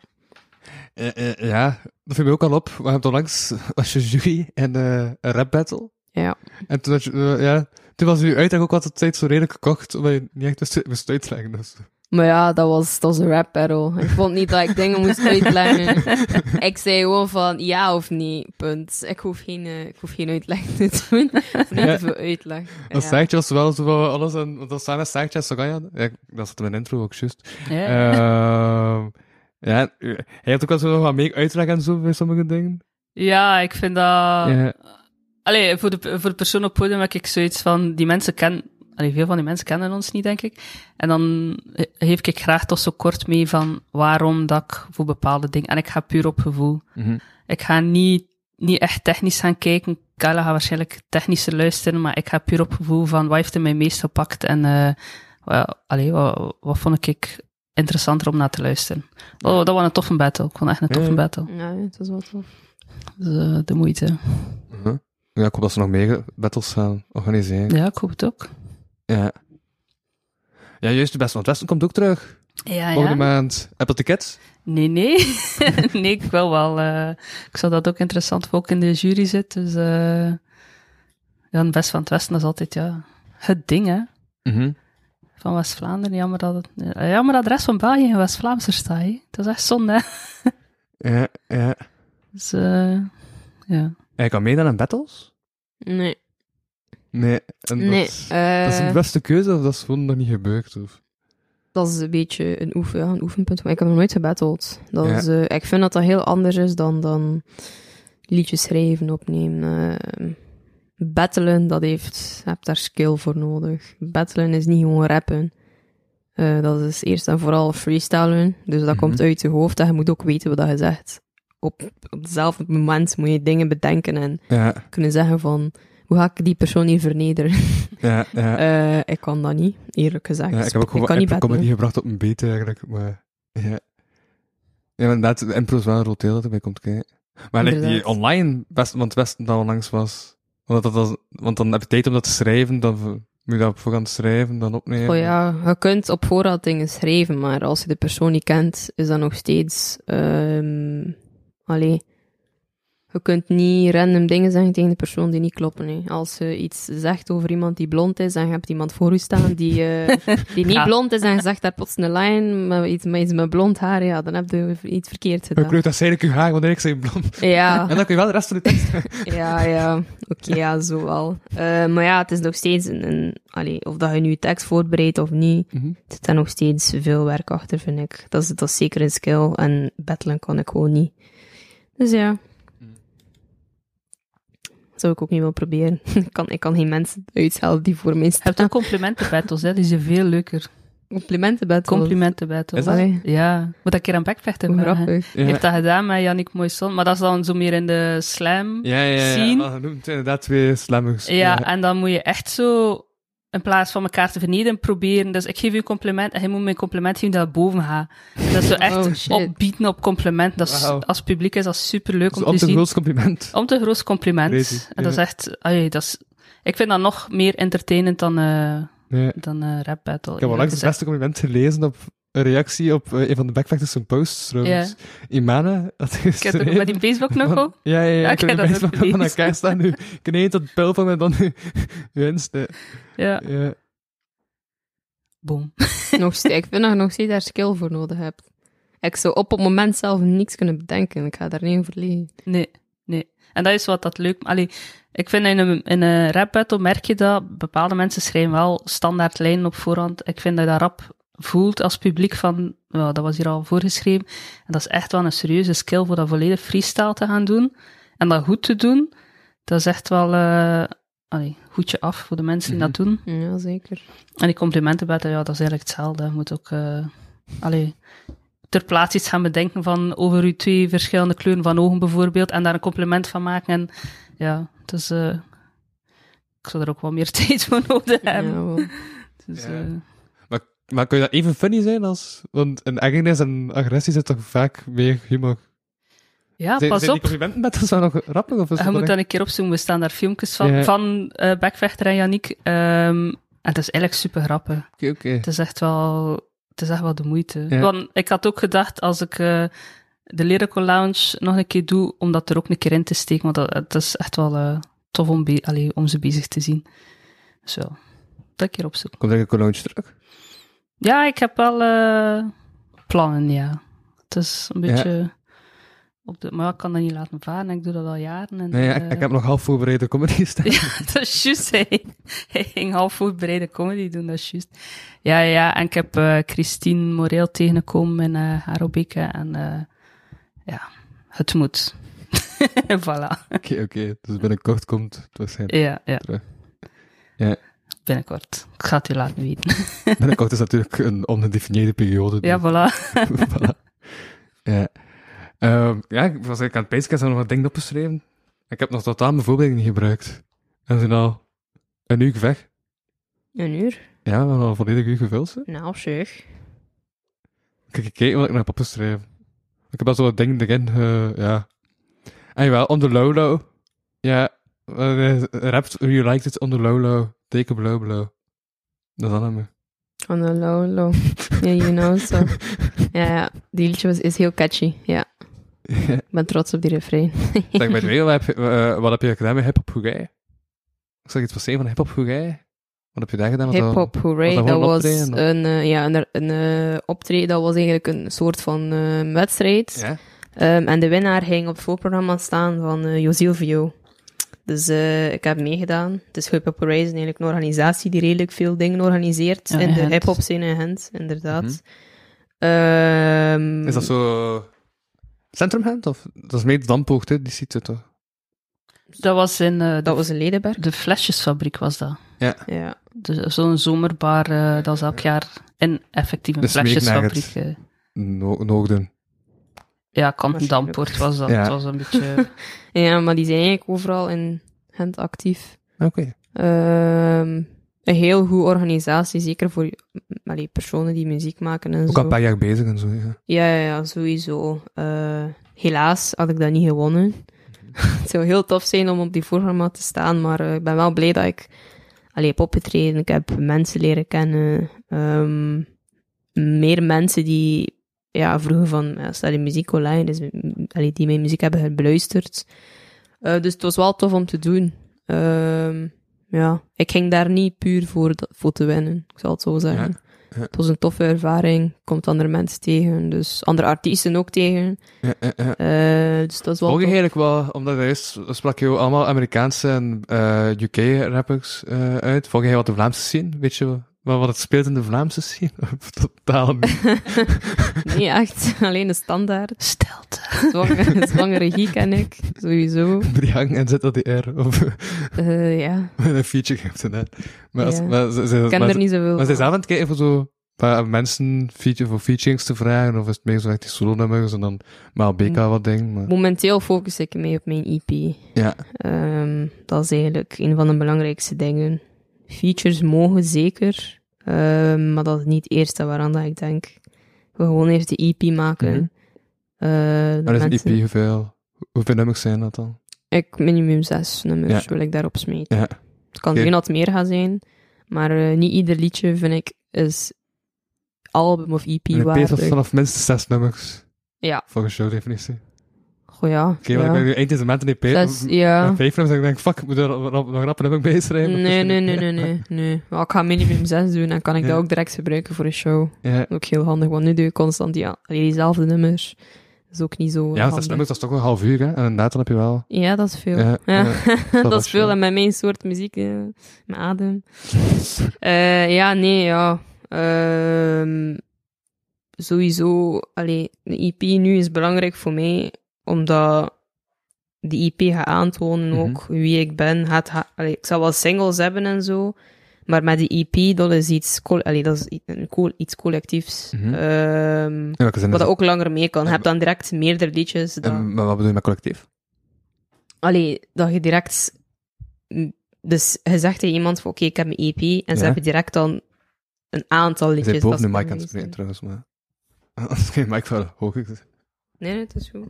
[SPEAKER 7] Ja, ja, ja, dat viel me ook al op. We hebben onlangs *laughs* was je jury in eh, een rap battle.
[SPEAKER 8] Ja.
[SPEAKER 7] En toen, had je, eh, ja, toen was uw uitleg ook altijd tijd zo redelijk gekocht, omdat je niet echt wist, wist uitleggen. Dus.
[SPEAKER 8] Maar ja, dat was, dat was een rap battle. Ik vond niet dat ik dingen moest *laughs* uitleggen. ik zei gewoon van ja of nee, punt. Ik hoef geen, eh, ik hoef geen uitleg te doen. *laughs* Of niet
[SPEAKER 7] Ja.
[SPEAKER 8] te veel uitleg.
[SPEAKER 7] Dat
[SPEAKER 8] Ja.
[SPEAKER 7] Saartje was wel zo alles en want dat samen Saartje en Soraya. Ja, dat zat in mijn intro ook juist.
[SPEAKER 9] Ja.
[SPEAKER 7] Ja, hij had ook wel zo nog wat meer uitleg en zo bij sommige dingen.
[SPEAKER 9] Ja, ik vind dat...
[SPEAKER 7] Ja.
[SPEAKER 9] Allee, voor de, voor de persoon op podium heb ik zoiets van, die mensen kennen... Allee, veel van die mensen kennen ons niet, denk ik. En dan geef ik graag toch zo kort mee van waarom dat ik voor bepaalde dingen... En ik ga puur op gevoel.
[SPEAKER 7] Mhm.
[SPEAKER 9] Ik ga niet, niet echt technisch gaan kijken. Kyle gaat waarschijnlijk technischer luisteren, maar ik ga puur op gevoel van wat heeft er mij meest gepakt en eh wat, allee, wat, wat vond ik interessanter om naar te luisteren. Dat, dat was een toffe battle. Ik vond het echt een toffe
[SPEAKER 7] Ja.
[SPEAKER 9] battle.
[SPEAKER 8] Ja, het was wel tof.
[SPEAKER 9] Dus, eh, de moeite.
[SPEAKER 7] Mhm. Ja, ik hoop dat ze nog meer battles gaan organiseren.
[SPEAKER 9] Ja, ik hoop het ook.
[SPEAKER 7] Ja. Ja, juist, de Beste van het Westen komt ook terug.
[SPEAKER 9] Ja,
[SPEAKER 7] Volgende
[SPEAKER 9] ja.
[SPEAKER 7] maand. Heb je tickets?
[SPEAKER 9] Nee, nee. *laughs* nee, ik wil wel. eh, ik zou dat ook interessant voor ook in de jury zit. Dus eh ja, het best van het Westen is altijd ja, het ding, hè.
[SPEAKER 7] Mhm.
[SPEAKER 9] Van West-Vlaanderen. Jammer dat, het, ja, jammer dat de rest van België in West-Vlaams er staat. hè. Dat is echt zonde, hè.
[SPEAKER 7] Ja, ja.
[SPEAKER 9] Dus, eh ja.
[SPEAKER 7] Hij kan meedoen aan battles?
[SPEAKER 8] Nee.
[SPEAKER 7] Nee. En
[SPEAKER 8] Nee.
[SPEAKER 7] Dat, is, dat is
[SPEAKER 8] eh,
[SPEAKER 7] een beste keuze of dat is gewoon nog niet gebeurd? Of?
[SPEAKER 8] dat is een beetje een, oefen, ja, een oefenpunt. Maar ik heb nog nooit gebatteld. Dat
[SPEAKER 7] Ja.
[SPEAKER 8] is, eh, ik vind dat dat heel anders is dan, dan liedjes schrijven, opnemen. eh, battelen, dat heeft, je hebt daar skill voor nodig. Battelen is niet gewoon rappen. Dat is eerst en vooral freestylen. Dus dat
[SPEAKER 7] Mhm.
[SPEAKER 8] komt uit je hoofd en je moet ook weten wat je zegt. Op, op hetzelfde moment moet je dingen bedenken en
[SPEAKER 7] Ja,
[SPEAKER 8] kunnen zeggen van... Hoe ga ik die persoon hier vernederen? *laughs*
[SPEAKER 7] ja, ja.
[SPEAKER 8] Eh, ik kan dat niet, eerlijk gezegd.
[SPEAKER 7] ja ik heb ook gewoon
[SPEAKER 8] kan niet
[SPEAKER 7] comedy gebracht op een beat eigenlijk, maar ja. Ja, inderdaad, de impro is wel een roteel dat erbij komt kijken. Maar like, die online, best, want het Westen dat onlangs was, want, dat, was- want dan heb je tijd om dat te schrijven, dan moet je dat op voorhand schrijven, dan opnemen.
[SPEAKER 8] Oh ja, je kunt op voorraad dingen schrijven, maar als je de persoon niet kent, is dat nog steeds... ehm allee, je kunt niet random dingen zeggen tegen de persoon die niet kloppen. Hè. Als je iets zegt over iemand die blond is en je hebt iemand voor je staan die, eh, *laughs* die niet
[SPEAKER 9] Ja.
[SPEAKER 8] blond is en je zegt daar plots een line met iets, met iets met blond haar, ja, dan heb je iets verkeerd
[SPEAKER 7] Ik
[SPEAKER 8] gedaan.
[SPEAKER 7] weet dat zei ik uw haar wanneer ik zei blond.
[SPEAKER 8] Ja, *laughs*
[SPEAKER 7] En dan kun je wel de rest van de tekst. *laughs*
[SPEAKER 8] ja, ja. Oké, ja, zo wel. Eh, maar ja, het is nog steeds een... een allee, of dat je nu je tekst voorbereidt of niet, er zit daar nog steeds veel werk achter, vind ik. Dat is, dat is zeker een skill. En battlen kan ik gewoon niet. Dus ja. Zou ik ook niet willen proberen. *laughs* ik, kan, ik kan geen mensen uitschelden die voor mij
[SPEAKER 9] Je hebt
[SPEAKER 8] staan.
[SPEAKER 9] ook complimenten battles, hè. Die zijn veel leuker.
[SPEAKER 8] Complimenten battles.
[SPEAKER 9] Complimenten battles.
[SPEAKER 7] Is dat?
[SPEAKER 8] Allee,
[SPEAKER 9] Ja. Moet een keer aan backvechten vragen.
[SPEAKER 8] grappig.
[SPEAKER 9] Je hebt dat gedaan met Yannick Moisson, maar dat is dan zo meer in de slam.
[SPEAKER 7] Ja, ja, ja. Wel genoemd, inderdaad, twee slammers.
[SPEAKER 9] Ja, en dan moet je echt zo, in plaats van elkaar te vernederen, proberen. Dus ik geef je een compliment en je moet me een compliment geven dat boven gaat. Dat is zo echt
[SPEAKER 8] Oh,
[SPEAKER 9] opbieden op compliment. Dat is, als publiek is dat super leuk
[SPEAKER 7] Dus
[SPEAKER 9] om
[SPEAKER 7] om
[SPEAKER 9] te
[SPEAKER 7] te
[SPEAKER 9] zien.
[SPEAKER 7] groot compliment.
[SPEAKER 9] Om te groot compliment.
[SPEAKER 7] Crazy,
[SPEAKER 9] En dat is echt, ai, dat is, ik vind dat nog meer entertainend dan, eh
[SPEAKER 7] Ja.
[SPEAKER 9] dan eh rap battle.
[SPEAKER 7] Ik heb al langs het beste compliment gelezen op, een reactie op eh, een van de Backfactors zijn posts, trouwens. Imane had
[SPEAKER 9] Ik heb het met die Facebook-knuffel.
[SPEAKER 7] Ja, ja, ja.
[SPEAKER 9] Ja,
[SPEAKER 7] ik heb
[SPEAKER 9] ook
[SPEAKER 7] Facebook van
[SPEAKER 9] gelezen.
[SPEAKER 7] elkaar staan nu. Ik neem tot pijl van en dan nu *laughs* winst. hè.
[SPEAKER 9] Ja,
[SPEAKER 7] Ja.
[SPEAKER 9] boom. *laughs*
[SPEAKER 8] nog steeds, ik vind dat je nog steeds daar skill voor nodig hebt. Ik zou op het moment zelf niks kunnen bedenken. Ik ga daar niet over liegen.
[SPEAKER 9] Nee, nee. En dat is wat dat leuk... Allee, ik vind in een, in een rap battle merk je dat bepaalde mensen schrijven wel standaard lijnen op voorhand. Ik vind dat je dat rap voelt als publiek van, ja, dat was hier al voorgeschreven. En dat is echt wel een serieuze skill voor dat volledig freestyle te gaan doen. En dat goed te doen, dat is echt wel, eh allee, goedje af voor de mensen die dat doen.
[SPEAKER 8] Ja, zeker.
[SPEAKER 9] En die complimenten battle, ja, dat is eigenlijk hetzelfde. Je moet ook, eh allee, ter plaatse iets gaan bedenken van over uw twee verschillende kleuren van ogen bijvoorbeeld, en daar een compliment van maken. En ja, dus eh ik zou er ook wel meer *laughs* tijd voor nodig
[SPEAKER 8] Ja,
[SPEAKER 9] hebben.
[SPEAKER 8] wel.
[SPEAKER 9] Dus,
[SPEAKER 7] Ja.
[SPEAKER 9] Eh,
[SPEAKER 7] Maar, kun je dat even funny zijn als... Want in ergernis en agressie zit toch vaak meer humor.
[SPEAKER 9] ja,
[SPEAKER 7] zijn,
[SPEAKER 9] pas
[SPEAKER 7] zijn
[SPEAKER 9] op.
[SPEAKER 7] die complimenten met ons nog grappig? Of is
[SPEAKER 9] Je
[SPEAKER 7] dat
[SPEAKER 9] moet
[SPEAKER 7] echt-
[SPEAKER 9] dat een keer opzoeken. We staan daar filmpjes van,
[SPEAKER 7] Ja.
[SPEAKER 9] van eh Backvechter en Yannick. Ehm, en het is eigenlijk super grappig.
[SPEAKER 7] Oké, oké.
[SPEAKER 9] Het is echt wel, het is echt wel de moeite.
[SPEAKER 7] Ja.
[SPEAKER 9] Want ik had ook gedacht, als ik eh, de Lyrical Lounge nog een keer doe, om dat er ook een keer in te steken, want dat, het is echt wel eh, tof om, allee, om ze bezig te zien. Zo, dat een keer opzoeken.
[SPEAKER 7] Komt er een cologne terug?
[SPEAKER 9] Ja, ik heb wel eh, plannen, ja. Het is een
[SPEAKER 7] Ja.
[SPEAKER 9] beetje... Op de, maar ik kan dat niet laten varen, ik doe dat al jaren. En,
[SPEAKER 7] Nee, ja, ik,
[SPEAKER 9] eh,
[SPEAKER 7] ik heb nog half voorbereide comedy *laughs* staan.
[SPEAKER 9] ja, dat is juist. Hij, hij ging half voorbereide comedy doen, dat is juist. Ja, ja, en ik heb eh, Christine Moreel tegengekomen in uh, Harobeke. En ja, het moet. *laughs* voilà.
[SPEAKER 7] Oké, oké. Dus binnenkort komt het waarschijnlijk
[SPEAKER 9] Ja, ja.
[SPEAKER 7] terug. Ja.
[SPEAKER 9] Binnenkort. Ik ga het u laten weten. *laughs*
[SPEAKER 7] Binnenkort is natuurlijk een ongedefinieerde periode. dus-
[SPEAKER 9] ja, voilà. *laughs*
[SPEAKER 7] voilà. Ja. Ehm, ja, ik was eigenlijk aan het ik heb zo nog wat dingen opgeschreven. Ik heb nog totaal mijn voorbereiding niet gebruikt. En zijn al een uur weg.
[SPEAKER 8] Een uur?
[SPEAKER 7] Ja, we hebben al een volledig uur gevuld. hè.
[SPEAKER 8] Nou, op zich.
[SPEAKER 7] Kijk, kijken wat ik nog heb opgeschreven. Ik heb al zo wat dingen erin, eh, ja. En jawel, on the low low. Ja, uh, rapt You Liked It on the low low. Take a blow blow. Dat is.
[SPEAKER 8] On the low, low. Yeah, you know, so. *laughs* Ja, ja. Die liedje was, is heel catchy. Ja. Ik ben trots op die refrein.
[SPEAKER 7] Zeg, bij de wat heb, je- eh, wat heb je gedaan met hip-hop Hooray? Ik zag iets van van hip-hop Hooray. Wat heb je daar gedaan?
[SPEAKER 8] Hip-hop Hooray,
[SPEAKER 7] dat
[SPEAKER 8] was
[SPEAKER 7] optreden,
[SPEAKER 8] een, eh, ja, een, een optreden, dat was eigenlijk een soort van wedstrijd.
[SPEAKER 7] Ja?
[SPEAKER 8] Ehm, en de winnaar ging op het voorprogramma staan van eh Josilvio. Dus eh, ik heb meegedaan. Dus Hip Hop is eigenlijk een organisatie die redelijk veel dingen organiseert
[SPEAKER 9] Ja,
[SPEAKER 8] in
[SPEAKER 9] in
[SPEAKER 8] de
[SPEAKER 9] Gent.
[SPEAKER 8] hip-hop scene in Gent, inderdaad.
[SPEAKER 7] Mhm.
[SPEAKER 8] Ehm,
[SPEAKER 7] Is dat zo... Centrumhand? Of? Dat is meer Dampoort, hè? Die ziet het toch?
[SPEAKER 9] Dat was in eh, de,
[SPEAKER 8] dat was in Ledenberg.
[SPEAKER 9] de flesjesfabriek, was dat.
[SPEAKER 8] Ja.
[SPEAKER 9] De- Zo'n zomerbar, eh, dat is elk jaar in effectief een flesjesfabriek.
[SPEAKER 7] Smeeknagget. No Noorden.
[SPEAKER 9] Ja, Kanten
[SPEAKER 8] Waarschijnlijk.
[SPEAKER 9] Dampoort was dat.
[SPEAKER 7] Ja.
[SPEAKER 9] Het was een beetje... *laughs*
[SPEAKER 8] ja, maar die zijn eigenlijk overal in Gent actief.
[SPEAKER 7] Oké.
[SPEAKER 8] Ehm, een heel goede organisatie, zeker voor allee, personen die muziek maken en
[SPEAKER 7] Ook
[SPEAKER 8] zo.
[SPEAKER 7] al een paar jaar bezig en zo, ja.
[SPEAKER 8] Ja, ja, ja, sowieso. Eh, helaas had ik dat niet gewonnen. *laughs* het zou heel tof zijn om op die programma te staan, maar eh, ik ben wel blij dat ik allee, heb opgetreden. Ik heb mensen leren kennen. ehm, meer mensen die ja, vroegen van, ja, staat die muziek online? Dus, allee, die mijn muziek hebben beluisterd. Eh, dus het was wel tof om te doen. Ehm, ja, ik ging daar niet puur voor, voor te winnen, ik zal het zo zeggen.
[SPEAKER 7] ja.
[SPEAKER 8] Het was een toffe ervaring. Komt andere mensen tegen, dus andere artiesten ook tegen.
[SPEAKER 7] ja.
[SPEAKER 8] Eh, dus dat is wel
[SPEAKER 7] je eigenlijk wel, omdat er is, sprak je allemaal Amerikaanse en eh, UK-rappers uit. Volg jij wat de Vlaamse scene? Weet je wat, wat het speelt in de Vlaamse scene? *laughs* Totaal niet. *laughs*
[SPEAKER 8] Nee, echt. Alleen de standaard.
[SPEAKER 9] Stilte. *laughs*
[SPEAKER 8] Zwangere, zwangere Guy ken ik, sowieso.
[SPEAKER 7] Briang en ZLDR. Of
[SPEAKER 8] Eh, ja,
[SPEAKER 7] een feature gedaan. Maar, als,
[SPEAKER 8] Ja.
[SPEAKER 7] maar, ze, ze,
[SPEAKER 8] ik ken
[SPEAKER 7] maar,
[SPEAKER 8] er niet zoveel
[SPEAKER 7] maar ze zelf aan het kijken voor zo paar mensen feature, voor featurings te vragen, of is het meer zo echt die solo-nummers en dan maar BK wat ding. Maar,
[SPEAKER 8] Momenteel focus ik me op mijn EP.
[SPEAKER 7] ja,
[SPEAKER 8] Ehm, dat is eigenlijk een van de belangrijkste dingen. Features mogen zeker, ehm, maar dat is niet het eerste waaraan dat ik denk. We gewoon eerst de EP maken. De
[SPEAKER 7] maar is een
[SPEAKER 8] mensen-
[SPEAKER 7] EP, hoeveel, hoeveel nummers zijn dat dan?
[SPEAKER 8] Ik minimum zes nummers
[SPEAKER 7] Ja.
[SPEAKER 8] wil ik daarop smeten.
[SPEAKER 7] Ja.
[SPEAKER 8] Het kan dat het meer gaat zijn, maar eh, niet ieder liedje vind ik is album of EP waardig.
[SPEAKER 7] pees was vanaf minstens zes nummers.
[SPEAKER 8] Ja.
[SPEAKER 7] Volgens jouw definitie.
[SPEAKER 8] Goh, ja.
[SPEAKER 7] Oké,
[SPEAKER 8] ja.
[SPEAKER 7] maar ik ben deze maand in die.
[SPEAKER 8] Zes, ja.
[SPEAKER 7] Vijf en ik denk, fuck, ik moet er nog nog een rapper nummer bij schrijven.
[SPEAKER 8] Nee, nee, nee, nee, nee. *laughs* nee. Maar ik ga minimum 6 doen en kan ik
[SPEAKER 7] Ja.
[SPEAKER 8] dat ook direct gebruiken voor een show.
[SPEAKER 7] Ja,
[SPEAKER 8] Ook heel handig, want nu doe je constant die, allee, diezelfde nummers. Dat is ook niet zo
[SPEAKER 7] ja zes nummers, dat is toch wel een half uur, hè. En inderdaad, dan heb je wel...
[SPEAKER 8] Ja, dat is veel.
[SPEAKER 7] Ja,
[SPEAKER 8] Ja,
[SPEAKER 7] ja, *laughs*
[SPEAKER 8] dat is veel. En met mijn soort muziek, eh, mijn adem. *laughs* Eh, ja, nee, ja. Ehm, sowieso, allee, de EP nu is belangrijk voor mij, omdat die EP gaat aantonen
[SPEAKER 7] Mhm.
[SPEAKER 8] ook wie ik ben. Gaat, ha- allee, ik zal wel singles hebben en zo, maar met die EP, dat is iets, allee, dat is i- een co- iets collectiefs.
[SPEAKER 7] Is
[SPEAKER 8] wat
[SPEAKER 7] dat?
[SPEAKER 8] ook langer mee kan. Je hebt dan direct meerdere liedjes.
[SPEAKER 7] En, maar wat bedoel je met collectief?
[SPEAKER 8] Allee, dat je direct... Dus je zegt tegen iemand van, oké, ik heb mijn EP, en ze hebben direct dan een aantal
[SPEAKER 7] Je
[SPEAKER 8] liedjes.
[SPEAKER 7] bent boven de mic aan het spreken, trouwens, maar... *laughs* Als ik geen mic wel hoog
[SPEAKER 8] nee, het is goed.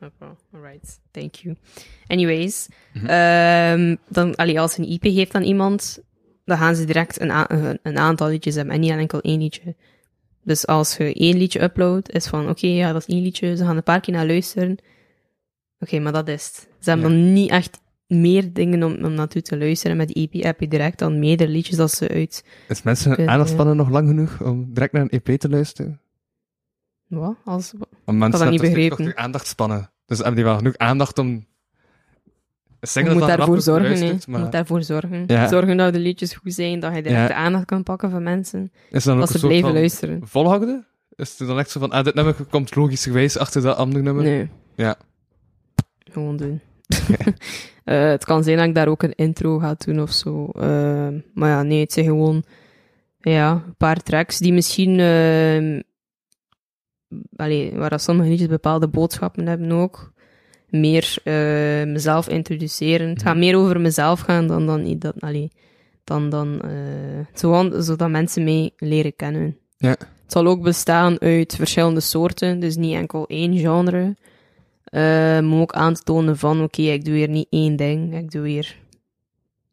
[SPEAKER 8] Hoppa, Alright, thank you. Anyways,
[SPEAKER 7] Mhm.
[SPEAKER 8] ehm, dan, allee, als een IP geeft aan iemand, dan gaan ze direct een, een, een aantal liedjes hebben en niet enkel één liedje. Dus als je één liedje uploadt, is van oké, ja, dat is één liedje, ze gaan een paar keer naar luisteren. Oké, maar dat is het. Ze hebben
[SPEAKER 7] Ja.
[SPEAKER 8] dan niet echt meer dingen om, om naartoe te luisteren. Met die EP heb je direct dan meerdere liedjes dat ze uit...
[SPEAKER 7] Is mensen
[SPEAKER 8] Eh,
[SPEAKER 7] aandachtspannen nog lang genoeg om direct naar een EP te luisteren?
[SPEAKER 8] Wat? Als,
[SPEAKER 7] Want mensen
[SPEAKER 8] dat niet begrepen.
[SPEAKER 7] toch aandachtspannen. Dus hebben die wel genoeg aandacht om...
[SPEAKER 8] Je
[SPEAKER 7] single
[SPEAKER 8] moet daarvoor zorgen, Je
[SPEAKER 7] maar
[SPEAKER 8] moet daarvoor zorgen.
[SPEAKER 7] Ja.
[SPEAKER 8] Zorgen dat de liedjes goed zijn, dat je direct
[SPEAKER 7] Ja.
[SPEAKER 8] de aandacht kan pakken van mensen.
[SPEAKER 7] Is dan ook
[SPEAKER 8] ze blijven luisteren.
[SPEAKER 7] volgorde? Is het dan echt zo van, ah, dit nummer komt logischerwijs achter dat andere nummer?
[SPEAKER 8] Nee.
[SPEAKER 7] Ja.
[SPEAKER 8] Gewoon doen. *laughs* Eh, het kan zijn dat ik daar ook een intro ga doen of zo. Eh, maar ja, nee, het zijn gewoon ja, een paar tracks die misschien... allee, waar dat sommige liedjes bepaalde boodschappen hebben ook. Meer eh, mezelf introduceren. Het gaat meer over mezelf gaan dan, dan, dat, allee, dan, dan eh, zo, zodat mensen mij leren kennen.
[SPEAKER 7] Ja.
[SPEAKER 8] Het zal ook bestaan uit verschillende soorten, dus niet enkel één genre. Eh, maar ook aan te tonen van, oké, ik doe hier niet één ding, ik doe hier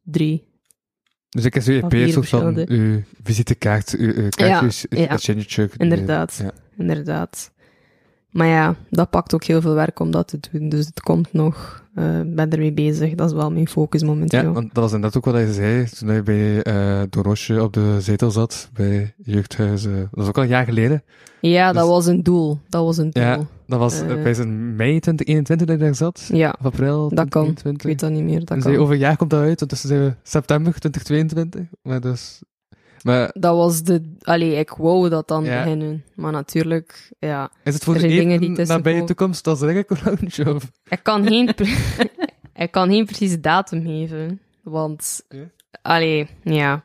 [SPEAKER 8] drie.
[SPEAKER 7] Dus ik is een soort van uw visitekaart, uw, uw kaartjes,
[SPEAKER 8] Ja, ja. Inderdaad.
[SPEAKER 7] Ja.
[SPEAKER 8] Inderdaad. Maar ja, dat pakt ook heel veel werk om dat te doen, dus het komt nog. Eh, Ik ben ermee bezig, dat is wel mijn focus momenteel.
[SPEAKER 7] Ja, want dat was inderdaad ook wat hij zei toen hij bij uh, Doorosje op de zetel zat, bij Jeugdhuis. eh, dat was ook al een jaar geleden.
[SPEAKER 8] Ja, dat
[SPEAKER 7] Dus-
[SPEAKER 8] was een doel. Dat was een doel.
[SPEAKER 7] Dat was uh, bij zijn mei 2021 dat hij daar zat.
[SPEAKER 8] Ja,
[SPEAKER 7] Of april
[SPEAKER 8] dat kan.
[SPEAKER 7] 2021.
[SPEAKER 8] Ik weet dat niet meer. Dat,
[SPEAKER 7] Dus
[SPEAKER 8] kan.
[SPEAKER 7] over een jaar komt dat uit, zijn we september 2022. Maar dus... Maar
[SPEAKER 8] dat was de... Allee, ik wou dat dan
[SPEAKER 7] Ja.
[SPEAKER 8] beginnen. Maar natuurlijk, ja.
[SPEAKER 7] is het voor de
[SPEAKER 8] dingen die tussen
[SPEAKER 7] nabije
[SPEAKER 8] komen.
[SPEAKER 7] toekomst als? Of?
[SPEAKER 8] Ik kan geen, *laughs* ik kan geen precieze datum geven. Want,
[SPEAKER 7] Ja.
[SPEAKER 8] allee, ja.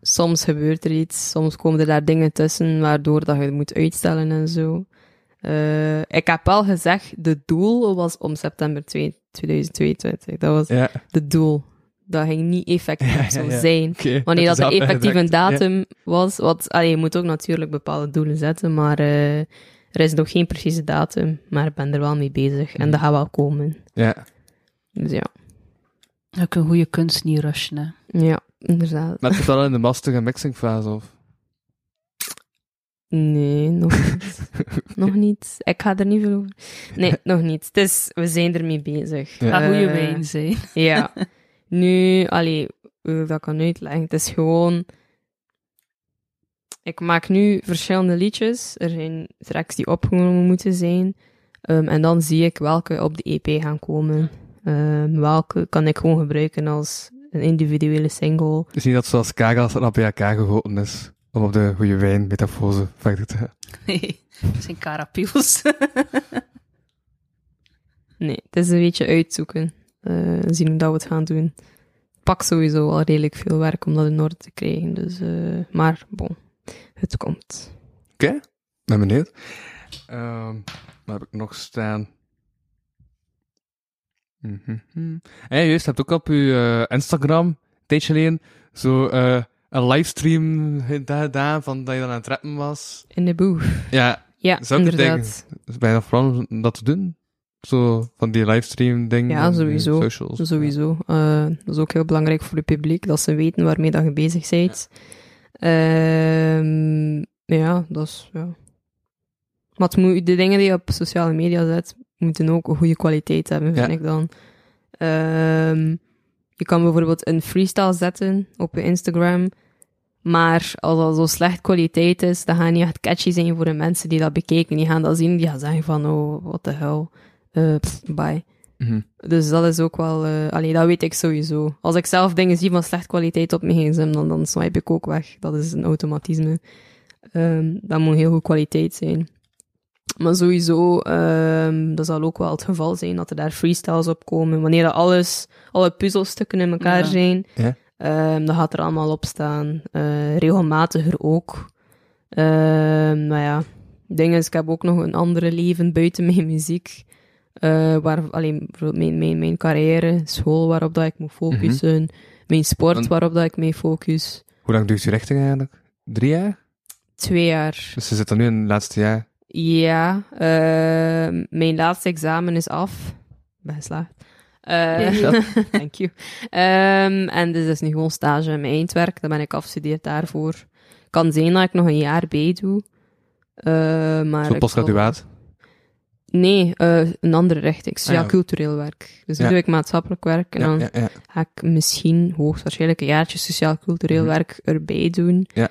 [SPEAKER 8] Soms gebeurt er iets, soms komen er daar dingen tussen waardoor dat je het moet uitstellen en zo. Eh, ik heb wel gezegd, de doel was om september 2 2022. Dat was
[SPEAKER 7] Ja,
[SPEAKER 8] het doel. Dat ging niet effectief
[SPEAKER 7] Ja, ja,
[SPEAKER 8] zo
[SPEAKER 7] ja.
[SPEAKER 8] zijn. Wanneer dat er
[SPEAKER 7] al
[SPEAKER 8] effectief een
[SPEAKER 7] uitgedrukt.
[SPEAKER 8] datum was, wat, allee, je moet ook natuurlijk bepaalde doelen zetten, maar eh, er is nog geen precieze datum, maar ik ben er wel mee bezig en
[SPEAKER 7] Mhm.
[SPEAKER 8] dat gaat wel komen.
[SPEAKER 7] Ja.
[SPEAKER 8] Dus ja,
[SPEAKER 9] Ook een goede kunst niet rushen, hè.
[SPEAKER 8] ja, inderdaad.
[SPEAKER 7] Maar het is wel in de mastering en mixing fase, of?
[SPEAKER 8] Nee, nog *laughs* niet. nog niet. Ik ga er niet veel over. Nee, nog niet. Het is, we zijn ermee bezig.
[SPEAKER 7] Ja.
[SPEAKER 9] Ga goede
[SPEAKER 8] Eh,
[SPEAKER 9] wijn zijn. *laughs*
[SPEAKER 8] Ja. *laughs* Nu, allee, hoe ik dat kan uitleggen. Het is gewoon... Ik maak nu verschillende liedjes. Er zijn tracks die opgenomen moeten zijn. Ehm, en dan zie ik welke op de EP gaan komen. Ehm, welke kan ik gewoon gebruiken als een individuele single.
[SPEAKER 7] Dus niet dat zoals Kagas en bij elkaar gegoten is. Om op de goede wijn metafose verder te gaan.
[SPEAKER 9] Nee, *laughs* dat zijn carapiels. *laughs*
[SPEAKER 8] Nee, het is een beetje uitzoeken. Eh, zien hoe dat we het gaan doen. Het pakt sowieso al redelijk veel werk om dat in orde te krijgen. Dus, eh, maar bon, het komt.
[SPEAKER 7] Oké, ben benieuwd. Ehm wat heb ik nog staan? Mhm. En ja, juist, je hebt ook op je eh, Instagram, een tijdje geleden, zo eh, een livestream gedaan van dat je dan aan het rappen was.
[SPEAKER 8] In de boeg.
[SPEAKER 7] Ja,
[SPEAKER 8] Ja,
[SPEAKER 7] Zou
[SPEAKER 8] inderdaad.
[SPEAKER 7] is bijna om dat te doen. Zo, van die livestream dingen.
[SPEAKER 8] Ja, sowieso.
[SPEAKER 7] Socials.
[SPEAKER 8] Sowieso. Eh, dat is ook heel belangrijk voor het publiek, dat ze weten waarmee dat je bezig bent. Ehm, ja, dat is, ja. Maar moet, de dingen die je op sociale media zet, moeten ook een goede kwaliteit hebben, vind
[SPEAKER 7] Ja.
[SPEAKER 8] ik dan. Ehm, je kan bijvoorbeeld een freestyle zetten op je Instagram, maar als dat zo slecht kwaliteit is, dan gaan niet echt catchy zijn voor de mensen die dat bekijken. Die gaan dat zien, die gaan zeggen van, oh, what the hell, Eh, pff, bye.
[SPEAKER 7] Mhm.
[SPEAKER 8] Dus dat is ook wel, eh allee, dat weet ik sowieso. Als ik zelf dingen zie van slecht kwaliteit op mijn gsm, dan, dan swipe ik ook weg. Dat is een automatisme. Ehm, dat moet heel goed kwaliteit zijn. Maar sowieso, ehm, dat zal ook wel het geval zijn dat er daar freestyles op komen. Wanneer dat alles, alle puzzelstukken in elkaar
[SPEAKER 9] Ja.
[SPEAKER 8] zijn,
[SPEAKER 7] Ja.
[SPEAKER 8] ehm, dat gaat er allemaal op staan. Eh, regelmatiger ook. Ehm maar ja, ding is, ik heb ook nog een andere leven buiten mijn muziek. Eh, waar, alleen bijvoorbeeld mijn, mijn, mijn carrière, school waarop dat ik moet focussen, mijn sport
[SPEAKER 7] Want-
[SPEAKER 8] waarop dat ik mee focus.
[SPEAKER 7] Hoe lang duurt je richting eigenlijk? Drie jaar?
[SPEAKER 8] Twee jaar.
[SPEAKER 7] Dus ze zitten nu in het laatste jaar.
[SPEAKER 8] Ja, eh, mijn laatste examen is af. Ik ben geslaagd. Eh, *laughs* thank you. Ehm, en dus is nu gewoon stage in mijn eindwerk. Dan ben ik afgestudeerd daarvoor. Kan zijn dat ik nog een jaar bij doe. Eh, maar
[SPEAKER 7] Zo postgraduaat.
[SPEAKER 8] Nee, eh, een andere richting. Sociaal
[SPEAKER 7] Ah, ja.
[SPEAKER 8] cultureel werk. Dus dan
[SPEAKER 7] Ja.
[SPEAKER 8] doe ik maatschappelijk werk. En
[SPEAKER 7] Ja,
[SPEAKER 8] dan ga ik misschien hoogstwaarschijnlijk een jaartje sociaal cultureel
[SPEAKER 7] Mhm.
[SPEAKER 8] werk erbij doen.
[SPEAKER 7] Ja.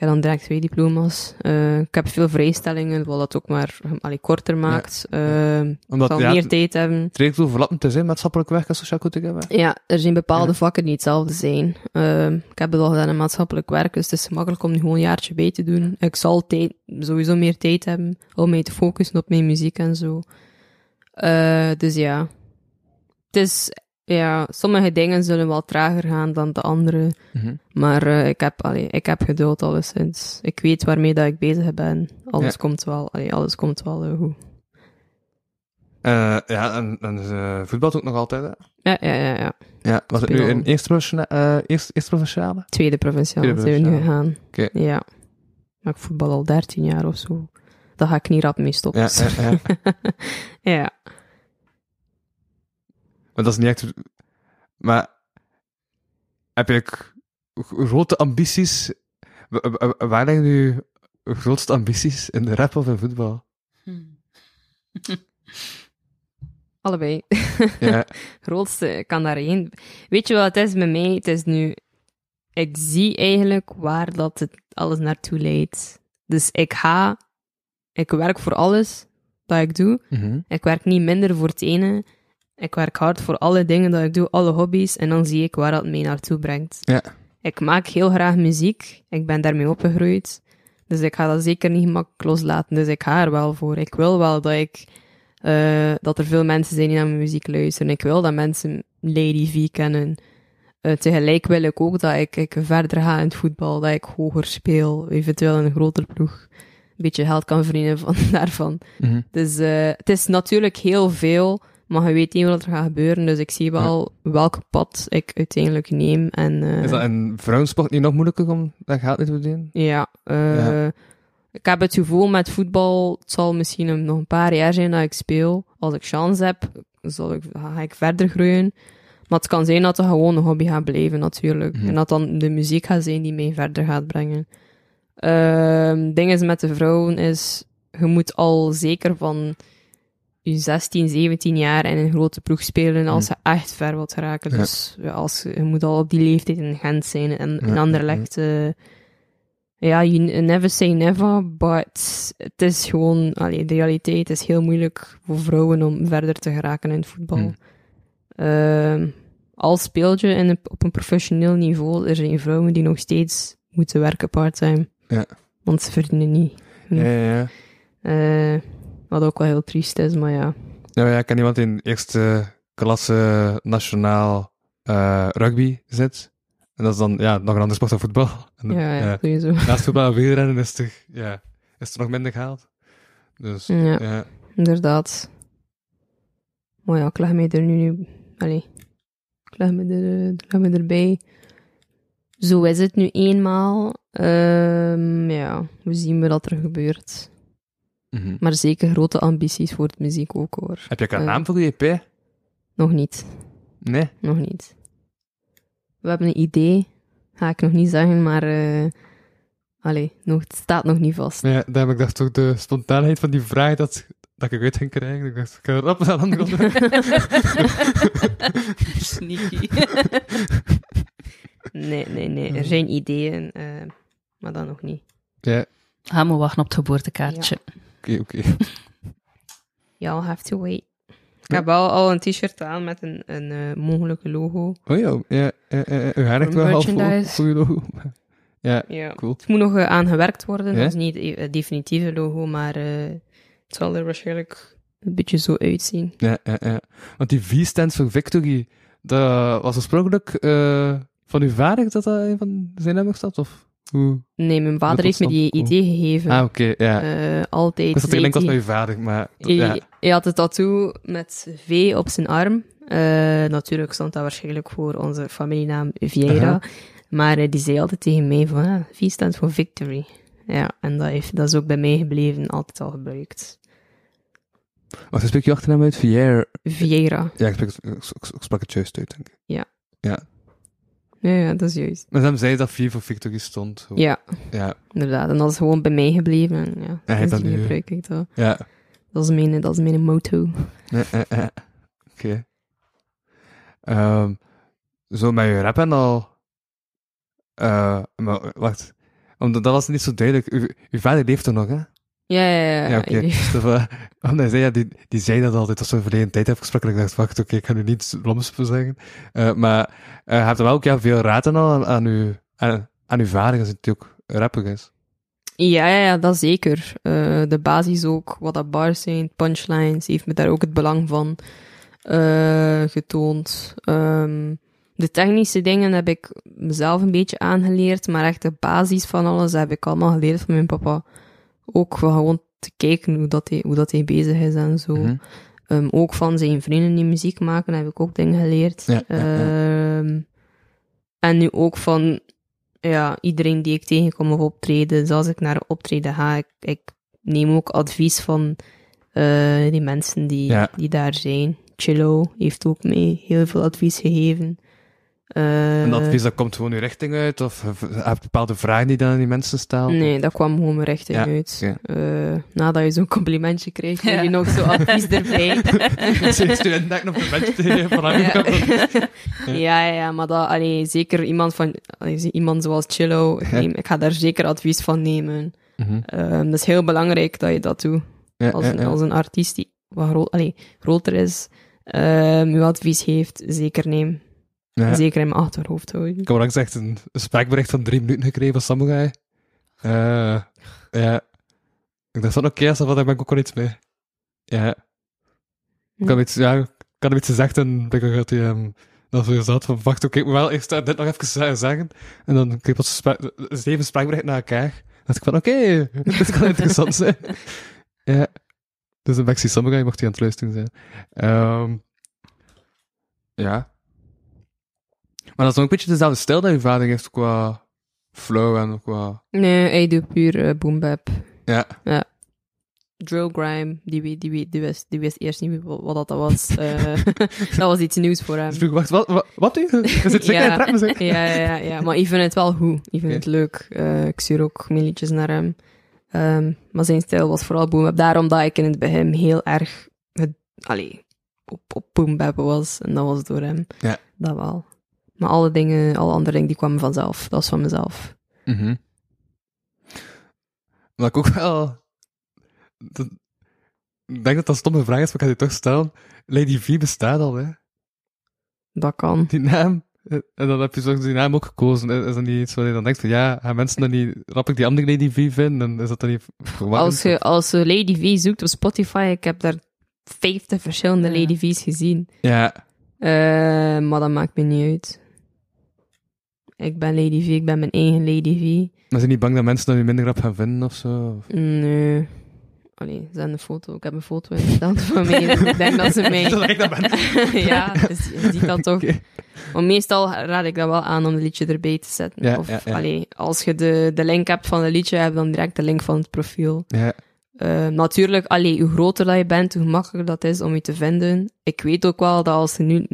[SPEAKER 8] Ik heb dan direct twee diploma's. Eh, ik heb veel vrijstellingen, wat dat ook maar allee, korter maakt. Eh, ik
[SPEAKER 7] Omdat
[SPEAKER 8] zal
[SPEAKER 7] ja,
[SPEAKER 8] meer tijd hebben.
[SPEAKER 7] het trekt overlappend te zijn maatschappelijk werk en sociaal cultureel werk.
[SPEAKER 8] Ja, er zijn bepaalde
[SPEAKER 7] Ja.
[SPEAKER 8] vakken die hetzelfde zijn. Eh, ik heb het al gedaan in maatschappelijk werk, dus het is gemakkelijk om nu gewoon een jaartje bij te doen. Ik zal tijd, sowieso meer tijd hebben om mij te focussen op mijn muziek en zo. Dus ja. Het is, ja, sommige dingen zullen wel trager gaan dan de andere.
[SPEAKER 7] Mhm.
[SPEAKER 8] Maar eh, ik, heb, allee, ik heb geduld alleszins. Ik weet waarmee dat ik bezig ben. Alles
[SPEAKER 7] Ja.
[SPEAKER 8] komt wel, allee, alles komt wel eh, goed.
[SPEAKER 7] Eh, ja, en, en voetbal ook nog altijd, hè?
[SPEAKER 8] Ja, ja, ja, ja.
[SPEAKER 7] Ja, was het nu in eerste, eerste provinciale?
[SPEAKER 8] Tweede provinciaal
[SPEAKER 7] Tweede
[SPEAKER 8] zijn we nu gegaan.
[SPEAKER 7] Oké.
[SPEAKER 8] Ja. Maar ik voetbal al 13 jaar of zo. Daar ga ik niet rap mee stoppen.
[SPEAKER 7] Ja. ja. *laughs* Maar dat is niet echt... Maar heb je grote ambities? Wa- wa- wa- Waar liggen je grootste ambities? In de rap of in voetbal? *laughs*
[SPEAKER 8] Allebei. *laughs*
[SPEAKER 7] Ja,
[SPEAKER 8] Grootste kan daarheen. Weet je wat het is met mij? Het is nu... Ik zie eigenlijk waar dat het alles naartoe leidt. Dus ik ga... Ik werk voor alles dat ik doe.
[SPEAKER 7] Mhm.
[SPEAKER 8] Ik werk niet minder voor het ene. Ik werk hard voor alle dingen dat ik doe, alle hobby's. En dan zie ik waar dat mij naartoe brengt.
[SPEAKER 7] Ja.
[SPEAKER 8] Ik maak heel graag muziek. Ik ben daarmee opgegroeid. Dus ik ga dat zeker niet makkelijk loslaten. Dus ik ga er wel voor. Ik wil wel dat ik... eh, dat er veel mensen zijn die naar mijn muziek luisteren. Ik wil dat mensen Lady V kennen. Eh, tegelijk wil ik ook dat ik, ik verder ga in het voetbal. Dat ik hoger speel. Eventueel in een grotere ploeg. Een beetje geld kan verdienen van *laughs* daarvan.
[SPEAKER 7] Mhm.
[SPEAKER 8] Dus eh, het is natuurlijk heel veel, maar je weet niet wat er gaat gebeuren. Dus ik zie wel welk pad ik uiteindelijk neem. En, eh,
[SPEAKER 7] Is dat in vrouwensport niet nog moeilijker om dat geld niet te verdienen?
[SPEAKER 8] Ja, eh,
[SPEAKER 7] Ja.
[SPEAKER 8] ik heb het gevoel met voetbal, het zal misschien een- nog een paar jaar zijn dat ik speel. Als ik chance heb, zal ik, ga ik verder groeien. Maar het kan zijn dat het gewoon een hobby gaat blijven, natuurlijk.
[SPEAKER 7] Mhm.
[SPEAKER 8] En dat dan de muziek gaat zijn die mij verder gaat brengen. Ehm ding is met de vrouwen is, je moet al zeker van je 16, 17 jaar in een grote ploeg spelen als je echt ver wilt geraken. Dus ja, als, je moet al op die leeftijd in Gent zijn en in Anderlecht. eh, ja, you never say never, but het is gewoon, allee, de realiteit is heel moeilijk voor vrouwen om verder te geraken in het voetbal.
[SPEAKER 7] Hmm.
[SPEAKER 8] Ehm, al speel je in op een professioneel niveau, er zijn vrouwen die nog steeds moeten werken parttime.
[SPEAKER 7] Ja.
[SPEAKER 8] Want ze verdienen niet.
[SPEAKER 7] Ja, ja, ja.
[SPEAKER 8] Eh, wat ook wel heel triest is, maar ja.
[SPEAKER 7] Ja, maar ja, ik ken iemand in eerste klasse nationaal eh, rugby zit. En dat is dan ja, nog een andere sport dan voetbal. *laughs* En dan-
[SPEAKER 8] Ja, ja, sowieso.
[SPEAKER 7] Naast *laughs* voetbal en wielrennen is, toch, ja, is er nog minder gehaald. Dus
[SPEAKER 8] Ja.
[SPEAKER 7] ja.
[SPEAKER 8] Inderdaad. Maar ja, ik leg mij er nu... nu allee, ik leg me, er, ik leg me erbij. Zo is het nu eenmaal. Ehm, ja, we zien wat er gebeurt.
[SPEAKER 7] Mhm.
[SPEAKER 8] Maar zeker grote ambities voor de muziek ook hoor.
[SPEAKER 7] Heb je ook een
[SPEAKER 8] Eh,
[SPEAKER 7] naam voor je EP?
[SPEAKER 8] Nog niet.
[SPEAKER 7] Nee?
[SPEAKER 8] Nog niet. We hebben een idee. Ga ik nog niet zeggen, maar... eh allee, nog, het staat nog niet vast.
[SPEAKER 7] Ja, daar heb ik dacht toch de spontaanheid van die vraag dat, dat ik uit ging krijgen. Ik dacht, ik ga rap andere onderwerp. *laughs*
[SPEAKER 9] Sneaky.
[SPEAKER 8] Nee, nee, nee. Er zijn ideeën, eh, maar dan nog niet.
[SPEAKER 7] Ja,
[SPEAKER 9] Ga maar wachten op het geboortekaartje.
[SPEAKER 7] Oké, oké. *laughs*
[SPEAKER 8] Y'all have to wait. Ik heb wel al een t-shirt aan met een, een eh, mogelijke logo.
[SPEAKER 7] Oh ja, ja, ja, ja, ja. eigenlijk wel half voor, je logo. *laughs* Ja,
[SPEAKER 8] Ja.
[SPEAKER 7] cool.
[SPEAKER 8] Het moet nog eh, aangewerkt worden.
[SPEAKER 7] Ja?
[SPEAKER 8] Dat is niet het definitieve logo, maar eh, het zal er waarschijnlijk een beetje zo uitzien.
[SPEAKER 7] Ja, ja, ja. Want die V stands voor Victory, dat was oorspronkelijk eh, van uw vader dat dat een van zijn nummers zat? Of hoe?
[SPEAKER 8] Nee, mijn vader heeft me die idee gegeven.
[SPEAKER 7] Ah, oké, ja.
[SPEAKER 8] Eh, altijd.
[SPEAKER 7] ik dat was met uw vader, maar...
[SPEAKER 8] Hij,
[SPEAKER 7] Ja.
[SPEAKER 8] hij had een tattoo met V op zijn arm. Eh, natuurlijk stond dat waarschijnlijk voor onze familienaam Vieira. Maar eh, die zei altijd tegen mij van, ah, V staat voor victory. Ja, en dat, heeft, dat is ook bij mij gebleven, altijd al gebruikt.
[SPEAKER 7] Wacht, spreek je achternaam uit? Vier.
[SPEAKER 8] Vieira.
[SPEAKER 7] Ja, ik, spreek, ik, ik, ik sprak het juist uit, denk ik.
[SPEAKER 8] Ja.
[SPEAKER 7] Ja.
[SPEAKER 8] Ja, ja, dat is juist.
[SPEAKER 7] Maar dan zei dat V voor Victory stond. Zo.
[SPEAKER 8] Ja,
[SPEAKER 7] Ja,
[SPEAKER 8] inderdaad. En dat is gewoon bij mij gebleven. En ja,
[SPEAKER 7] Ja,
[SPEAKER 8] sindsdien
[SPEAKER 7] dat nu-
[SPEAKER 8] gebruik ik dat.
[SPEAKER 7] ja.
[SPEAKER 8] Dat is mijn, dat is mijn motto.
[SPEAKER 7] Ja, ja, ja. Oké. Ehm, zo met je rap en al... eh, maar wacht. Omdat dat was niet zo duidelijk. U, uw vader leeft er nog, hè?
[SPEAKER 8] Ja, ja, ja.
[SPEAKER 7] Ja, oké. Dus, hij zei, ja, die, die zei dat altijd als we verleden tijd hebben gesproken. Ik dacht, wacht, oké, ik ga nu niet loms voor zeggen. Eh, maar eh, hij heeft wel ook ja, veel raad en al aan, aan, uw, aan, aan uw vader, als hij ook rapper is.
[SPEAKER 8] Ja, ja, ja, dat zeker. Eh, de basis ook, wat dat bars zijn, punchlines, heeft me daar ook het belang van eh, getoond. Ehm, de technische dingen heb ik mezelf een beetje aangeleerd, maar echt de basis van alles heb ik allemaal geleerd van mijn papa. Ook gewoon te kijken hoe dat hij, hoe dat hij bezig is en zo.
[SPEAKER 7] Mhm.
[SPEAKER 8] Ehm, ook van zijn vrienden die muziek maken, heb ik ook dingen geleerd.
[SPEAKER 7] Ja, ja, ja.
[SPEAKER 8] Ehm, en nu ook van ja, iedereen die ik tegenkom op optreden, zoals ik naar optreden ga, ik, ik neem ook advies van eh, die mensen die, die daar zijn. Chillo heeft ook mee heel veel advies gegeven. Eh,
[SPEAKER 7] En dat advies, dat komt gewoon uw richting uit? Of heb je bepaalde vragen die dan aan die mensen stellen?
[SPEAKER 8] Nee, dat kwam gewoon mijn richting
[SPEAKER 7] Ja,
[SPEAKER 8] uit.
[SPEAKER 7] ja.
[SPEAKER 8] Eh, nadat je zo'n complimentje krijgt, heb
[SPEAKER 9] Ja.
[SPEAKER 8] je nog zo'n advies erbij. *laughs*
[SPEAKER 7] Zijn studenten op de mensen te geven
[SPEAKER 8] ja. ja, ja, maar dat, allee, zeker iemand, van, allee, iemand zoals Chillo, ik,
[SPEAKER 7] Ja.
[SPEAKER 8] neem, ik ga daar zeker advies van nemen.
[SPEAKER 7] Mhm.
[SPEAKER 8] Ehm, dat is heel belangrijk dat je dat doet.
[SPEAKER 7] Ja,
[SPEAKER 8] Als
[SPEAKER 7] ja,
[SPEAKER 8] een,
[SPEAKER 7] ja.
[SPEAKER 8] als een artiest die wat groot, allee, groter is, ehm uw advies heeft, zeker neem.
[SPEAKER 7] Ja.
[SPEAKER 8] Zeker in mijn achterhoofd houden.
[SPEAKER 7] Ik heb onlangs echt een spraakbericht van drie minuten gekregen van Samurai. Eh, ja. Ik dacht van, oké, als dat wat, daar ben ik ook wel iets mee. Ja. Ik had iets, ja, ik had iets gezegd en ik had hij hem dan zo zat van, wacht, oké, ik moet wel eerst dit nog even zeggen. En dan kreeg ik wat spra- zeven spraakberichten na elkaar. Dan dacht ik van, oké, *laughs* dit kan interessant zijn. Ja. Dus een Maxi Samurai mocht hij aan het luisteren zijn. Ehm, ja. Maar dat is ook een beetje dezelfde stijl dat je vader heeft qua flow en qua...
[SPEAKER 8] Nee, hij doet puur eh, boom bap.
[SPEAKER 7] Ja.
[SPEAKER 8] Drill grime, die, die, weet- die, wist, die wist eerst niet wat, dat was. *laughs* Eh, dat was iets nieuws voor hem.
[SPEAKER 7] Dus ik wacht, wat, wat, wat doe je? *laughs* Zit zeker in
[SPEAKER 8] ja,
[SPEAKER 7] het rapmuziek?
[SPEAKER 8] ja, ja, ja, ja, maar ik vind het wel goed. Ik vind het leuk. Eh, ik stuur ook mailtjes naar hem. Ehm, maar zijn stijl was vooral boom bap. Daarom dat ik in het begin heel erg het, allee, op, op boom bap was. En dat was door hem.
[SPEAKER 7] Ja.
[SPEAKER 8] Dat wel. Maar alle dingen, alle andere dingen, die kwamen vanzelf. Dat was van mezelf.
[SPEAKER 7] Mhm. Maar ik ook wel... dat- ik denk dat dat een stomme vraag is, maar ik ga die toch stellen. Lady V bestaat al, hè?
[SPEAKER 8] Dat kan.
[SPEAKER 7] Die naam. En dan heb je zo die naam ook gekozen. Is dat niet iets waar je dan denkt van, ja, gaan mensen dan niet rappig die andere Lady V vinden? En is dat dan niet verwarrend?
[SPEAKER 8] Als je, als je Lady V zoekt op Spotify, ik heb daar 50 verschillende
[SPEAKER 9] Ja.
[SPEAKER 8] Lady V's gezien.
[SPEAKER 7] Ja,
[SPEAKER 8] Eh, maar dat maakt me niet uit. Ik ben Lady V, ik ben mijn eigen Lady V.
[SPEAKER 7] maar zijn niet bang dat mensen dan je minder rap gaan vinden of zo? Of-
[SPEAKER 8] Nee. Allee, ze hebben een foto. Ik heb een foto ingesteld *laughs* van mij. dus ik denk dat ze *laughs* mij...
[SPEAKER 7] Dat ik dat ben. *laughs*
[SPEAKER 8] ja, dus je ziet dat toch. Meestal raad ik dat wel aan om het liedje erbij te zetten.
[SPEAKER 7] Ja,
[SPEAKER 8] of
[SPEAKER 7] ja, ja.
[SPEAKER 8] allee, als je de, de link hebt van het liedje, heb je dan direct de link van het profiel.
[SPEAKER 7] Ja.
[SPEAKER 8] Eh, natuurlijk, allee, hoe groter dat je bent, hoe makkelijker dat is om je te vinden. Ik weet ook wel dat als je nu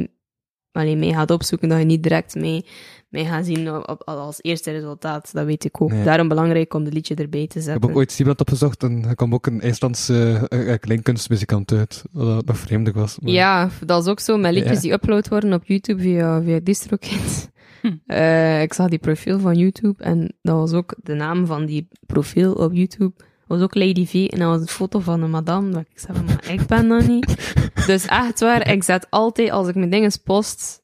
[SPEAKER 8] allee, mee gaat opzoeken, dat je niet direct mee, mee gaat zien op, op- als eerste resultaat. Dat weet ik ook.
[SPEAKER 7] Nee.
[SPEAKER 8] Daarom belangrijk om het liedje erbij te
[SPEAKER 7] Ik
[SPEAKER 8] zetten.
[SPEAKER 7] heb ook ooit Siebrand opgezocht en er kwam ook een IJslandse uh, kleinkunstmuzikant uit. Wat nog vreemdig was. maar-
[SPEAKER 8] Ja, dat is ook zo met liedjes
[SPEAKER 7] Ja.
[SPEAKER 8] die upload worden op YouTube via, via DistroKid. *laughs*
[SPEAKER 9] Hm.
[SPEAKER 8] Eh, ik zag die profiel van YouTube en dat was ook de naam van die profiel op YouTube. was ook Lady V en dat was een foto van een madame. Dat ik zei van, maar ik ben dat niet. *laughs* Dus echt waar, ik zet altijd, als ik mijn dingen post,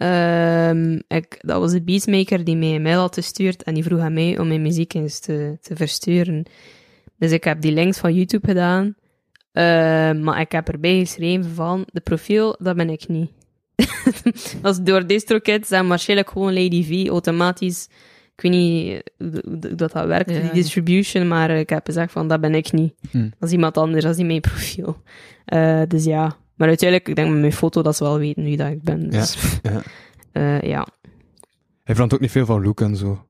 [SPEAKER 8] ehm, ik, dat was de beatmaker die mij een mail had gestuurd en die vroeg aan mij om mijn muziek eens te, te versturen. Dus ik heb die links van YouTube gedaan. Eh, maar ik heb erbij geschreven van, de profiel, dat ben ik niet. *laughs* dat is door DistroKids en waarschijnlijk gewoon Lady V automatisch. Ik weet niet hoe hoe dat, dat werkt,
[SPEAKER 9] Ja.
[SPEAKER 8] die distribution, maar ik heb gezegd van, dat ben ik niet.
[SPEAKER 7] Hm.
[SPEAKER 8] Dat is iemand anders, dat is niet mijn profiel. Eh, dus ja. Maar uiteindelijk, ik denk met mijn foto dat ze wel weten wie dat ik ben. Dus, *laughs*
[SPEAKER 7] ja.
[SPEAKER 8] eh, ja.
[SPEAKER 7] Hij verandert ook niet veel van look en zo.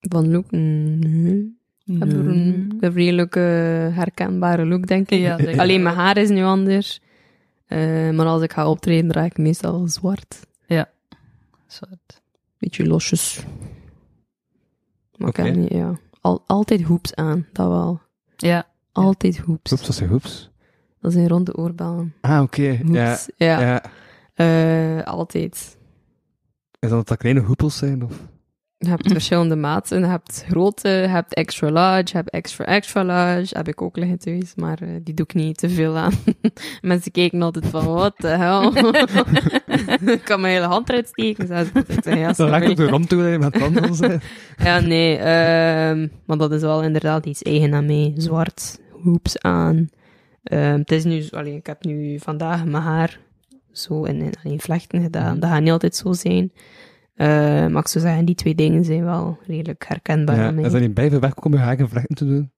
[SPEAKER 8] Van look, nee. Ik heb een, ik heb een redelijk eh, herkenbare look, denk ik.
[SPEAKER 9] Ja, denk ik
[SPEAKER 8] Alleen mijn haar is nu anders. Eh, maar als ik ga optreden, draag ik meestal zwart.
[SPEAKER 9] Zwart.
[SPEAKER 8] Beetje losjes. Maar
[SPEAKER 7] Oké.
[SPEAKER 8] ik heb niet, ja. Al, altijd hoeps aan, dat wel.
[SPEAKER 9] Ja.
[SPEAKER 8] Altijd hoeps.
[SPEAKER 7] Hoeps, dat zijn hoeps.
[SPEAKER 8] Dat zijn ronde oorbellen.
[SPEAKER 7] Ah, oké. Ja.
[SPEAKER 8] Hoeps. Ja.
[SPEAKER 7] ja.
[SPEAKER 8] Eh, altijd.
[SPEAKER 7] Is dat dat kleine hoepels zijn? Of?
[SPEAKER 8] Je hebt *laughs* verschillende maten. Je hebt grote, je hebt extra large, je hebt extra extra large. Heb ik ook liggen thuis, maar eh, die doe ik niet te veel aan. *laughs* Mensen kijken altijd van, wat de hel? *laughs* ik kan mijn hele hand eruit steken. Dus
[SPEAKER 7] Dat lijkt op de rond toe met tanden zijn.
[SPEAKER 8] Ja, nee. ehm maar dat is wel inderdaad iets eigen aan mij. Zwart, hoops aan. Ehm, het is nu, allee, ik heb nu vandaag mijn haar zo in, in, in vlechten gedaan. Dat gaat niet altijd zo zijn. Eh, maar ik zou zeggen, die twee dingen zijn wel redelijk herkenbaar
[SPEAKER 7] Ja. Is dat niet bij weg om je haar in vlechten te doen?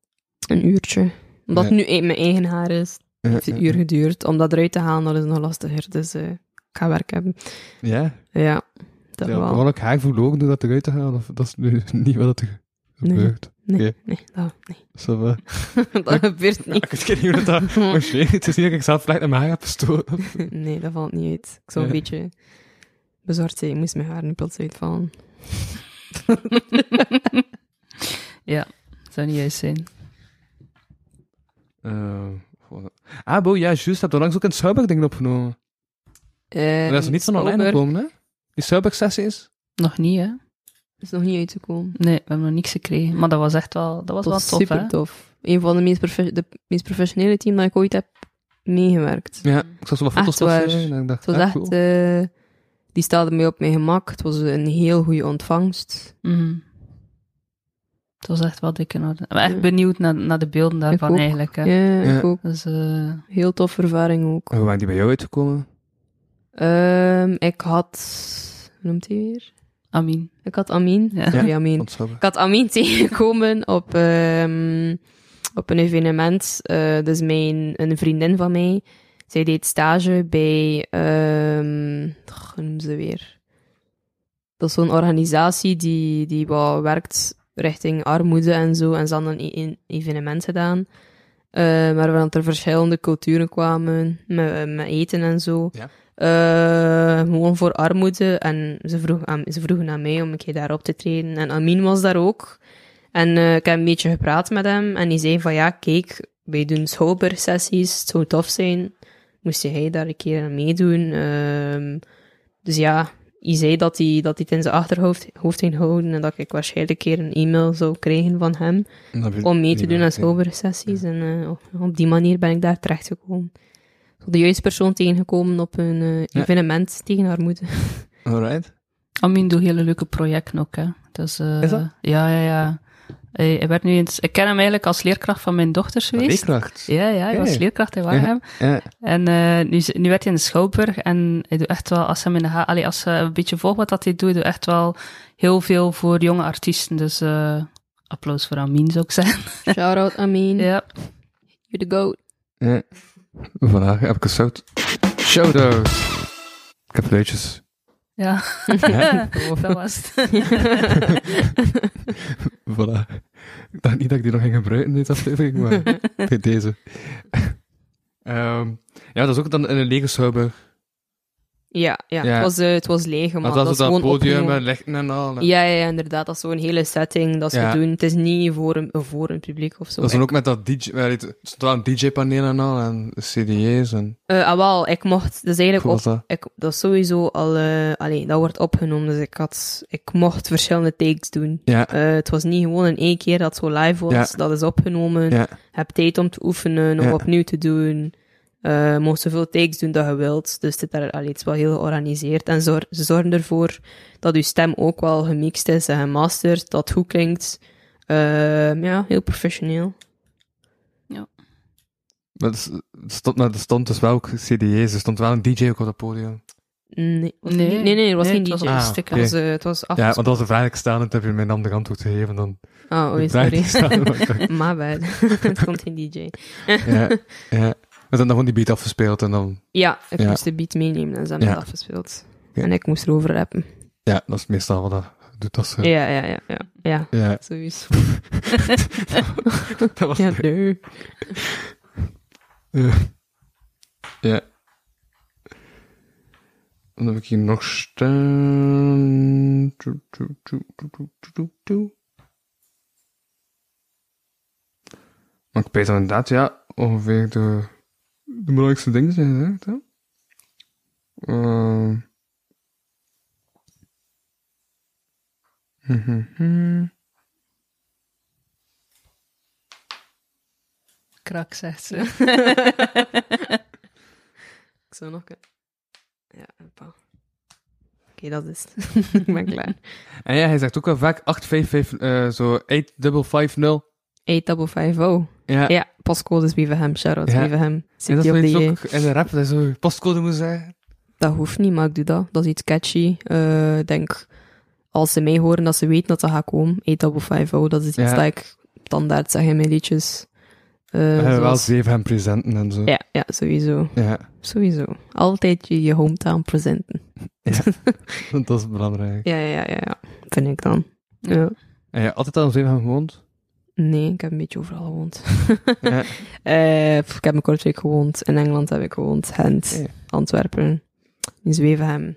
[SPEAKER 8] Een uurtje. Omdat
[SPEAKER 7] Ja.
[SPEAKER 8] het nu e- mijn eigen haar is, heeft het een uur geduurd. Om dat eruit te halen, dat is nog lastiger. Dus eh, ik ga werk hebben.
[SPEAKER 7] Ja.
[SPEAKER 8] Ja, dat
[SPEAKER 7] ja
[SPEAKER 8] wel.
[SPEAKER 7] behoorlijk haar verloren door dat eruit te halen. Of dat is nu *laughs* niet wat er gebeurt.
[SPEAKER 8] Nee,
[SPEAKER 7] Oké.
[SPEAKER 8] nee, dat, nee.
[SPEAKER 7] Zo, *laughs*
[SPEAKER 8] dat gebeurt
[SPEAKER 7] ja,
[SPEAKER 8] niet.
[SPEAKER 7] ik weet niet hoe dat *laughs* marcheert. Het is niet dat ik zelf in mijn haar heb gestoten.
[SPEAKER 8] Nee, dat valt niet uit. Ik zou een
[SPEAKER 7] Ja.
[SPEAKER 8] beetje bezorgd zijn. Ik moest mijn haar nu plots uitvallen. *laughs*
[SPEAKER 9] ja, zou niet juist zijn.
[SPEAKER 7] Eh, ah, Bo, ja, juist. Heb je langs ook een Schouwburg dingen opgenomen.
[SPEAKER 8] Eh,
[SPEAKER 7] Er is nog niets van online gekomen, hè? Die Schouwburg-sessies?
[SPEAKER 9] Nog niet, hè?
[SPEAKER 8] Is nog niet uitgekomen.
[SPEAKER 9] Nee, we hebben nog niks gekregen. Maar dat was echt wel, dat was
[SPEAKER 8] Dat
[SPEAKER 9] wel
[SPEAKER 8] was
[SPEAKER 9] tof,
[SPEAKER 8] super
[SPEAKER 9] hè?
[SPEAKER 8] tof. Een van de meest, profe- de meest professionele team dat ik ooit heb meegewerkt.
[SPEAKER 7] Ja, ik zag zo wat
[SPEAKER 8] Echt
[SPEAKER 7] foto's ze, en ik dacht,
[SPEAKER 8] Het was
[SPEAKER 7] ah,
[SPEAKER 8] echt,
[SPEAKER 7] cool.
[SPEAKER 8] eh, die stelde mij op mijn gemak. Het was een heel goede ontvangst.
[SPEAKER 9] Mhm. Het was echt wel dik in orde. Ik ben echt
[SPEAKER 8] Ja.
[SPEAKER 9] benieuwd naar, naar de beelden daarvan
[SPEAKER 8] ook.
[SPEAKER 9] eigenlijk, hè?
[SPEAKER 8] Ja,
[SPEAKER 7] Ja.
[SPEAKER 8] ik ook.
[SPEAKER 9] Dus, eh,
[SPEAKER 8] Heel toffe ervaring ook.
[SPEAKER 7] En hoe waren die bij jou uitgekomen?
[SPEAKER 8] Ehm, ik had... Hoe noemt hij weer?
[SPEAKER 9] Amin.
[SPEAKER 8] Ik had Amin.
[SPEAKER 9] Ja.
[SPEAKER 8] Sorry, Amin. Ik had Amin *laughs* tegengekomen op, ehm, op een evenement. Eh, dus mijn, een vriendin van mij, zij deed stage bij, ehm goh, hoe noemen ze weer? Dat is zo'n organisatie die, die wat werkt richting armoede en zo. En ze hadden een, evenement gedaan. Eh, maar waar er verschillende culturen kwamen, met, met eten en zo.
[SPEAKER 7] Ja.
[SPEAKER 8] Eh, gewoon voor armoede. En ze, vroeg aan, ze vroegen aan mij om een keer daar op te treden. En Amin was daar ook. En eh, ik heb een beetje gepraat met hem. En die zei van, ja, kijk, wij doen schouwburgsessies. Het zou tof zijn. Moest hij daar een keer aan meedoen. Ehm, dus ja, hij zei dat hij, dat hij het in zijn achterhoofd hoofd ging houden. En dat ik waarschijnlijk een keer een e-mail zou krijgen van hem om mee te doen aan
[SPEAKER 7] meer-
[SPEAKER 8] schouwburgsessies. En eh, op- die manier ben ik daar terechtgekomen. Zo De juiste persoon tegengekomen op een eh,
[SPEAKER 7] Ja.
[SPEAKER 8] evenement tegen armoede.
[SPEAKER 7] Alright.
[SPEAKER 9] Amin doet hele leuke projecten ook, hè? Dus, eh,
[SPEAKER 7] Is dat?
[SPEAKER 9] Ja, ja, ja. Hij, hij werd nu eens, ik ken hem eigenlijk als leerkracht van mijn dochters geweest.
[SPEAKER 7] Leerkracht.
[SPEAKER 9] Ja, ja, hij was leerkracht in Warnhem.
[SPEAKER 7] Ja.
[SPEAKER 9] En eh, nu, nu werd hij in de Schouwburg en hij doet echt wel, als, hem in de ha- allee, als je een beetje volgt wat dat hij doet, doet echt wel heel veel voor jonge artiesten. Dus eh, applaus voor Amin, zou ik zeggen.
[SPEAKER 8] Shout-out Amin.
[SPEAKER 9] ja.
[SPEAKER 8] You're the goat.
[SPEAKER 7] Ja. Vandaag heb ik een shout. Shout-out. Ik heb fluitjes.
[SPEAKER 9] Ja, *laughs*
[SPEAKER 7] Ja.
[SPEAKER 9] dat was het. *laughs*
[SPEAKER 7] Voilà. Ik dacht niet dat ik die nog ging gebruiken in deze aflevering, maar *laughs* bij deze. Ehm, ja, dat is ook dan in een lege schouwburg.
[SPEAKER 8] Ja, ja,
[SPEAKER 7] Ja.
[SPEAKER 8] Het, was, eh, het was leeg, maar
[SPEAKER 7] Maar dat
[SPEAKER 8] dat
[SPEAKER 7] is
[SPEAKER 8] is
[SPEAKER 7] dat
[SPEAKER 8] gewoon
[SPEAKER 7] podium met lichten en al.
[SPEAKER 8] Ja, ja, ja, inderdaad. Dat is zo'n hele setting dat ze
[SPEAKER 7] Ja.
[SPEAKER 8] doen. Het is niet voor een, voor een publiek of zo.
[SPEAKER 7] Dat is dan ook met dat DJ, het stond een DJ-paneel en al, en CD's en...
[SPEAKER 8] Eh, ah, wel, ik mocht, eigenlijk
[SPEAKER 7] Hoe was
[SPEAKER 8] op,
[SPEAKER 7] dat?
[SPEAKER 8] ik, dat is sowieso al, allee, dat wordt opgenomen, dus ik had, ik mocht verschillende takes doen.
[SPEAKER 7] Ja,
[SPEAKER 8] het was niet gewoon in één keer dat het zo live was, dat is opgenomen. Heb tijd om te oefenen, om opnieuw te doen. Eh mocht zoveel takes doen dat je wilt. Dus het, daar, allee, het is wel heel georganiseerd. En zor- ze zorgen ervoor dat je stem ook wel gemixt is en gemasterd, dat het goed klinkt. Ehm, ja, heel professioneel.
[SPEAKER 7] maar het stond, maar er stond dus wel ook CD's, er stond wel een DJ ook op het podium.
[SPEAKER 8] Nee,
[SPEAKER 9] Nee.
[SPEAKER 8] nee, nee, er was
[SPEAKER 9] Nee,
[SPEAKER 8] geen
[SPEAKER 9] het
[SPEAKER 8] DJ.
[SPEAKER 9] was
[SPEAKER 7] Ah,
[SPEAKER 8] het, was, eh, het was
[SPEAKER 7] Ja, want als de vraag staan, dan heb je mijn andere antwoord gegeven dan...
[SPEAKER 8] Oh, oei, *laughs* sorry.
[SPEAKER 7] staan, *laughs* *laughs* maar
[SPEAKER 8] My bad. het komt geen DJ.
[SPEAKER 7] ja, ja. Dan gewoon die beat afgespeeld en dan...
[SPEAKER 8] Ja, ik
[SPEAKER 7] Ja.
[SPEAKER 8] moest de beat meenemen en ze hebben
[SPEAKER 7] Ja.
[SPEAKER 8] het afgespeeld. En ik moest erover rappen.
[SPEAKER 7] Ja, dat is meestal wat dat doet als ze...
[SPEAKER 8] Ja, ja, ja, ja. Ja,
[SPEAKER 7] Ja.
[SPEAKER 8] sowieso. *laughs*
[SPEAKER 7] dat was...
[SPEAKER 8] Ja, nee.
[SPEAKER 7] Ja. ja. Dan heb ik hier nog staan. Maar ik weet inderdaad, ja, ongeveer de, de belangrijkste dingen zijn gezegd, hè. Mhm.
[SPEAKER 9] Krak, zegt ze. *laughs*
[SPEAKER 8] Ik zou nog... Ja, hoppa. Oké, dat is het. *laughs* ik ben klaar.
[SPEAKER 7] En ja, hij zegt ook wel vaak 855, eh zo 8550.
[SPEAKER 8] 8550.
[SPEAKER 7] Ja.
[SPEAKER 8] Ja, postcode is BVM. Shout-out
[SPEAKER 7] Ja.
[SPEAKER 8] City
[SPEAKER 7] dat is wel ook in de rap, dat je zo postcode moet zeggen.
[SPEAKER 8] Dat hoeft niet, maar ik doe dat. Dat is iets catchy. Eh, Ik denk, als ze mij horen dat ze weten dat dat gaat komen. 8550, dat is iets
[SPEAKER 7] Ja.
[SPEAKER 8] dat ik standaard zeg in mijn liedjes.
[SPEAKER 7] Hebben wel
[SPEAKER 8] zoals-
[SPEAKER 7] zeven hem presenten en zo.
[SPEAKER 8] Ja, ja, sowieso.
[SPEAKER 7] Ja,
[SPEAKER 8] Sowieso. Altijd je, je hometown presenten. *laughs*
[SPEAKER 7] dat is belangrijk.
[SPEAKER 8] Ja, ja, ja, ja, ja. Vind ik dan. Ja.
[SPEAKER 7] En je altijd al in Zevenham gewoond?
[SPEAKER 8] Nee, ik heb een beetje overal gewoond. *laughs*
[SPEAKER 7] Ja.
[SPEAKER 8] Eh, ik heb in Kortrijk gewoond. In Engeland heb ik gewoond. Gent,
[SPEAKER 7] Ja.
[SPEAKER 8] Antwerpen. In Zwevenhem.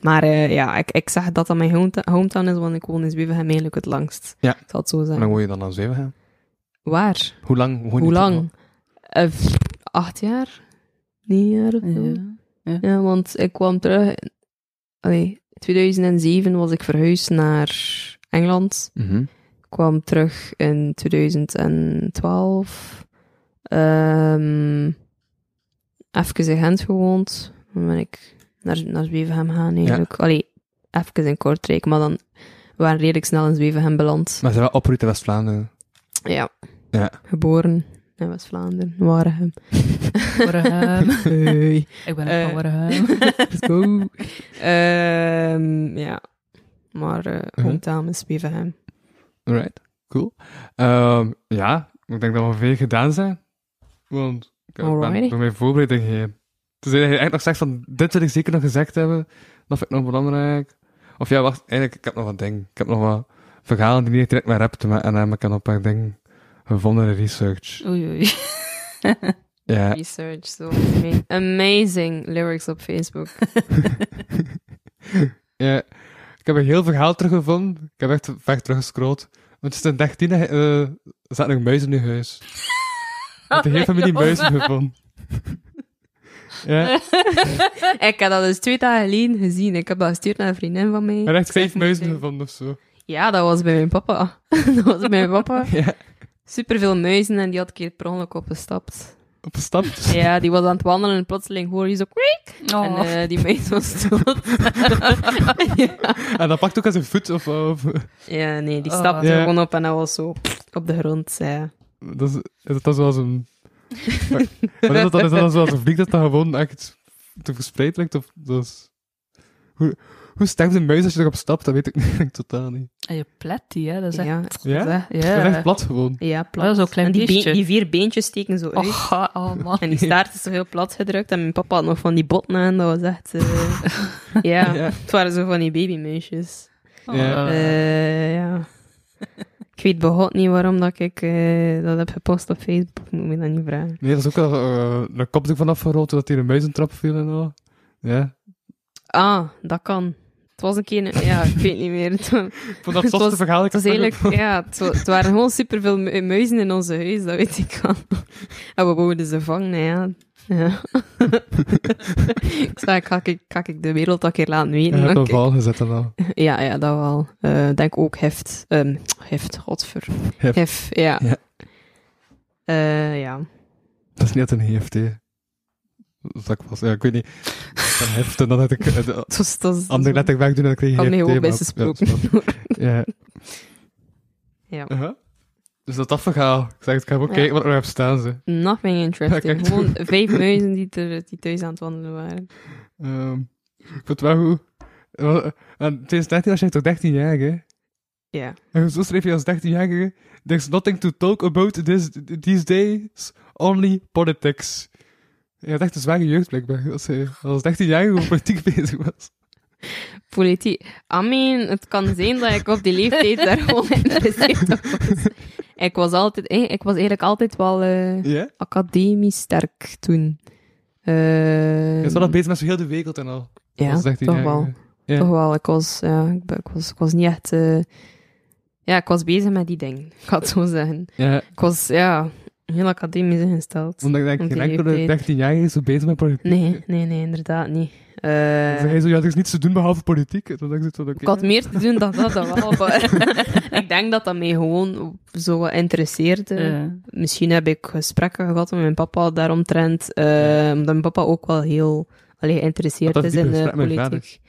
[SPEAKER 8] Maar eh, ja, ik, ik zeg dat dat mijn hometown is, want ik woon in Zwevenhem eigenlijk het langst.
[SPEAKER 7] Ja.
[SPEAKER 8] Ik zal het zo
[SPEAKER 7] Hoe
[SPEAKER 8] zeggen.
[SPEAKER 7] lang woon je dan aan Zevenham?
[SPEAKER 8] Waar?
[SPEAKER 7] Hoe lang woon je
[SPEAKER 8] Hoe lang? Eh, acht jaar? Negen jaar of zo?
[SPEAKER 9] Ja.
[SPEAKER 8] Ja, want ik kwam terug... Allee, 2007 was ik verhuisd naar Engeland.
[SPEAKER 7] Mhm.
[SPEAKER 8] Kwam terug in 2012. Ehm even in Gent gewoond. Dan ben ik naar, naar Zwevenhem gegaan eigenlijk. Allee, even in Kortrijk, maar dan we waren redelijk snel in Zwevenhem beland.
[SPEAKER 7] Maar ze zijn wel opgegroeid in West-Vlaanderen.
[SPEAKER 8] Ja.
[SPEAKER 7] Ja.
[SPEAKER 8] Geboren in West-Vlaanderen, Waregem. *laughs*
[SPEAKER 9] Waregem.
[SPEAKER 8] Hey.
[SPEAKER 9] Ik ben
[SPEAKER 8] Eh.
[SPEAKER 9] ook van Waregem. *laughs*
[SPEAKER 8] Let's go. Ehm, ja. Maar eh
[SPEAKER 7] Mhm.
[SPEAKER 8] hometown is Zwevenhem.
[SPEAKER 7] Alright, cool. Ehm, ja, ik denk dat we veel gedaan zijn. Want ik ben
[SPEAKER 8] Alrighty.
[SPEAKER 7] door mijn voorbereiding heen. Dus eigenlijk nog zegt van, dit wil ik zeker nog gezegd hebben. Dat vind ik nog belangrijk. Of ja, wacht, eigenlijk, ik heb nog wat dingen. Ik heb nog wat verhalen die niet direct met rap te maken hebben. Ik heb nog een paar dingen gevonden in research.
[SPEAKER 9] Oei, oei. *laughs*
[SPEAKER 7] Ja.
[SPEAKER 8] Research, zo ama- amazing lyrics op Facebook. *laughs*
[SPEAKER 7] ja. Ik heb een heel verhaal teruggevonden. Ik heb echt ver teruggescrolld. Want het is in 13 eh er zaten nog muizen in je huis. *laughs* Ik heb de hele familie muizen gevonden. *laughs* ja.
[SPEAKER 8] ik heb dat dus twee dagen geleden gezien. Ik heb dat gestuurd naar een vriendin van mij.
[SPEAKER 7] Ik heb echt vijf muizen gevonden of zo.
[SPEAKER 8] ik- Ja, dat was bij mijn papa. *laughs* dat was bij mijn papa.
[SPEAKER 7] Ja.
[SPEAKER 8] Superveel muizen en die had een keer per ongeluk opgestapt.
[SPEAKER 7] Opgestapt.
[SPEAKER 8] Ja, die was aan het wandelen en plotseling hoorde je zo kwiek.
[SPEAKER 9] Oh.
[SPEAKER 8] En eh, die muis was dood. *laughs* ja.
[SPEAKER 7] En dat pakt ook aan zijn voet of... of
[SPEAKER 8] ja, nee, die
[SPEAKER 9] Oh.
[SPEAKER 8] stapte
[SPEAKER 7] Ja.
[SPEAKER 8] gewoon op en dat was zo op de grond. Ja.
[SPEAKER 7] dat is, is dat dan zoals een... maar maar is dat dan, is dat dan zoals een vlieg dat dan gewoon echt te verspreid ligt? Of dat is... Hoe, hoe sterft een muis als je erop stapt? Dat weet ik *laughs* niet, totaal niet.
[SPEAKER 9] En je plet die, hè. Dat is echt...
[SPEAKER 8] Ja,
[SPEAKER 7] Ja?
[SPEAKER 8] ja.
[SPEAKER 7] Dat is echt plat gewoon.
[SPEAKER 8] Ja, plat.
[SPEAKER 9] Oh, klein
[SPEAKER 8] en die, vier beentjes steken zo uit.
[SPEAKER 9] Oh, oh, man.
[SPEAKER 8] En die staart is zo heel plat gedrukt. En mijn papa had nog van die botten aan. Dat was echt... eh, *laughs* ja,
[SPEAKER 7] Ja.
[SPEAKER 8] het waren zo van die babymuisjes.
[SPEAKER 9] Oh,
[SPEAKER 7] Ja.
[SPEAKER 9] eh,
[SPEAKER 8] ja. Ik weet begot niet waarom dat ik eh, dat heb gepost op Facebook. Moet me dat niet vragen.
[SPEAKER 7] Nee, dat is ook wel eh een kopstuk van afgerold, dat hij een muizentrap viel en al. Ja.
[SPEAKER 8] Ah, dat kan. Het was een keer... Ja, ik weet niet meer. Het *laughs*
[SPEAKER 7] Ik vond dat
[SPEAKER 8] was-
[SPEAKER 7] verhaal.
[SPEAKER 8] Het was eigenlijk... Ja, het, het waren gewoon superveel mu- muizen in onze huis, dat weet ik wel. *laughs* En we wouden ze vangen, ja. ja. *laughs* ik zei, ga ik, ga ik de wereld een keer laten
[SPEAKER 7] Je
[SPEAKER 8] weten.
[SPEAKER 7] hebt
[SPEAKER 8] dat
[SPEAKER 7] een
[SPEAKER 8] ik-
[SPEAKER 7] val gezet en al.
[SPEAKER 8] Ja, ja, dat wel. Eh, Ik denk ook heft. ehm heft, godver.
[SPEAKER 7] Hef.
[SPEAKER 8] Hef, ja.
[SPEAKER 7] Ja.
[SPEAKER 8] Eh, ja.
[SPEAKER 7] Dat is niet een HFT. Dat ik was, ja, ik weet niet. Van heft en dan had ik eh,
[SPEAKER 8] Het *laughs* was, het was,
[SPEAKER 7] andere letter wegdoen en dan kreeg je
[SPEAKER 8] had
[SPEAKER 7] HFT.
[SPEAKER 8] mij ook
[SPEAKER 7] maar-
[SPEAKER 8] best gesproken.
[SPEAKER 7] Ja.
[SPEAKER 8] Ja.
[SPEAKER 7] Uh-huh. Dus dat dat verhaal. Ik zeg, ik ga even
[SPEAKER 8] Ja.
[SPEAKER 7] kijken wat er nog heb staan. Ze.
[SPEAKER 8] Nothing interesting. *laughs*
[SPEAKER 7] Kijk.
[SPEAKER 8] Gewoon vijf muizen die, ter, die thuis aan het wandelen waren.
[SPEAKER 7] Ehm, ik vind het wel goed. Eh, En 2013 was jij toch 13 jaar, hè?
[SPEAKER 8] Ja.
[SPEAKER 7] En zo schreef je als 13-jarige: There's nothing to talk about this, these days, only politics. Je had echt een zware jeugd, blijkbaar. Als hij als 13-jarige over politiek *laughs* bezig was.
[SPEAKER 8] Politiek. I mean, het kan zijn dat ik op die leeftijd daar *laughs* gewoon geïnteresseerd op was. Ik was altijd, eh, ik was eigenlijk altijd wel eh,
[SPEAKER 7] Ja?
[SPEAKER 8] academisch sterk toen. Eh,
[SPEAKER 7] Hij is wel nog bezig met zo heel de wereld en al.
[SPEAKER 8] ja, toch
[SPEAKER 7] 13-jarige.
[SPEAKER 8] wel.
[SPEAKER 7] Ja.
[SPEAKER 8] Toch wel. Ik was, ja, ik, was, ik was niet echt... eh, ja, ik was bezig met die dingen. Ik ga het zo zeggen.
[SPEAKER 7] Ja,
[SPEAKER 8] Ik was, ja, heel academisch ingesteld.
[SPEAKER 7] omdat ik denk, geen enkele
[SPEAKER 8] leeftijd.
[SPEAKER 7] 13-jarige is zo bezig met politiek.
[SPEAKER 8] Nee, nee, nee, inderdaad niet. Eh,
[SPEAKER 7] zeg hij zo, ja, er is niets te doen behalve politiek. Ik zo,
[SPEAKER 8] ik had meer te doen dan dat, dat wel. *laughs* Maar *laughs* ik denk dat dat mij gewoon zo wat interesseerde.
[SPEAKER 9] Eh,
[SPEAKER 8] Misschien heb ik gesprekken gehad met mijn papa daaromtrent. eh omdat mijn papa ook wel heel allee, geïnteresseerd is in
[SPEAKER 7] je
[SPEAKER 8] politiek.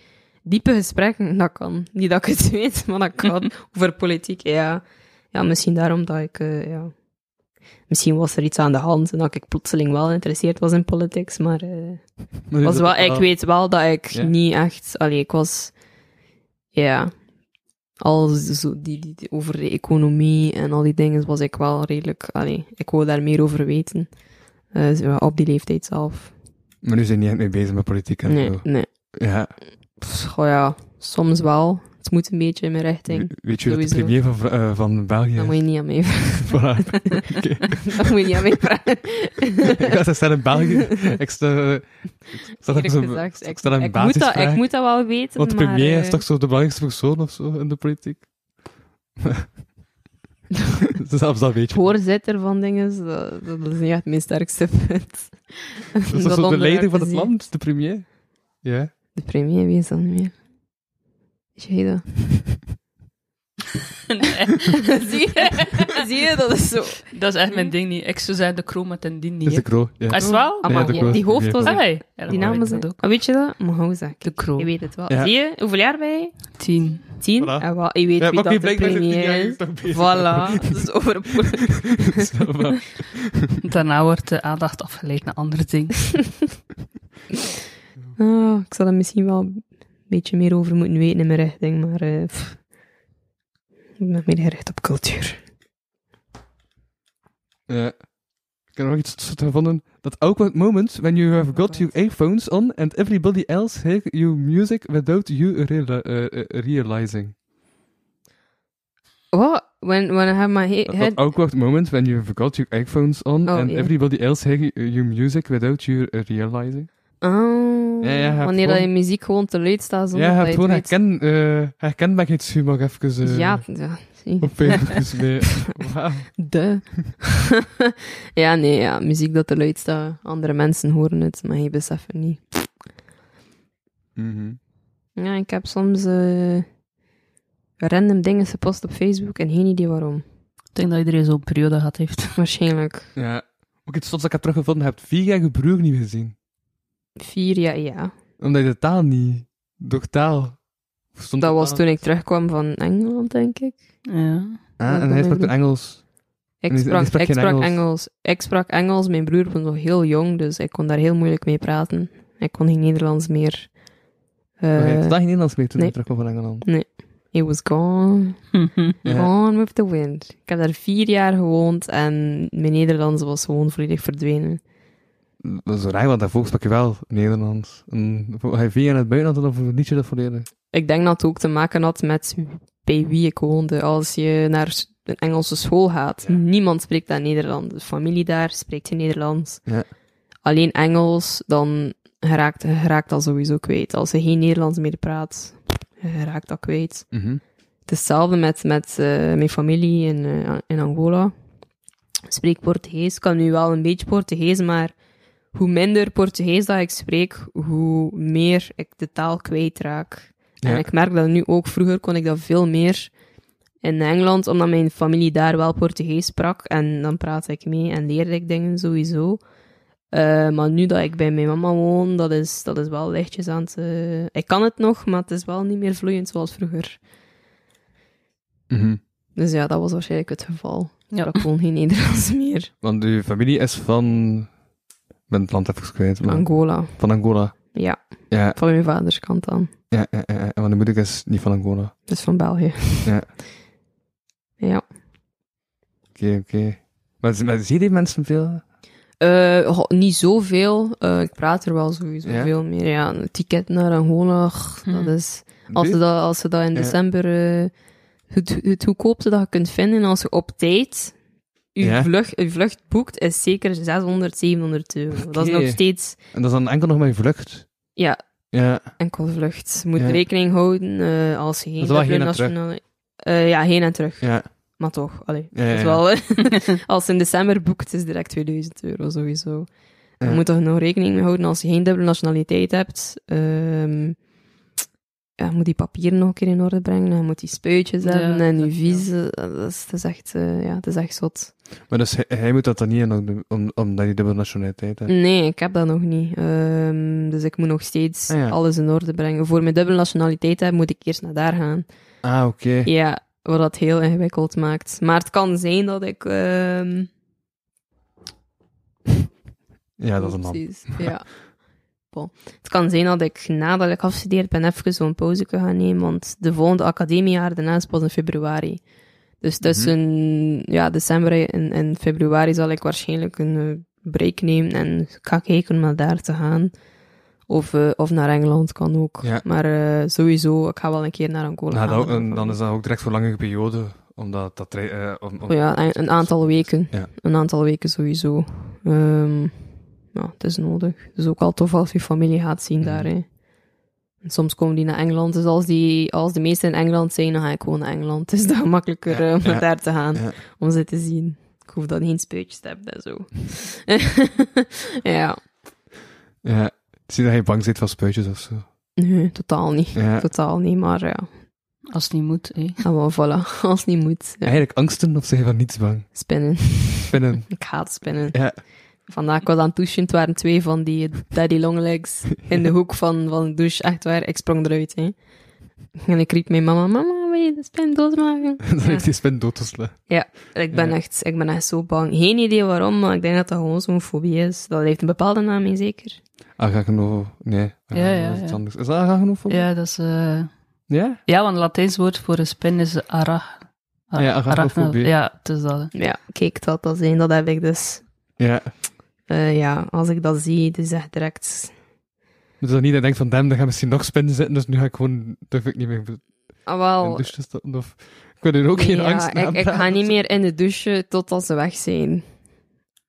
[SPEAKER 8] Diepe gesprekken, dat kan. Niet dat ik het *laughs* weet, maar dat kan. Over politiek, ja. Ja, misschien daarom dat ik, eh, ja... Misschien was er iets aan de hand en dat ik plotseling wel geïnteresseerd was in politics, maar... eh,
[SPEAKER 7] Maar
[SPEAKER 8] was wel, ik weet wel dat ik
[SPEAKER 7] Ja.
[SPEAKER 8] niet echt... Allee, ik was... Ja... Al zo, die, die, die- over de economie en al die dingen was ik wel redelijk... Allee, ik wou daar meer over weten. Eh, op die leeftijd zelf.
[SPEAKER 7] Maar nu zijn niet echt mee bezig met politiek en
[SPEAKER 8] Nee,
[SPEAKER 7] zo.
[SPEAKER 8] nee.
[SPEAKER 7] Ja.
[SPEAKER 8] Pff, goh, ja, soms wel. Het moet een beetje in mijn richting.
[SPEAKER 7] Weet je dat de premier van, eh, van België
[SPEAKER 8] Dat *laughs* *laughs* moet je niet aan mij vragen.
[SPEAKER 7] Voilà.
[SPEAKER 8] Moet je niet aan mij vragen.
[SPEAKER 7] Ja, ze staan in België. Ik sta, ik zo-
[SPEAKER 8] gezegd,
[SPEAKER 7] ik
[SPEAKER 8] ik,
[SPEAKER 7] sta
[SPEAKER 8] ik, moet dat,
[SPEAKER 7] basisvraag.
[SPEAKER 8] ik moet dat wel weten,
[SPEAKER 7] Want
[SPEAKER 8] maar,
[SPEAKER 7] premier
[SPEAKER 8] eh,
[SPEAKER 7] is toch zo de belangrijkste persoon of zo in de politiek? *laughs* Zelfs dat weet je.
[SPEAKER 8] voorzitter van dingen, dat, dat is niet echt mijn sterkste punt.
[SPEAKER 7] Dat is de leider van het land, de premier? Ja.
[SPEAKER 8] De premier, wie is dat niet meer? Weet dat? *laughs* *laughs* Zie je? Zie je, dat is zo.
[SPEAKER 9] dat is echt mijn ding niet. Ik zou zeggen de kroon met een dien
[SPEAKER 7] Dat is
[SPEAKER 9] niet.
[SPEAKER 7] de kroon. Ja.
[SPEAKER 9] Is het wel?
[SPEAKER 8] Ah, maar die-
[SPEAKER 7] kroon.
[SPEAKER 8] die hoofd was...
[SPEAKER 9] Ah.
[SPEAKER 8] Die naam is
[SPEAKER 9] dat ook.
[SPEAKER 8] Ah, Weet je dat? Ik?
[SPEAKER 9] De kroon.
[SPEAKER 8] Je weet het wel.
[SPEAKER 7] Ja.
[SPEAKER 8] Zie je? Hoeveel jaar ben je?
[SPEAKER 9] Tien.
[SPEAKER 8] Tien?
[SPEAKER 7] Voilà.
[SPEAKER 8] En wel, je weet
[SPEAKER 7] Ja,
[SPEAKER 8] wie dat de premier is. Voilà. *laughs* Dat is over
[SPEAKER 7] Snap maar.
[SPEAKER 9] Daarna wordt de aandacht afgeleid naar andere dingen.
[SPEAKER 8] Ah, ik zou er misschien wel beetje meer over moeten weten in mijn richting, maar eh, pff. ik ben meer gericht op cultuur.
[SPEAKER 7] Ja. Ik heb nog iets gevonden. That awkward moment when you have got your earphones on and everybody else hear your music without you reali- uh, uh, realizing.
[SPEAKER 8] What? When, when I have my he- head...
[SPEAKER 7] that awkward moment when you have got your earphones on
[SPEAKER 8] Oh,
[SPEAKER 7] and everybody else hear your music without you realizing.
[SPEAKER 8] Oh,
[SPEAKER 7] Ja, ja, je hebt
[SPEAKER 8] wanneer dat je muziek gewoon te luid staat zonder
[SPEAKER 7] ja, je hebt gewoon
[SPEAKER 8] weet.
[SPEAKER 7] herken, uh, herkenbaarheidshumor even uh,
[SPEAKER 8] Ja, ja, zie.
[SPEAKER 7] op Facebook dus mee.
[SPEAKER 8] De. *laughs* ja, nee, ja, muziek dat te luid staat. Andere mensen horen het, maar je beseft het niet.
[SPEAKER 7] Mhm.
[SPEAKER 8] Ja, ik heb soms eh, random dingen gepost op Facebook en geen idee waarom.
[SPEAKER 9] Ik denk dat iedereen zo'n periode gehad heeft.
[SPEAKER 8] Waarschijnlijk
[SPEAKER 7] Ja. Ook iets soms dat ik heb teruggevonden, je hebt vier jaar je broer niet gezien.
[SPEAKER 8] Vier jaar, ja.
[SPEAKER 7] Omdat je de taal niet, door taal... Stond
[SPEAKER 8] Dat was toen ik terugkwam van Engeland, denk ik.
[SPEAKER 9] Ja.
[SPEAKER 7] Ah, en hij
[SPEAKER 8] ik
[SPEAKER 7] sprak
[SPEAKER 8] doe.
[SPEAKER 7] Engels.
[SPEAKER 8] Ik sprak, ik
[SPEAKER 7] Engels.
[SPEAKER 8] Engels. Ik sprak Engels. Mijn broer was nog heel jong, dus ik kon daar heel moeilijk mee praten. Ik kon geen Nederlands meer.
[SPEAKER 7] Uh, je
[SPEAKER 8] Eh
[SPEAKER 7] had geen Nederlands mee toen
[SPEAKER 8] nee.
[SPEAKER 7] je terugkwam van Engeland.
[SPEAKER 8] it was gone. *laughs* Gone with the wind. Ik heb daar vier jaar gewoond en mijn Nederlands was gewoon volledig verdwenen.
[SPEAKER 7] Dat is raar, want daarvoor sprak je wel Nederlands. En ga je vier jaar in het buitenland of liet je dat volledig?
[SPEAKER 8] Ik denk dat het ook te maken had met bij wie ik woonde. Als je naar een Engelse school gaat.
[SPEAKER 7] Ja.
[SPEAKER 8] Niemand spreekt daar Nederlands. De familie daar spreekt geen Nederlands.
[SPEAKER 7] Ja.
[SPEAKER 8] Alleen Engels, dan geraakt, geraakt dat sowieso kwijt. Als je geen Nederlands meer praat, raakt dat kwijt. Is hetzelfde met, met eh, mijn familie in, eh, in Angola. Spreek Portugees. Ik kan nu wel een beetje Portugees, maar hoe minder Portugees dat ik spreek, hoe meer ik de taal kwijtraak. En ik merk dat nu ook. Vroeger kon ik dat veel meer in Engeland, omdat mijn familie daar wel Portugees sprak. En dan praatte ik mee en leerde ik dingen sowieso. Eh, maar nu dat ik bij mijn mama woon, dat is, dat is wel lichtjes aan het... eh, ik kan het nog, maar het is wel niet meer vloeiend zoals vroeger.
[SPEAKER 7] Mhm.
[SPEAKER 8] Dus ja, dat was waarschijnlijk het geval.
[SPEAKER 9] Ja.
[SPEAKER 8] Dat ik gewoon geen Nederlands meer.
[SPEAKER 7] Want uw familie is van... Ik ben het land even kwijt. maar-
[SPEAKER 8] Angola.
[SPEAKER 7] Van Angola.
[SPEAKER 8] Ja,
[SPEAKER 7] Ja,
[SPEAKER 8] van mijn vaders kant dan.
[SPEAKER 7] ja, ja, ja. En want de moeder is niet van Angola.
[SPEAKER 8] Dus van België.
[SPEAKER 7] Ja.
[SPEAKER 8] Ja.
[SPEAKER 7] Oké, oké. Maar, maar zie je die mensen veel?
[SPEAKER 8] Eh, niet zoveel. Eh, ik praat er wel sowieso
[SPEAKER 7] Ja?
[SPEAKER 8] veel meer. Ja, een ticket naar Angola, dat
[SPEAKER 9] Mhm.
[SPEAKER 8] is... Als ze dat, als ze dat in
[SPEAKER 7] Ja.
[SPEAKER 8] december... eh, het, het goedkoopste dat je kunt vinden als je op tijd
[SPEAKER 7] Ja.
[SPEAKER 8] vlucht, je vlucht boekt, is zeker 600, 700 euro. Dat is nog steeds...
[SPEAKER 7] En dat is dan enkel nog je vlucht?
[SPEAKER 8] Ja,
[SPEAKER 7] Ja.
[SPEAKER 8] enkel vlucht. Je moet
[SPEAKER 7] Ja.
[SPEAKER 8] rekening houden eh, als je geen
[SPEAKER 7] Dat is wel heen en
[SPEAKER 8] nationale... Eh, ja, heen en terug.
[SPEAKER 7] Ja.
[SPEAKER 8] Maar toch, allee.
[SPEAKER 7] Ja,
[SPEAKER 8] is wel, *laughs* *laughs* als je in december boekt, is het direct 2000 euro sowieso. Je moet er nog rekening mee houden als je geen dubbele nationaliteit hebt. ehm, ja, je moet die papieren nog een keer in orde brengen. Je moet die spuitjes
[SPEAKER 9] Ja,
[SPEAKER 8] hebben en je
[SPEAKER 9] dat- ja.
[SPEAKER 8] visa. Dat is, dat is echt, eh, ja, dat is echt zot.
[SPEAKER 7] Maar dus hij, hij moet dat dan niet doen, om, omdat je dubbele nationaliteit hebt.
[SPEAKER 8] Nee, ik heb dat nog niet. Ehm, dus ik moet nog steeds
[SPEAKER 7] Ah, ja.
[SPEAKER 8] alles in orde brengen. Voor mijn dubbele nationaliteit te hebben, moet ik eerst naar daar gaan.
[SPEAKER 7] Ah, oké.
[SPEAKER 8] Ja, wat dat heel ingewikkeld maakt. Maar het kan zijn dat ik... ehm,
[SPEAKER 7] Ja, dat is een man.
[SPEAKER 8] Precies, ja. *laughs* Bon. Het kan zijn dat ik nadat ik afgestudeerd ben even zo'n pauze kan gaan nemen, want de volgende academiejaar daarna is pas in februari. Dus tussen ja, december en, en februari zal ik waarschijnlijk een eh, break nemen en ga kijken om naar daar te gaan. Of, eh, of naar Engeland kan ook.
[SPEAKER 7] Ja.
[SPEAKER 8] Maar eh, sowieso, ik ga wel een keer naar Angola
[SPEAKER 7] Nou,
[SPEAKER 8] gaan.
[SPEAKER 7] dat, en dan is dat ook direct voor langere periode, omdat dat... rei- om, om-
[SPEAKER 8] Oh ja, een, een aantal weken.
[SPEAKER 7] Ja.
[SPEAKER 8] Een aantal weken sowieso. Ehm, ja, het is nodig. Het is ook al tof als je familie gaat zien
[SPEAKER 7] Mhm.
[SPEAKER 8] daar. Hè. En soms komen die naar Engeland. Dus als, die, als de meesten in Engeland zijn, dan ga ik gewoon naar Engeland. Het *laughs* is dan makkelijker
[SPEAKER 7] Ja,
[SPEAKER 8] eh, om
[SPEAKER 7] ja,
[SPEAKER 8] daar te gaan.
[SPEAKER 7] ja.
[SPEAKER 8] Om ze te zien. Ik hoef dan geen spuitjes te hebben en zo. *laughs* ja.
[SPEAKER 7] Ja. Zie dat je bang zit van spuitjes of zo.
[SPEAKER 8] Nee, totaal niet.
[SPEAKER 7] Ja.
[SPEAKER 8] Totaal niet, maar ja.
[SPEAKER 9] Als het niet moet, hé.
[SPEAKER 8] Ah, wel, voilà. *laughs* Als het niet moet. Ja.
[SPEAKER 7] Eigenlijk angsten of zeg je van niets bang?
[SPEAKER 8] Spinnen.
[SPEAKER 7] Spinnen.
[SPEAKER 8] Ik haat spinnen.
[SPEAKER 7] Ja.
[SPEAKER 8] Vandaag ik was aan het douchen, het waren twee van die daddy longlegs in de hoek van, van de douche. Echt waar, ik sprong eruit. Hè. En ik riep mijn mama, mama, wil je de spin doodmaken? *laughs*
[SPEAKER 7] Dan
[SPEAKER 8] Ja.
[SPEAKER 7] heeft die spin dood te slaan.
[SPEAKER 8] Ik ben,
[SPEAKER 7] Ja.
[SPEAKER 8] echt, ik ben echt zo bang. Geen idee waarom, maar ik denk dat dat gewoon zo'n fobie is. Dat heeft een bepaalde naam, hè, zeker.
[SPEAKER 7] Agagno... Nee.
[SPEAKER 9] Ja, ja,
[SPEAKER 7] dat is iets
[SPEAKER 9] ja.
[SPEAKER 7] anders. Is dat?
[SPEAKER 9] Ja, dat is... eh,
[SPEAKER 7] Ja?
[SPEAKER 9] Ja, want het Latijns woord voor een spin is arach.
[SPEAKER 7] Ah ja, arachnofobie.
[SPEAKER 9] Ja, het is dat.
[SPEAKER 8] Ja, kijk, dat dat zijn, dat heb ik dus.
[SPEAKER 7] Ja.
[SPEAKER 8] Eh, ja, als ik dat zie, dus echt direct...
[SPEAKER 7] Dus dan niet dat denkt van, damn, er gaan misschien nog spinnen zitten, dus nu ga ik gewoon, durf ik niet meer in
[SPEAKER 8] Ah,
[SPEAKER 7] de
[SPEAKER 8] wel,
[SPEAKER 7] douche stappen. Of, ik wil er ook geen
[SPEAKER 8] ja,
[SPEAKER 7] angst
[SPEAKER 8] ik, ik ga niet meer in de douche totdat ze weg zijn.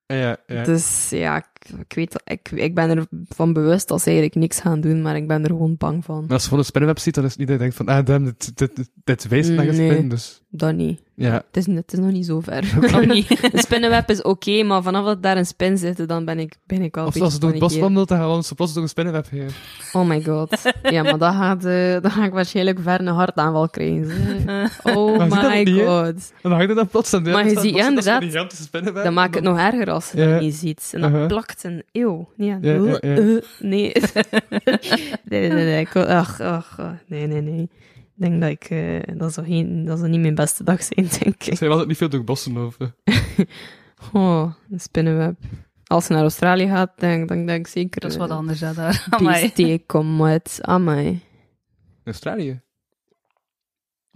[SPEAKER 7] Ja, ja.
[SPEAKER 8] Dus ja, ik, weet ik, ik ben ervan bewust dat ze eigenlijk niks gaan doen, maar ik ben er gewoon bang van.
[SPEAKER 7] Maar als je gewoon een spinnenweb ziet, dan is het niet dat je denkt van, ah, damn, dit, dit, dit, dit wijst naar een
[SPEAKER 8] Nee.
[SPEAKER 7] spin, dus...
[SPEAKER 8] Dat niet.
[SPEAKER 7] Ja.
[SPEAKER 8] Het is, het is nog niet zo ver. *laughs*
[SPEAKER 9] Niet.
[SPEAKER 8] Een spinnenweb is oké, maar vanaf dat daar een spin zit, dan ben ik, ben ik wel een
[SPEAKER 7] Of als ze door het bos wandelt, dan gaan we ze plots door een spinnenweb heen.
[SPEAKER 8] Oh my god. Ja, maar dat gaat, dan ga ik waarschijnlijk ver een hartaanval krijgen. *laughs* Oh
[SPEAKER 7] Maar
[SPEAKER 8] my
[SPEAKER 7] niet,
[SPEAKER 8] god.
[SPEAKER 7] En dan hangt het dan plots aan de
[SPEAKER 8] Maar je ziet- ja, inderdaad. Dan maakt het nog erger als je
[SPEAKER 7] Ja.
[SPEAKER 8] dat niet ziet. En dat
[SPEAKER 7] Uh-huh.
[SPEAKER 8] plakt een eeuw. Ja.
[SPEAKER 7] Ja, ja, ja.
[SPEAKER 8] Eh, *laughs* nee. *laughs* nee, nee, nee. Ik, ach, ach, nee, nee, nee. Ik denk dat ik... eh, dat, zou geen, dat zou niet mijn beste dag zijn, denk ik.
[SPEAKER 7] Zij was het niet veel door bossen lopen. *laughs*
[SPEAKER 8] Oh, een spinnenweb. Als je naar Australië gaat, denk, dan denk ik zeker...
[SPEAKER 9] Dat is wat
[SPEAKER 8] eh,
[SPEAKER 9] anders, ja, daar.
[SPEAKER 8] Die
[SPEAKER 9] Amai.
[SPEAKER 8] steek kom met amai.
[SPEAKER 7] Australië?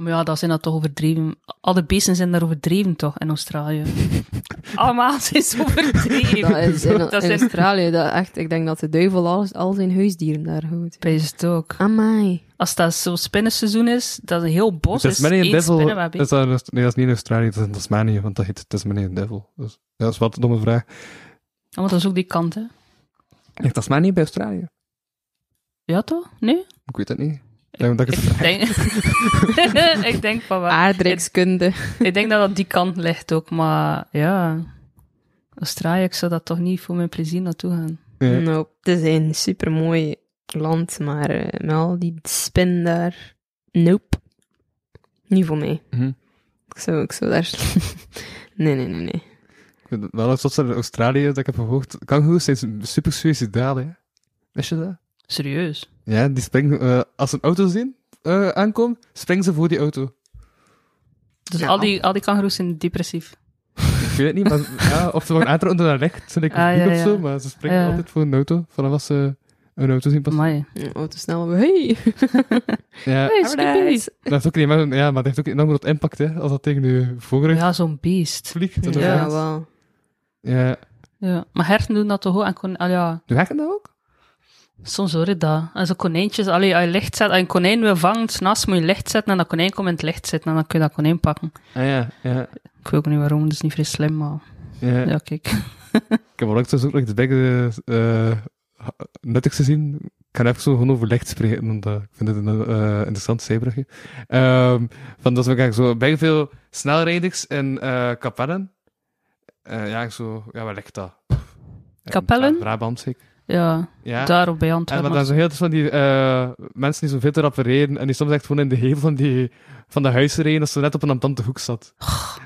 [SPEAKER 9] Maar ja, dat zijn dat toch overdreven. Alle beesten zijn daar overdreven, toch, in Australië. *laughs* Allemaal zijn ze overdreven.
[SPEAKER 8] Dat is in,
[SPEAKER 9] Dat
[SPEAKER 8] in
[SPEAKER 9] zijn-
[SPEAKER 8] Australië, dat echt, ik denk dat de duivel al, al zijn huisdieren daar houdt.
[SPEAKER 9] Prijs het ook.
[SPEAKER 8] Amai.
[SPEAKER 9] Als dat zo spinnenseizoen is, dat is een heel bos. is
[SPEAKER 7] Tasmanian
[SPEAKER 9] één
[SPEAKER 7] Devil, is dat, nee, dat is niet in Australië, dat is in Tasmanië, want dat heet Tasmanian Devil. Dus, ja, dat is wat een domme vraag.
[SPEAKER 9] Ja, want dat is ook die kant, hè.
[SPEAKER 7] Ligt Tasmanië bij Australië?
[SPEAKER 9] Ja, toch? Nee?
[SPEAKER 7] Ik weet het niet. Ik
[SPEAKER 9] Ik denk, *laughs* ik denk van wel.
[SPEAKER 8] Aardrijkskunde.
[SPEAKER 9] Ik denk dat dat die kant ligt ook, maar ja. Australië, ik zou dat toch niet voor mijn plezier naartoe gaan.
[SPEAKER 7] Ja.
[SPEAKER 8] Nou, het is een supermooi land, maar eh, met al die spin daar, nope. Niet voor mij.
[SPEAKER 7] Mhm.
[SPEAKER 8] Ik zou, ik zou daar... *laughs* nee, nee, nee, nee.
[SPEAKER 7] Ik Wel in Australië dat ik heb gehoord. Kangoeroes zijn super suicidaal, hè. Wist je dat?
[SPEAKER 9] Serieus.
[SPEAKER 7] Ja, die springen, eh, als ze een auto zien, eh, aankomt, springen ze voor die auto.
[SPEAKER 9] Dus
[SPEAKER 8] Ja.
[SPEAKER 9] al, die, al die kangoeroes zijn depressief.
[SPEAKER 7] Ik weet het niet, maar ja, of ze worden aangetrokken door dat licht, vind ik
[SPEAKER 9] Ah,
[SPEAKER 7] niet
[SPEAKER 9] ja,
[SPEAKER 7] of zo, maar ze springen
[SPEAKER 9] Ja.
[SPEAKER 7] altijd voor een auto, vanaf als ze een auto zien passen.
[SPEAKER 9] Amai.
[SPEAKER 8] Een auto snel, hey! *laughs*
[SPEAKER 7] Ja,
[SPEAKER 9] Hey,
[SPEAKER 7] dat is ook niet, maar, ja, maar dat heeft ook enorm groot impact, hè, als dat tegen je voorhoofd
[SPEAKER 9] Ja, zo'n beest.
[SPEAKER 7] vliegt. en
[SPEAKER 9] Ja.
[SPEAKER 8] Wel.
[SPEAKER 7] ja.
[SPEAKER 9] Ja. Maar herten doen dat toch ook? En kon, al ja,
[SPEAKER 7] Doe hekken dat ook?
[SPEAKER 9] Soms hoor je dat. En zo konijntjes, allee, als je licht zet, als je een konijn wil vangen, s'nachts moet je licht zetten en dat konijn komt in het licht zitten en dan kun je dat konijn pakken.
[SPEAKER 7] Ah ja, ja.
[SPEAKER 9] Ik weet ook niet waarom, dat is niet vrij slim, maar
[SPEAKER 7] ja.
[SPEAKER 9] ja, kijk. *laughs*
[SPEAKER 7] Ik heb onlangs dus ook nog iets bij eh nuttigs gezien. Ik ga even zo gewoon over licht spreken, want eh, ik vind het een eh, interessant zijbrugje. Ehm van dat is ook zo bij veel snelrijders in eh Kapellen. Eh, ja, zo, ja, waar ligt dat?
[SPEAKER 9] Kapellen?
[SPEAKER 7] Brabant, zeker.
[SPEAKER 9] Ja,
[SPEAKER 7] Ja.
[SPEAKER 9] daar op bij
[SPEAKER 7] En
[SPEAKER 9] Antwerpen.
[SPEAKER 7] maar dan zo heel veel van die eh, mensen die zo veel te rap rijden en die soms echt gewoon in de hevel van, die, van de huizen rijden als ze net op een ambtante hoek zat.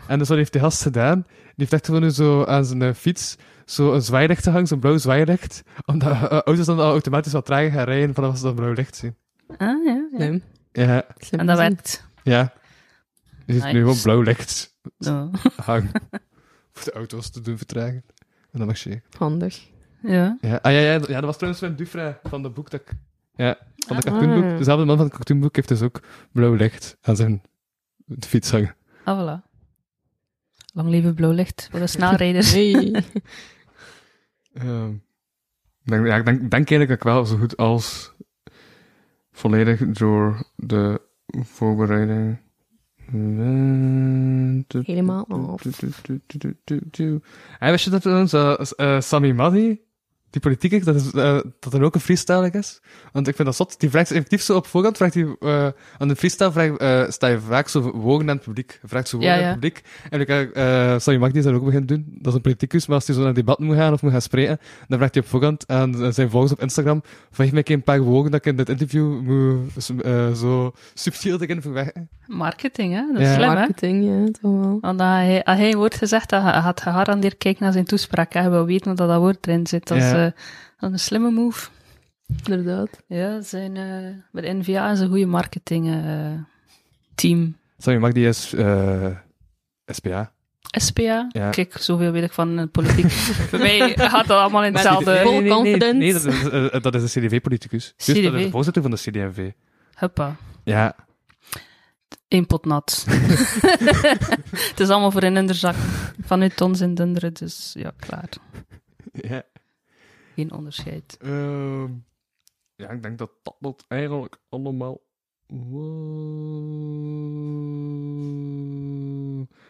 [SPEAKER 7] En dus wat heeft die gast gedaan? Die heeft echt gewoon zo aan zijn eh, fiets zo een zwaailicht gehangen, zo'n blauw zwaailicht, omdat eh, auto's dan al automatisch wat trager gaan rijden vanaf ze dat blauw licht zien.
[SPEAKER 9] Ah, ja, ja.
[SPEAKER 8] Slim.
[SPEAKER 7] Ja,
[SPEAKER 8] Slim
[SPEAKER 9] En dat werkt.
[SPEAKER 7] ja. Je ziet nu
[SPEAKER 9] Nice.
[SPEAKER 7] gewoon blauw licht
[SPEAKER 9] Ja.
[SPEAKER 7] hangen. *laughs* Voor de auto's te doen vertragen. En dan mag je.
[SPEAKER 8] Handig.
[SPEAKER 9] Ja.
[SPEAKER 7] Ja, ah, ja, ja, ja, dat was trouwens Sven Dufresne van de boek dat ik... Ja, van de
[SPEAKER 8] Ah.
[SPEAKER 7] cartoonboek. Dezelfde man van het cartoonboek heeft dus ook blauw licht aan zijn fiets hangen.
[SPEAKER 9] Ah, voilà. Lang leven blauw licht voor de snelrijders.
[SPEAKER 8] Hey. *laughs*
[SPEAKER 7] Ehm, ik denk, ja, ik denk, ik denk eigenlijk dat ik wel zo goed als volledig door de voorbereiding.
[SPEAKER 8] Helemaal af.
[SPEAKER 7] Hey, wist je dat trouwens, eh, eh, Sami Madi, die politiek, dat, is, eh, dat er ook een freestyle is? Want ik vind dat zot. Die vraagt effectief zo op voorhand, vraagt hij, eh, aan de freestyle vraag, eh, sta je vaak zo woorden aan het publiek. Vraagt zo
[SPEAKER 9] Ja,
[SPEAKER 7] aan
[SPEAKER 9] ja.
[SPEAKER 7] het publiek. En ik, eh Sami Madi is dat ook beginnen doen. Dat is een politicus, maar als hij zo naar debat moet gaan of moet gaan spreken, dan vraagt hij op voorhand aan zijn volgers op Instagram, geef mij een paar woorden dat ik in dit interview moet zo subtiel erin verwerken.
[SPEAKER 9] Marketing, hè? Dat is
[SPEAKER 7] Ja.
[SPEAKER 9] slim, hè?
[SPEAKER 8] Marketing, ja, toch wel.
[SPEAKER 9] Want als hij, als hij een woord gezegd had, hij had gegarandeerd kijken naar zijn toespraak. Hè. Hij wil weten dat dat woord erin zit. Dat, is, dat is een slimme move.
[SPEAKER 8] Inderdaad.
[SPEAKER 9] Ja, zijn, eh bij de NVA is een goede marketing eh, team.
[SPEAKER 7] Sami Madi is eh, SPA.
[SPEAKER 9] SPA?
[SPEAKER 7] Ja.
[SPEAKER 9] Kijk, zoveel weet ik van eh, politiek. *laughs* Voor mij gaat dat allemaal in
[SPEAKER 8] Met
[SPEAKER 9] hetzelfde...
[SPEAKER 8] vol confidence.
[SPEAKER 7] Nee, dat is, eh, dat is de CDV-politicus. Dus dat is
[SPEAKER 9] CDV.
[SPEAKER 7] de voorzitter van de CDV.
[SPEAKER 9] Huppa.
[SPEAKER 7] Ja.
[SPEAKER 9] Eén pot nat. *laughs* *laughs* het is allemaal voor een inderzak. Vanuit ons in Dunderen, dus ja, klaar.
[SPEAKER 7] ja.
[SPEAKER 9] Geen onderscheid.
[SPEAKER 7] Ehm, ja, ik denk dat dat eigenlijk allemaal... Wow.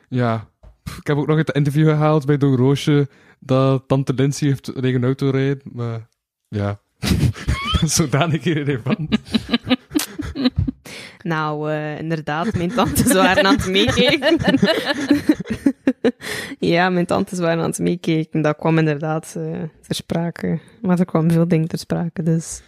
[SPEAKER 7] Ja. Ik heb ook nog het interview gehaald bij Don Roosje dat Tante Lindsay heeft lege auto rijden, maar ja. *laughs* Zodanig irrelevant. *laughs*
[SPEAKER 8] Nou, eh, inderdaad, mijn tantes waren aan het meekijken. *laughs* *laughs* ja, mijn tantes waren aan het meekijken. Dat kwam inderdaad eh, ter sprake. Maar er kwam veel dingen ter sprake, dus...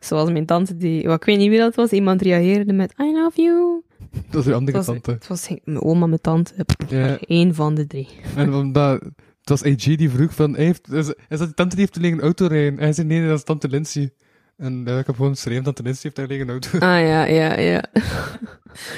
[SPEAKER 8] Zoals mijn tante die... ik weet niet wie dat was. Iemand reageerde met I love you. *laughs*
[SPEAKER 7] Dat is de andere
[SPEAKER 8] Het was,
[SPEAKER 7] tante.
[SPEAKER 8] het was mijn oma, mijn tante.
[SPEAKER 7] Ja.
[SPEAKER 8] Eén van de drie.
[SPEAKER 7] En omdat... Het was AG die vroeg van, heeft, is, is dat die tante die heeft een lege auto rijden? En hij zei, nee, dat is tante Lindsay. En ja, ik heb gewoon geschreven, tante Lindsay heeft een lege auto.
[SPEAKER 8] Ah ja, ja, ja.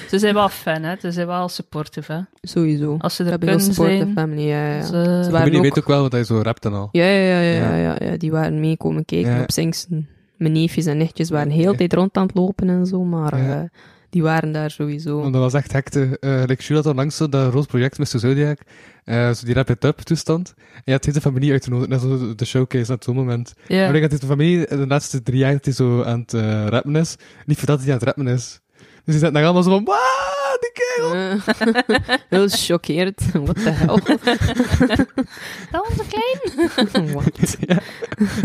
[SPEAKER 9] Ze zijn wel fan, hè? Ze zijn wel supportive, hè?
[SPEAKER 8] Sowieso.
[SPEAKER 9] Als ze er kunnen
[SPEAKER 8] supportive
[SPEAKER 9] zijn.
[SPEAKER 8] family, ja, ja.
[SPEAKER 9] Ze-
[SPEAKER 8] Ze
[SPEAKER 7] Maar
[SPEAKER 8] waren
[SPEAKER 7] die
[SPEAKER 8] ook...
[SPEAKER 7] weet ook wel wat hij zo rapt en al.
[SPEAKER 8] Ja, ja, ja,
[SPEAKER 7] Ja.
[SPEAKER 8] ja, ja, ja, die waren meekomen kijken
[SPEAKER 7] Ja.
[SPEAKER 8] op Singsten. Mijn neefjes en nichtjes waren heel de
[SPEAKER 7] Ja.
[SPEAKER 8] tijd rond aan het lopen en zo, maar
[SPEAKER 7] Ja.
[SPEAKER 8] Eh, die waren daar sowieso.
[SPEAKER 7] Want dat was echt hekte. Uh, like, Jules had onlangs zo dat rood project met Zodiac. eh zo die Rap It Up toestand. En je had deze familie uitgenodigd naar zo de showcase op zo'n moment.
[SPEAKER 9] Ja.
[SPEAKER 7] Maar ik had deze familie de laatste drie jaar dat hij zo aan het eh, rappen is. Niet voordat hij aan het rappen is. Dus die zitten daar allemaal zo van, wauw, die kerel!
[SPEAKER 8] Eh, *laughs* heel chockeerd. *laughs* What the hell? *laughs*
[SPEAKER 9] Dat was een klein.
[SPEAKER 8] Wat?
[SPEAKER 7] ja.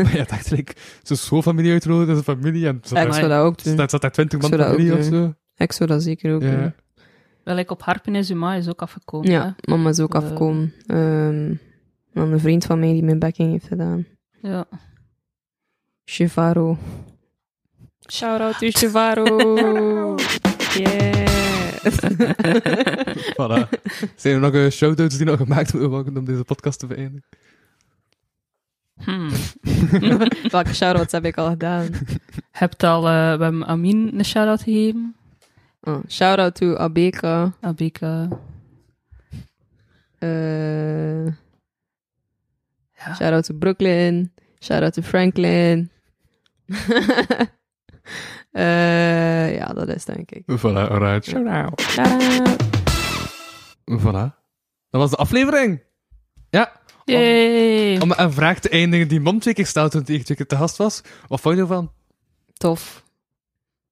[SPEAKER 7] Maar je had echt like, zo'n schoolfamilie uitgenodigd in zijn familie. En zat
[SPEAKER 8] Ik
[SPEAKER 7] daar-
[SPEAKER 8] zou dat ook doen.
[SPEAKER 7] zat, zat daar twintig man
[SPEAKER 8] Ik dat
[SPEAKER 7] familie of zo.
[SPEAKER 8] Ik zou dat zeker ook
[SPEAKER 7] Ja.
[SPEAKER 8] doen.
[SPEAKER 9] Wel, ik op Harpen is ma is ook afgekomen.
[SPEAKER 8] Ja, mama is ook
[SPEAKER 9] Eh.
[SPEAKER 8] afgekomen. Ehm, dan een vriend van mij die mijn backing heeft gedaan.
[SPEAKER 9] Ja.
[SPEAKER 8] Chivaro. Shout out to Chivaro. *laughs* yeah. *laughs*
[SPEAKER 7] Voilà. Zijn er nog uh, shout-outs die nog gemaakt moeten worden om deze podcast te beëindigen?
[SPEAKER 9] Hmm. *laughs*
[SPEAKER 8] Welke shout-outs heb ik al gedaan?
[SPEAKER 9] Hebt al, eh, we hebben Amin een shout-out gegeven.
[SPEAKER 8] Oh, shout out to Abeka.
[SPEAKER 9] Abika.
[SPEAKER 8] Eh,
[SPEAKER 9] Ja.
[SPEAKER 8] Shout out to Brooklyn. Shout out to Franklin. *laughs* Eh, ja, dat is denk ik.
[SPEAKER 7] Voilà, alright.
[SPEAKER 8] Shout out. Shout out.
[SPEAKER 7] Voilà. Dat was de aflevering. Ja.
[SPEAKER 9] Yay!
[SPEAKER 7] Om een vraag te eindigen die mom twee keer stelde toen hij twee keer te gast was. Wat vond je ervan?
[SPEAKER 8] Tof.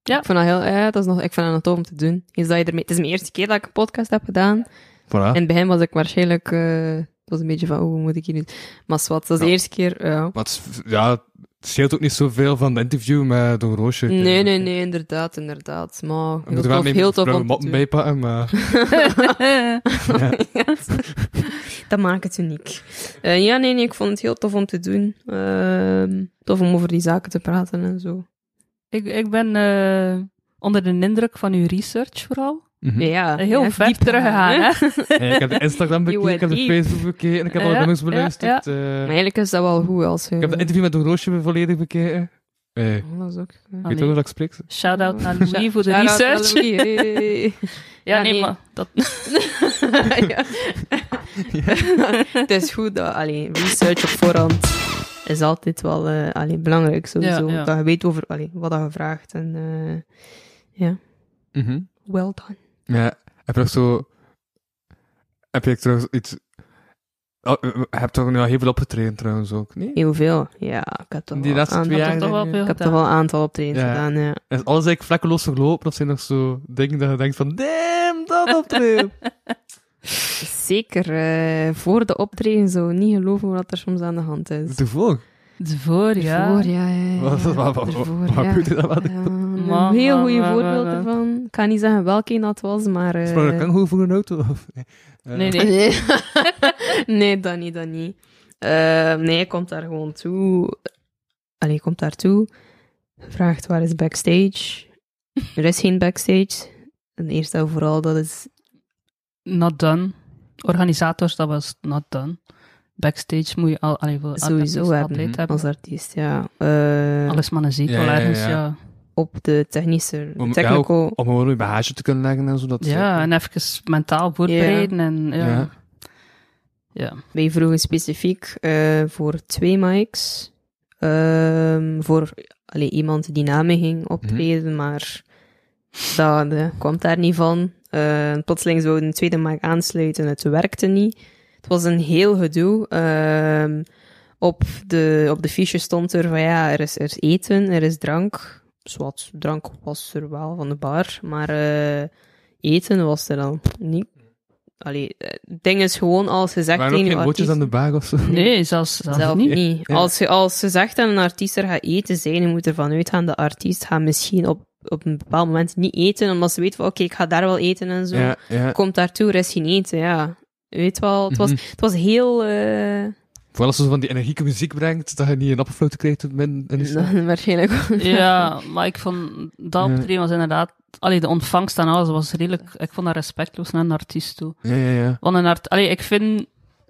[SPEAKER 9] Ja.
[SPEAKER 8] Ik vind dat heel, ja, dat is nog, ik vind dat nog tof om te doen. Is dat je ermee, het is mijn eerste keer dat ik een podcast heb gedaan.
[SPEAKER 7] Voilà.
[SPEAKER 8] In het begin was ik waarschijnlijk, het was een beetje van, oh, hoe moet ik hier nu? Maar wat, dat is de eerste keer, ja.
[SPEAKER 7] Maar het, ja, het scheelt ook niet zoveel van het interview met Don Roosje.
[SPEAKER 8] Nee, nee, nee, inderdaad, inderdaad. Maar heel
[SPEAKER 7] wel
[SPEAKER 8] tof,
[SPEAKER 7] mee
[SPEAKER 8] heel tof om te
[SPEAKER 7] bijpakken, maar... *laughs* *laughs*
[SPEAKER 8] dat maakt het uniek. Eh, ja, nee, nee, ik vond het heel tof om te doen. Ehm, tof om over die zaken te praten en zo.
[SPEAKER 9] Ik, ik ben eh, onder de indruk van uw research vooral.
[SPEAKER 7] Mhm.
[SPEAKER 8] Ja,
[SPEAKER 9] Heel
[SPEAKER 8] ja,
[SPEAKER 9] ver
[SPEAKER 8] diep
[SPEAKER 9] teruggegaan,
[SPEAKER 8] gegaan,
[SPEAKER 9] hè?
[SPEAKER 7] Ja, ik heb de Instagram *laughs* bekeken, ik heb de. Facebook bekeken, ik heb
[SPEAKER 9] Ja,
[SPEAKER 7] alle nummers
[SPEAKER 9] ja,
[SPEAKER 7] beluisterd. eh,
[SPEAKER 8] Maar eigenlijk is dat wel goed als je...
[SPEAKER 7] ik heb de interview met Don Roosje volledig bekeken. Eh, ik
[SPEAKER 8] Oh, dat is ook...
[SPEAKER 7] weet
[SPEAKER 9] nee.
[SPEAKER 7] toch dat ik spreek?
[SPEAKER 9] Shout-out naar Louis voor de research.
[SPEAKER 8] Louis, hey. *laughs*
[SPEAKER 9] Ja,
[SPEAKER 8] Ja,
[SPEAKER 9] nee,
[SPEAKER 8] nee.
[SPEAKER 9] maar dat... *laughs*
[SPEAKER 8] ja. het is goed dat, allee, research op voorhand is altijd wel eh, allee, belangrijk, sowieso.
[SPEAKER 9] Ja, ja.
[SPEAKER 8] Dat je weet over allee, wat je vraagt. En eh, ja,
[SPEAKER 7] Mhm.
[SPEAKER 8] well done.
[SPEAKER 7] Ja, heb je zo... Heb je trouwens iets... Oh, je hebt toch nu al heel veel opgetreden trouwens ook, nee?
[SPEAKER 8] Heel veel, ja. Ik heb toch
[SPEAKER 7] Die
[SPEAKER 8] wel
[SPEAKER 7] laatste
[SPEAKER 8] een
[SPEAKER 7] twee
[SPEAKER 8] aantal-
[SPEAKER 7] jaar...
[SPEAKER 9] toch wel
[SPEAKER 7] ik.
[SPEAKER 9] veel
[SPEAKER 8] Ik heb toch wel een aantal optredens
[SPEAKER 7] Ja.
[SPEAKER 8] gedaan, ja.
[SPEAKER 7] Is alles eigenlijk vlekkeloos verlopen of zijn er nog zo dingen dat je denkt van... Damn, dat optreden! *laughs*
[SPEAKER 8] Zeker, eh, voor de optreden zou niet geloven wat er soms aan de hand is.
[SPEAKER 9] De voor, ja.
[SPEAKER 8] Voor, ja, ja, ja.
[SPEAKER 7] Wat- wat- wat-
[SPEAKER 8] Ervoor, ja.
[SPEAKER 7] dat
[SPEAKER 8] een heel goede voorbeeld ervan. Ik kan niet zeggen welke dat was, maar... eh,
[SPEAKER 7] Sprong ik voor een auto? Of, nee. Eh,
[SPEAKER 9] Nee, nee.
[SPEAKER 8] Nee, *laughs* nee dat niet, dat niet. Eh, nee, komt daar gewoon toe. Allee, hij komt daar toe. Vraagt waar is backstage. Er is geen backstage. En eerst en vooral, dat is...
[SPEAKER 9] Not done. Organisators, dat was not done. Backstage moet je al, allee,
[SPEAKER 8] Sowieso
[SPEAKER 9] artiest
[SPEAKER 8] hebben,
[SPEAKER 9] altijd hebben.
[SPEAKER 8] Als artiest, ja. Eh,
[SPEAKER 9] Alles maar een zetel
[SPEAKER 7] Ja, ja, ja,
[SPEAKER 9] ergens,
[SPEAKER 7] ja.
[SPEAKER 9] ja.
[SPEAKER 8] Op de technische...
[SPEAKER 7] Om, ja,
[SPEAKER 8] technical...
[SPEAKER 7] ook, om gewoon je bagage te kunnen leggen en zo. Dat
[SPEAKER 9] Ja, en even mentaal voorbereiden en ja.
[SPEAKER 7] Ja.
[SPEAKER 9] Ja.
[SPEAKER 8] Wij vroegen specifiek eh, voor twee mics. Ehm, voor allee, iemand die na me ging optreden, maar dat eh, kwam daar niet van. Eh, plotseling zouden we een tweede mic aansluiten, het werkte niet. Het was een heel gedoe. Ehm, op, de, op de fiche stond er van ja, er is, er is eten, er is drank. Zwat, drank was er wel van de bar, maar eh, eten was er dan niet. Allee, eh, het ding is gewoon als je zegt tegen
[SPEAKER 7] bootjes
[SPEAKER 8] artiest-
[SPEAKER 7] aan de bag of zo?
[SPEAKER 9] Nee, zelfs, zelfs
[SPEAKER 8] zelf
[SPEAKER 9] niet.
[SPEAKER 8] niet.
[SPEAKER 7] Ja.
[SPEAKER 8] Als, je, als je zegt dat een artiest er gaat eten zijn, je moet ervan uitgaan, de artiest gaat misschien op, op een bepaald moment niet eten, omdat ze weet van, oké, ik ga daar wel eten en zo.
[SPEAKER 7] Ja, ja.
[SPEAKER 8] Komt daartoe, er is geen eten, ja. Je Weet wel, het was,
[SPEAKER 7] Mhm.
[SPEAKER 8] het was heel... eh,
[SPEAKER 7] Vooral als ze van die energieke muziek brengt, dat je niet een appenfloten krijgt in, stad. *laughs*
[SPEAKER 8] waarschijnlijk.
[SPEAKER 9] Ja, maar ik vond dat
[SPEAKER 7] Ja.
[SPEAKER 9] optreden was inderdaad... Allee, de ontvangst en alles was redelijk... Ik vond dat respectloos naar een artiest toe.
[SPEAKER 7] Ja, ja, ja.
[SPEAKER 9] Want een art, allee, ik vind...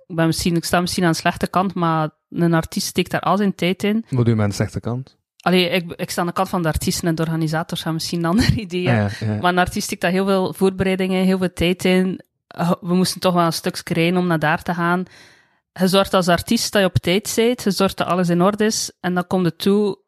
[SPEAKER 9] Ik, ben misschien, ik sta misschien aan de slechte kant, maar een artiest steekt daar al zijn tijd in.
[SPEAKER 7] Wat doe je met een slechte kant?
[SPEAKER 9] Allee, ik, ik sta aan de kant van de artiesten en de organisators hebben misschien een ander *laughs* idee.
[SPEAKER 7] Ah, ja, ja.
[SPEAKER 9] Maar een artiest steekt daar heel veel voorbereidingen, heel veel tijd in. Uh, We moesten toch wel een stuk rijden om naar daar te gaan. Je zorgt als artiest dat je op tijd bent. Je zorgt dat alles in orde is. En dan komt het toe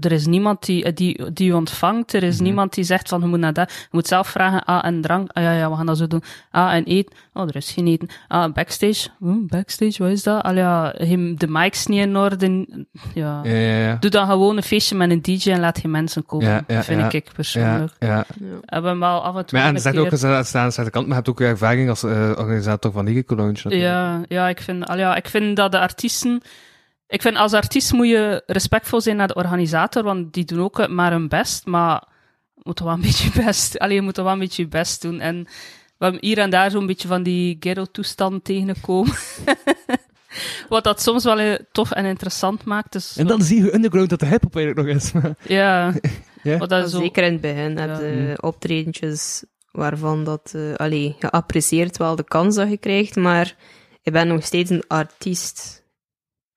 [SPEAKER 9] er is niemand die, die, die je ontvangt. Er is
[SPEAKER 7] Mhm.
[SPEAKER 9] niemand die zegt van, je moet naar dat. Je moet zelf vragen, ah, en drank. Ah, ja, ja, we gaan dat zo doen. Ah, en eten. Oh, er is geen eten. Ah, backstage. Hm, backstage, wat is dat? Ah, ja, hem- de mics niet in orde. Ja.
[SPEAKER 7] Ja, ja, ja.
[SPEAKER 9] Doe dan gewoon een feestje met een DJ en laat geen mensen komen.
[SPEAKER 7] Ja, ja,
[SPEAKER 9] vind
[SPEAKER 7] ja.
[SPEAKER 9] ik
[SPEAKER 7] Ja,
[SPEAKER 9] persoonlijk.
[SPEAKER 7] ja.
[SPEAKER 9] Hebben we wel af en toe
[SPEAKER 7] Maar ja, en zegt ook eens aan de kant, maar je hebt ook ervaring als eh, organisator van natuurlijk.
[SPEAKER 9] Ja, ja, ik vind, al ja, ik vind dat de artiesten. Ik vind als artiest moet je respectvol zijn naar de organisator, want die doen ook maar hun best, maar je moet wel een beetje je best. Allee, je moet wel een beetje je best doen. En we hebben hier en daar zo'n beetje van die ghetto-toestand tegengekomen. *laughs* Wat dat soms wel eh, tof en interessant maakt. Dus,
[SPEAKER 7] En dan zie je underground dat de hip-hop eigenlijk nog is.
[SPEAKER 9] ja, *laughs*
[SPEAKER 7] Ja.
[SPEAKER 9] wat dat zo,
[SPEAKER 8] Zeker in het begin
[SPEAKER 9] Ja.
[SPEAKER 8] je optredentjes waarvan dat, eh allee, je apprecieert wel de kans dat je krijgt, maar je bent nog steeds een artiest.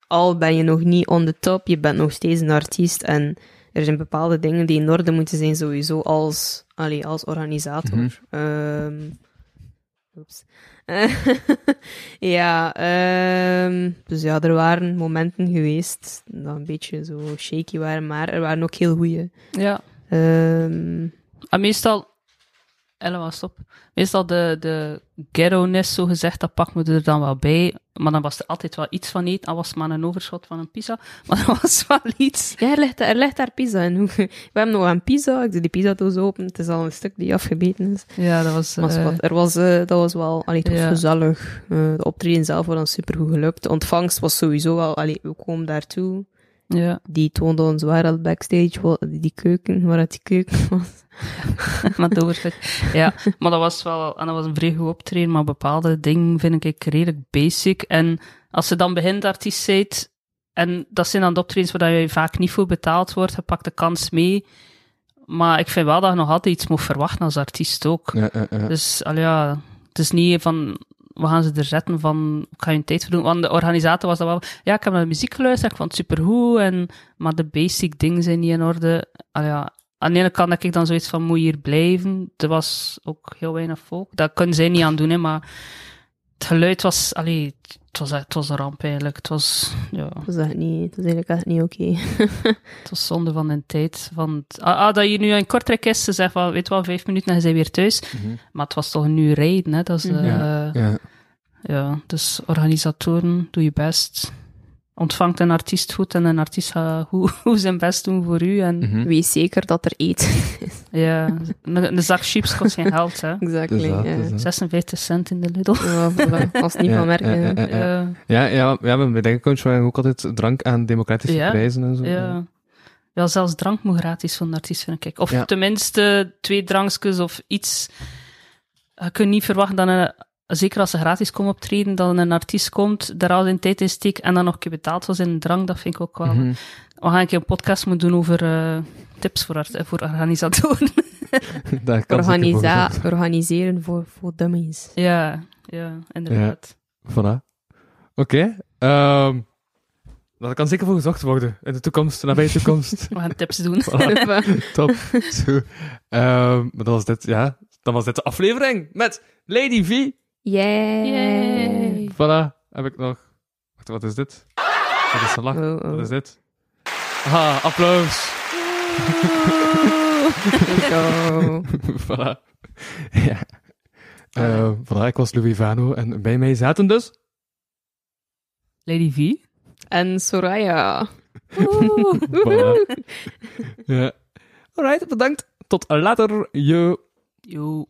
[SPEAKER 8] Al ben je nog niet on the top, je bent nog steeds een artiest en er zijn bepaalde dingen die in orde moeten zijn sowieso als, allee, als organisator. Ehm, oeps. *laughs* ja, ehm, dus ja, er waren momenten geweest dat een beetje zo shaky waren, maar er waren ook heel goede.
[SPEAKER 9] ja.
[SPEAKER 8] Ehm
[SPEAKER 9] En meestal, Ella was stop. Meestal de, de ghetto-ness, zo gezegd, dat pakken we er dan wel bij. Maar dan was er altijd wel iets van eten, al was het maar een overschot van een pizza. *laughs* Maar dat was wel iets.
[SPEAKER 8] ja, er ligt, er ligt daar pizza in. *laughs* We hebben nog een pizza. Ik doe die pizzadoos open. Het is al een stuk die afgebeten is.
[SPEAKER 9] Ja, dat was...
[SPEAKER 8] Maar
[SPEAKER 9] eh,
[SPEAKER 8] wat, er was, eh, dat was wel allee, het was
[SPEAKER 9] Ja.
[SPEAKER 8] gezellig. Eh, de optreden zelf was dan supergoed gelukt. De ontvangst was sowieso wel... Allee, we komen daartoe.
[SPEAKER 9] Ja,
[SPEAKER 8] Die toonde ons waar al backstage, die keuken, waar het die keuken *laughs* was. *laughs*
[SPEAKER 9] maar dat. Ja, maar dat was wel... En dat was een vrij goed optreden, maar bepaalde dingen vind ik redelijk basic. En als je dan begint artiest bent, en dat zijn dan de optredens waar je vaak niet voor betaald wordt, je pakt de kans mee. Maar ik vind wel dat je nog altijd iets moet verwachten als artiest ook.
[SPEAKER 7] Ja, ja, ja.
[SPEAKER 9] Dus al ja, het is niet van we gaan ze er zetten van ik ga je een tijd voor doen. Want de organisator was dat wel. Ja, ik heb naar de muziek geluisterd, ik vond het supergoed. En, maar de basic dingen zijn niet in orde. Al ja, aan de ene kant heb ik dan zoiets van moet je hier blijven. Er was ook heel weinig volk. Dat kunnen zij niet aan doen, hè, maar het geluid was. Allee, het was, het was een ramp eigenlijk. Het was, ja,
[SPEAKER 8] is, echt niet, is eigenlijk echt niet oké. *laughs*
[SPEAKER 9] het was zonde van de tijd. Van het- ah, ah, dat je nu in Kortrijk is, ze zegt van, weet je wel, vijf minuten en je bent weer thuis.
[SPEAKER 7] Mhm.
[SPEAKER 9] Maar het was toch een uur rijden, hè. Dat is,
[SPEAKER 8] Mhm.
[SPEAKER 9] eh,
[SPEAKER 7] Ja.
[SPEAKER 9] ja, dus organisatoren, doe je best. Ontvangt een artiest goed en een artiest gaat goed, goed *laughs* zijn best doen voor u. En
[SPEAKER 7] Mhm.
[SPEAKER 8] Wees zeker dat er eten
[SPEAKER 9] ja, een, een zak chips kost geen geld, hè.
[SPEAKER 8] Exactly.
[SPEAKER 7] Dus dat,
[SPEAKER 8] ja.
[SPEAKER 7] dus dat.
[SPEAKER 9] 56 cent in de Lidl.
[SPEAKER 8] Ja, voilà. Als het niet
[SPEAKER 7] Ja,
[SPEAKER 8] van merken.
[SPEAKER 7] ja,
[SPEAKER 8] ja.
[SPEAKER 7] ja, ja.
[SPEAKER 9] Ja,
[SPEAKER 7] Ja, ja, ja, maar bij Denkencoach waren ook altijd drank aan democratische
[SPEAKER 9] Ja,
[SPEAKER 7] prijzen en zo.
[SPEAKER 9] ja. Ja, zelfs drank moet gratis voor een artiest, vind ik. Of
[SPEAKER 7] Ja.
[SPEAKER 9] tenminste twee drankjes of iets. Je kunt niet verwachten dat een, zeker als ze gratis komen optreden, dat een artiest komt, daar al zijn tijd in steekt en dan nog een keer betaald voor zijn drank. Dat vind ik ook wel.
[SPEAKER 7] Mhm.
[SPEAKER 9] We gaan een keer een podcast moeten doen over eh, tips voor, art- voor organisatoren. *laughs*
[SPEAKER 7] Daar kan
[SPEAKER 8] Organisa
[SPEAKER 7] voor
[SPEAKER 8] organiseren voor, voor dummies.
[SPEAKER 9] ja, ja, inderdaad.
[SPEAKER 7] gezorgd. Voilà. Oké. ehm, dat kan zeker voor gezocht worden in de toekomst, nabij de toekomst. *laughs*
[SPEAKER 9] We gaan tips doen. *laughs*
[SPEAKER 7] Voilà. Top. Zo. Ehm, maar dat was dit, ja. Dan was dit de aflevering met Lady V.
[SPEAKER 8] Yay!
[SPEAKER 9] Yay.
[SPEAKER 7] Voilà. Heb ik nog. Wacht, wat is dit? Wat is de lach?
[SPEAKER 8] Oh, oh.
[SPEAKER 7] Wat is dit? Ah, applaus. *laughs* Voilà. ja. Eh, voilà, ik was Louis Vano en bij mij zaten dus...
[SPEAKER 9] Lady V.
[SPEAKER 8] En Soraya. *laughs*
[SPEAKER 7] Voilà. ja. Alright, bedankt. Tot later. Yo.
[SPEAKER 9] Yo.